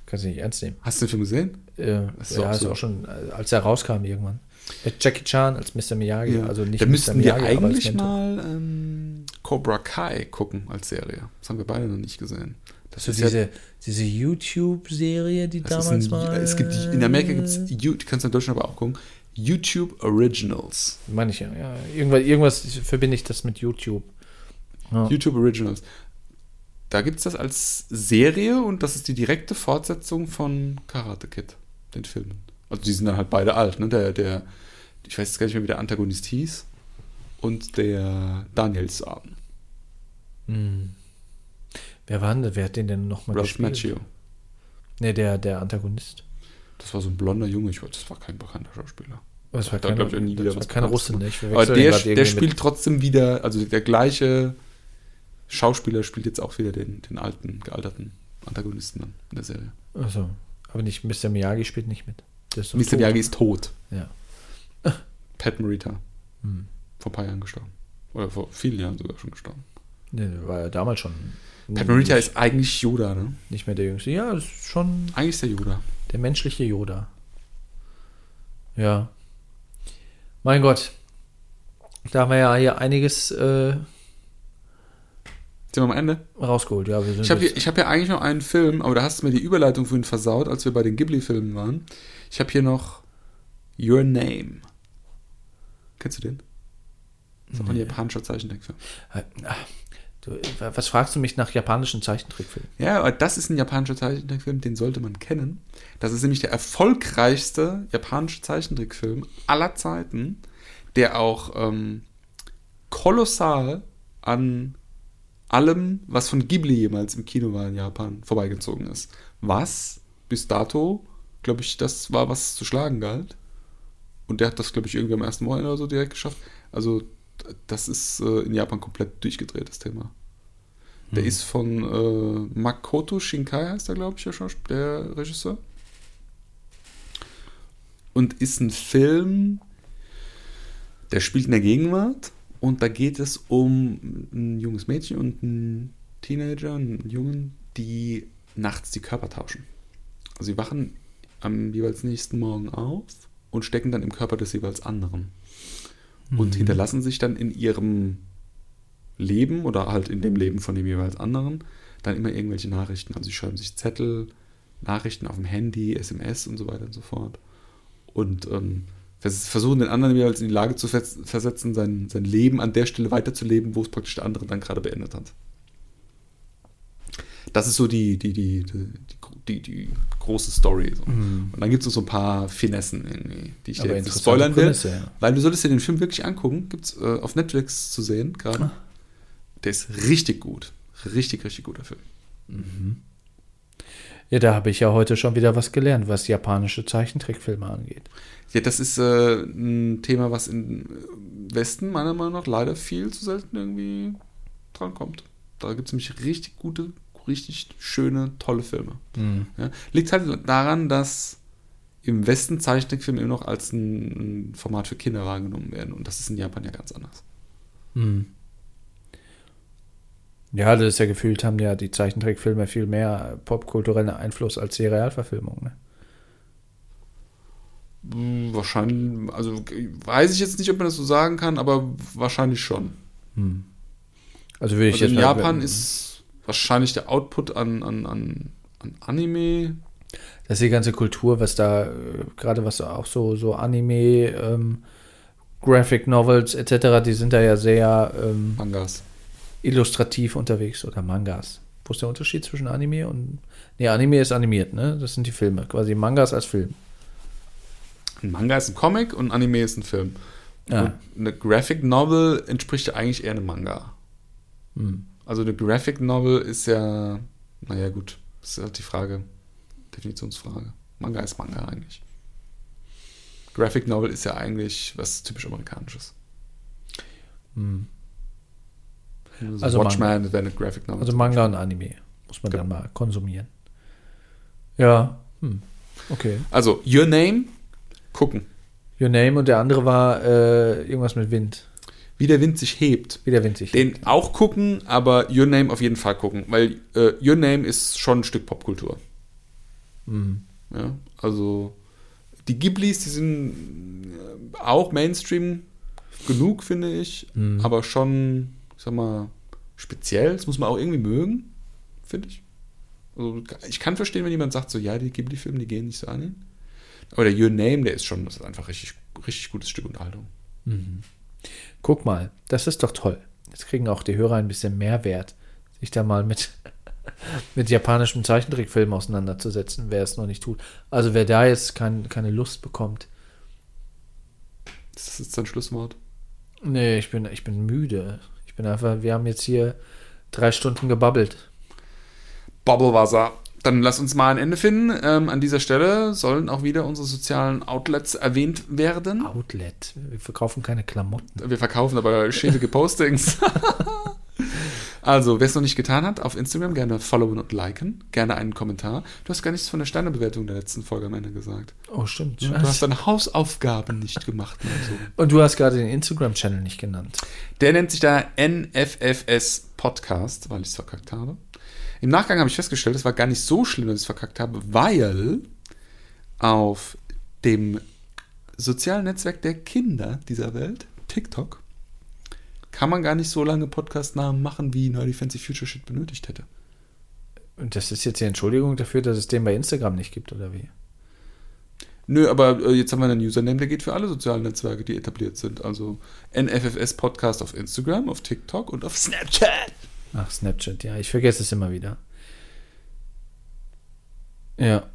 Kannst du nicht ernst nehmen. Hast du den Film gesehen? Äh, Das ist ja, auch ist so. auch schon, äh, als er rauskam irgendwann. Mit Jackie Chan als Mr. Miyagi. Also nicht da Mr. müssten wir Miyagi, eigentlich mal ähm, Cobra Kai gucken als Serie. Das haben wir beide noch nicht gesehen. Das So ist ja- diese, diese YouTube-Serie, die damals ein, war. es gibt in Amerika gibt es, kannst du in Deutschland aber auch gucken, YouTube Originals. Meine ich ja. ja. Irgendwas, irgendwas verbinde ich das mit YouTube. Ja. YouTube Originals. Da gibt es das als Serie und das ist die direkte Fortsetzung von Karate Kid, den Filmen. Also die sind dann halt beide alt, ne? Der, der, ich weiß jetzt gar nicht mehr, wie der Antagonist hieß. Und der Danielson, Hm. Wer war denn, wer hat den denn nochmal gespielt? Macchio. Ne, der, der Antagonist. Das war so ein blonder Junge, ich weiß, das war kein bekannter Schauspieler. Das war Da kein, glaub ich nie das war ne? Aber den der, der spielt trotzdem wieder, also der gleiche Schauspieler spielt jetzt auch wieder den, den alten, gealterten Antagonisten in der Serie. Mit, also, aber nicht Mr. Miyagi spielt nicht mit. Mr. tot. Miyagi ist tot. Ja. Pat Morita. Hm. Vor ein paar Jahren gestorben. Oder vor vielen Jahren sogar schon gestorben. Ne, der war ja damals schon. Pat Morita ist eigentlich Yoda, ne? nicht mehr der Jüngste. Ja, das ist schon Eigentlich ist der Yoda. der menschliche Yoda. Ja. Mein Gott. Da haben wir ja hier einiges äh, Sind wir am Ende? rausgeholt. Ja, Ich habe ich hab eigentlich noch einen Film, aber da hast du mir die Überleitung vorhin versaut, als wir bei den Ghibli-Filmen waren. Ich habe hier noch Your Name. Kennst du den? Das ist auch ein japanischer Zeichentrickfilm. Ah, Du, was fragst du mich nach japanischen Zeichentrickfilmen? Ja, das ist ein japanischer Zeichentrickfilm, den sollte man kennen. Das ist nämlich der erfolgreichste japanische Zeichentrickfilm aller Zeiten, der auch ähm, kolossal an allem, was von Ghibli jemals im Kino war in Japan, vorbeigezogen ist. Was bis dato, glaube ich, das war, was zu schlagen galt. Und der hat das, glaube ich, irgendwie am ersten Wochenende oder so direkt geschafft. Also, das ist äh, in Japan komplett durchgedreht, das Thema. Der ist von äh, Makoto Shinkai, heißt er, glaube ich, der, der Regisseur. Und ist ein Film, der spielt in der Gegenwart. Und da geht es um ein junges Mädchen und einen Teenager, einen Jungen, die nachts die Körper tauschen. Also sie wachen am jeweils nächsten Morgen auf und stecken dann im Körper des jeweils anderen. Und hinterlassen sich dann in ihrem Leben oder halt in dem Leben von dem jeweils anderen dann immer irgendwelche Nachrichten. Also sie schreiben sich Zettel, Nachrichten auf dem Handy, SMS und so weiter und so fort. Und ähm, vers- versuchen den anderen jeweils in die Lage zu vers- versetzen, sein, sein Leben an der Stelle weiterzuleben, wo es praktisch der andere dann gerade beendet hat. Das ist so die, die, die, die, die, gro- die, die große Story. So. Und dann gibt es noch so ein paar Finessen, irgendwie, die ich dir Aber jetzt nicht interessante spoilern will. Prämisse, ja. Weil du solltest dir den Film wirklich angucken. Gibt es äh, auf Netflix zu sehen gerade. Der ist richtig gut. Richtig, richtig guter Film. Ja, da habe ich ja heute schon wieder was gelernt, was japanische Zeichentrickfilme angeht. Ja, das ist äh, ein Thema, was im Westen meiner Meinung nach leider viel zu selten irgendwie dran kommt. Da gibt es nämlich richtig gute, richtig schöne, tolle Filme. Ja. Liegt halt daran, dass im Westen Zeichentrickfilme immer noch als ein, Format für Kinder wahrgenommen werden. Und das ist in Japan ja ganz anders. Ja, das ist ja gefühlt, haben ja die Zeichentrickfilme viel mehr popkulturellen Einfluss als die Realverfilmung. Ne? Hm, Wahrscheinlich, also weiß ich jetzt nicht, ob man das so sagen kann, aber wahrscheinlich schon. Also würde ich Also in jetzt mal- Japan ist wahrscheinlich der Output an, an, an, an Anime Das ist die ganze Kultur, was da, äh, gerade was auch so, so Anime, ähm, Graphic Novels etc., die sind da ja sehr ähm, Mangas. illustrativ unterwegs oder Mangas. Wo ist der Unterschied zwischen Anime und. Nee, Anime ist animiert, ne? Das sind die Filme. Quasi Mangas als Film. Ein Manga ist ein Comic und ein Anime ist ein Film. Ja. Eine Graphic Novel entspricht ja eigentlich eher einem Manga. Hm. Also eine Graphic Novel ist ja, naja gut, ist halt die Frage, Definitionsfrage. Manga ist Manga eigentlich. Graphic Novel ist ja eigentlich was typisch Amerikanisches. So Also Watchmen wäre eine Graphic Novel. Also Manga und Anime. Muss man dann mal konsumieren. Ja, hm. okay. Also, Your Name, gucken. Your Name und der andere war äh, irgendwas mit Wind. Wie der Wind sich hebt. Wie der Wind sich. Den auch gucken, aber Your Name auf jeden Fall gucken, weil äh, Your Name ist schon ein Stück Popkultur. Ja, also die Ghiblis, die sind äh, auch Mainstream genug, finde ich, aber schon, ich sag mal, speziell. Das muss man auch irgendwie mögen, finde ich. Also, ich kann verstehen, wenn jemand sagt, so, ja, die Ghibli-Filme, die gehen nicht so an ihn. Aber der Your Name, der ist schon, das ist einfach richtig, richtig gutes Stück Unterhaltung. Guck mal, das ist doch toll. Jetzt kriegen auch die Hörer ein bisschen Mehrwert, sich da mal mit, mit japanischem Zeichentrickfilm auseinanderzusetzen, wer es noch nicht tut. Also wer da jetzt kein, keine Lust bekommt. Das ist jetzt dein Schlusswort. Nee, ich bin, ich bin müde. Ich bin einfach, wir haben jetzt hier drei Stunden gebabbelt. Bubblewasser. Dann lass uns mal ein Ende finden. Ähm, an dieser Stelle sollen auch wieder unsere sozialen Outlets erwähnt werden. Outlet. Wir verkaufen keine Klamotten. Wir verkaufen aber schäbige Postings. also, wer es noch nicht getan hat, auf Instagram gerne followen und liken. Gerne einen Kommentar. Du hast gar nichts von der Sternebewertung der letzten Folge am Ende gesagt. Oh, stimmt. Du hast deine Hausaufgaben nicht gemacht. Und. Und du hast gerade den Instagram-Channel nicht genannt. Der nennt sich da NFFS Podcast, weil ich es verkackt habe. Im Nachgang habe ich festgestellt, es war gar nicht so schlimm, dass ich es verkackt habe, weil auf dem sozialen Netzwerk der Kinder dieser Welt, TikTok, kann man gar nicht so lange Podcast-Namen machen, wie Nerdy Fancy Future Shit benötigt hätte. Und das ist jetzt die Entschuldigung dafür, dass es den bei Instagram nicht gibt, oder wie? Nö, aber äh, jetzt haben wir einen Username, der geht für alle sozialen Netzwerke, die etabliert sind. Also NFFS Podcast auf Instagram, auf TikTok und auf Snapchat. Ach, Snapchat, ja, ich vergesse es immer wieder. Ja.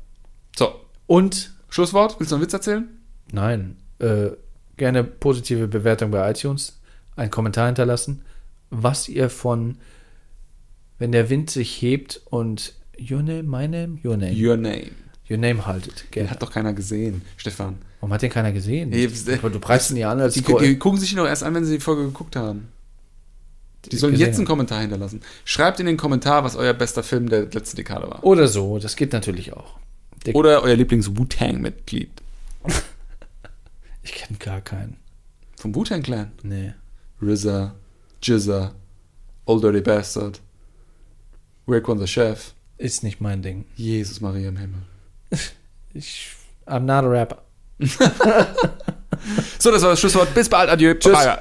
So, Und, Schlusswort. Willst du noch einen Witz erzählen? nein, äh, gerne positive Bewertung bei iTunes, einen Kommentar hinterlassen, was ihr von, wenn der Wind sich hebt und Your name, my name, your name, Your Name. your name haltet. Den Gerne. hat doch keiner gesehen, Stefan. Warum hat den keiner gesehen? Aber du preist ihn ja an als Die, Go- die gucken sich ihn doch erst an, wenn sie die Folge geguckt haben. Die sollen gesehen jetzt einen. Kommentar hinterlassen. Schreibt in den Kommentar, was euer bester Film der letzten Dekade war. Oder so, das geht natürlich auch. Der, Oder euer Lieblings-Wu-Tang-Mitglied. ich kenne gar keinen. Vom Wu-Tang-Clan. Nee. RZA, Jizza, Old Dirty Bastard, Rick on the Chef, Ist nicht mein Ding. Jesus Maria im Himmel. Ich, I'm not a rapper. So, das war das Schlusswort. Bis bald. Adieu. Tschüss. Bye.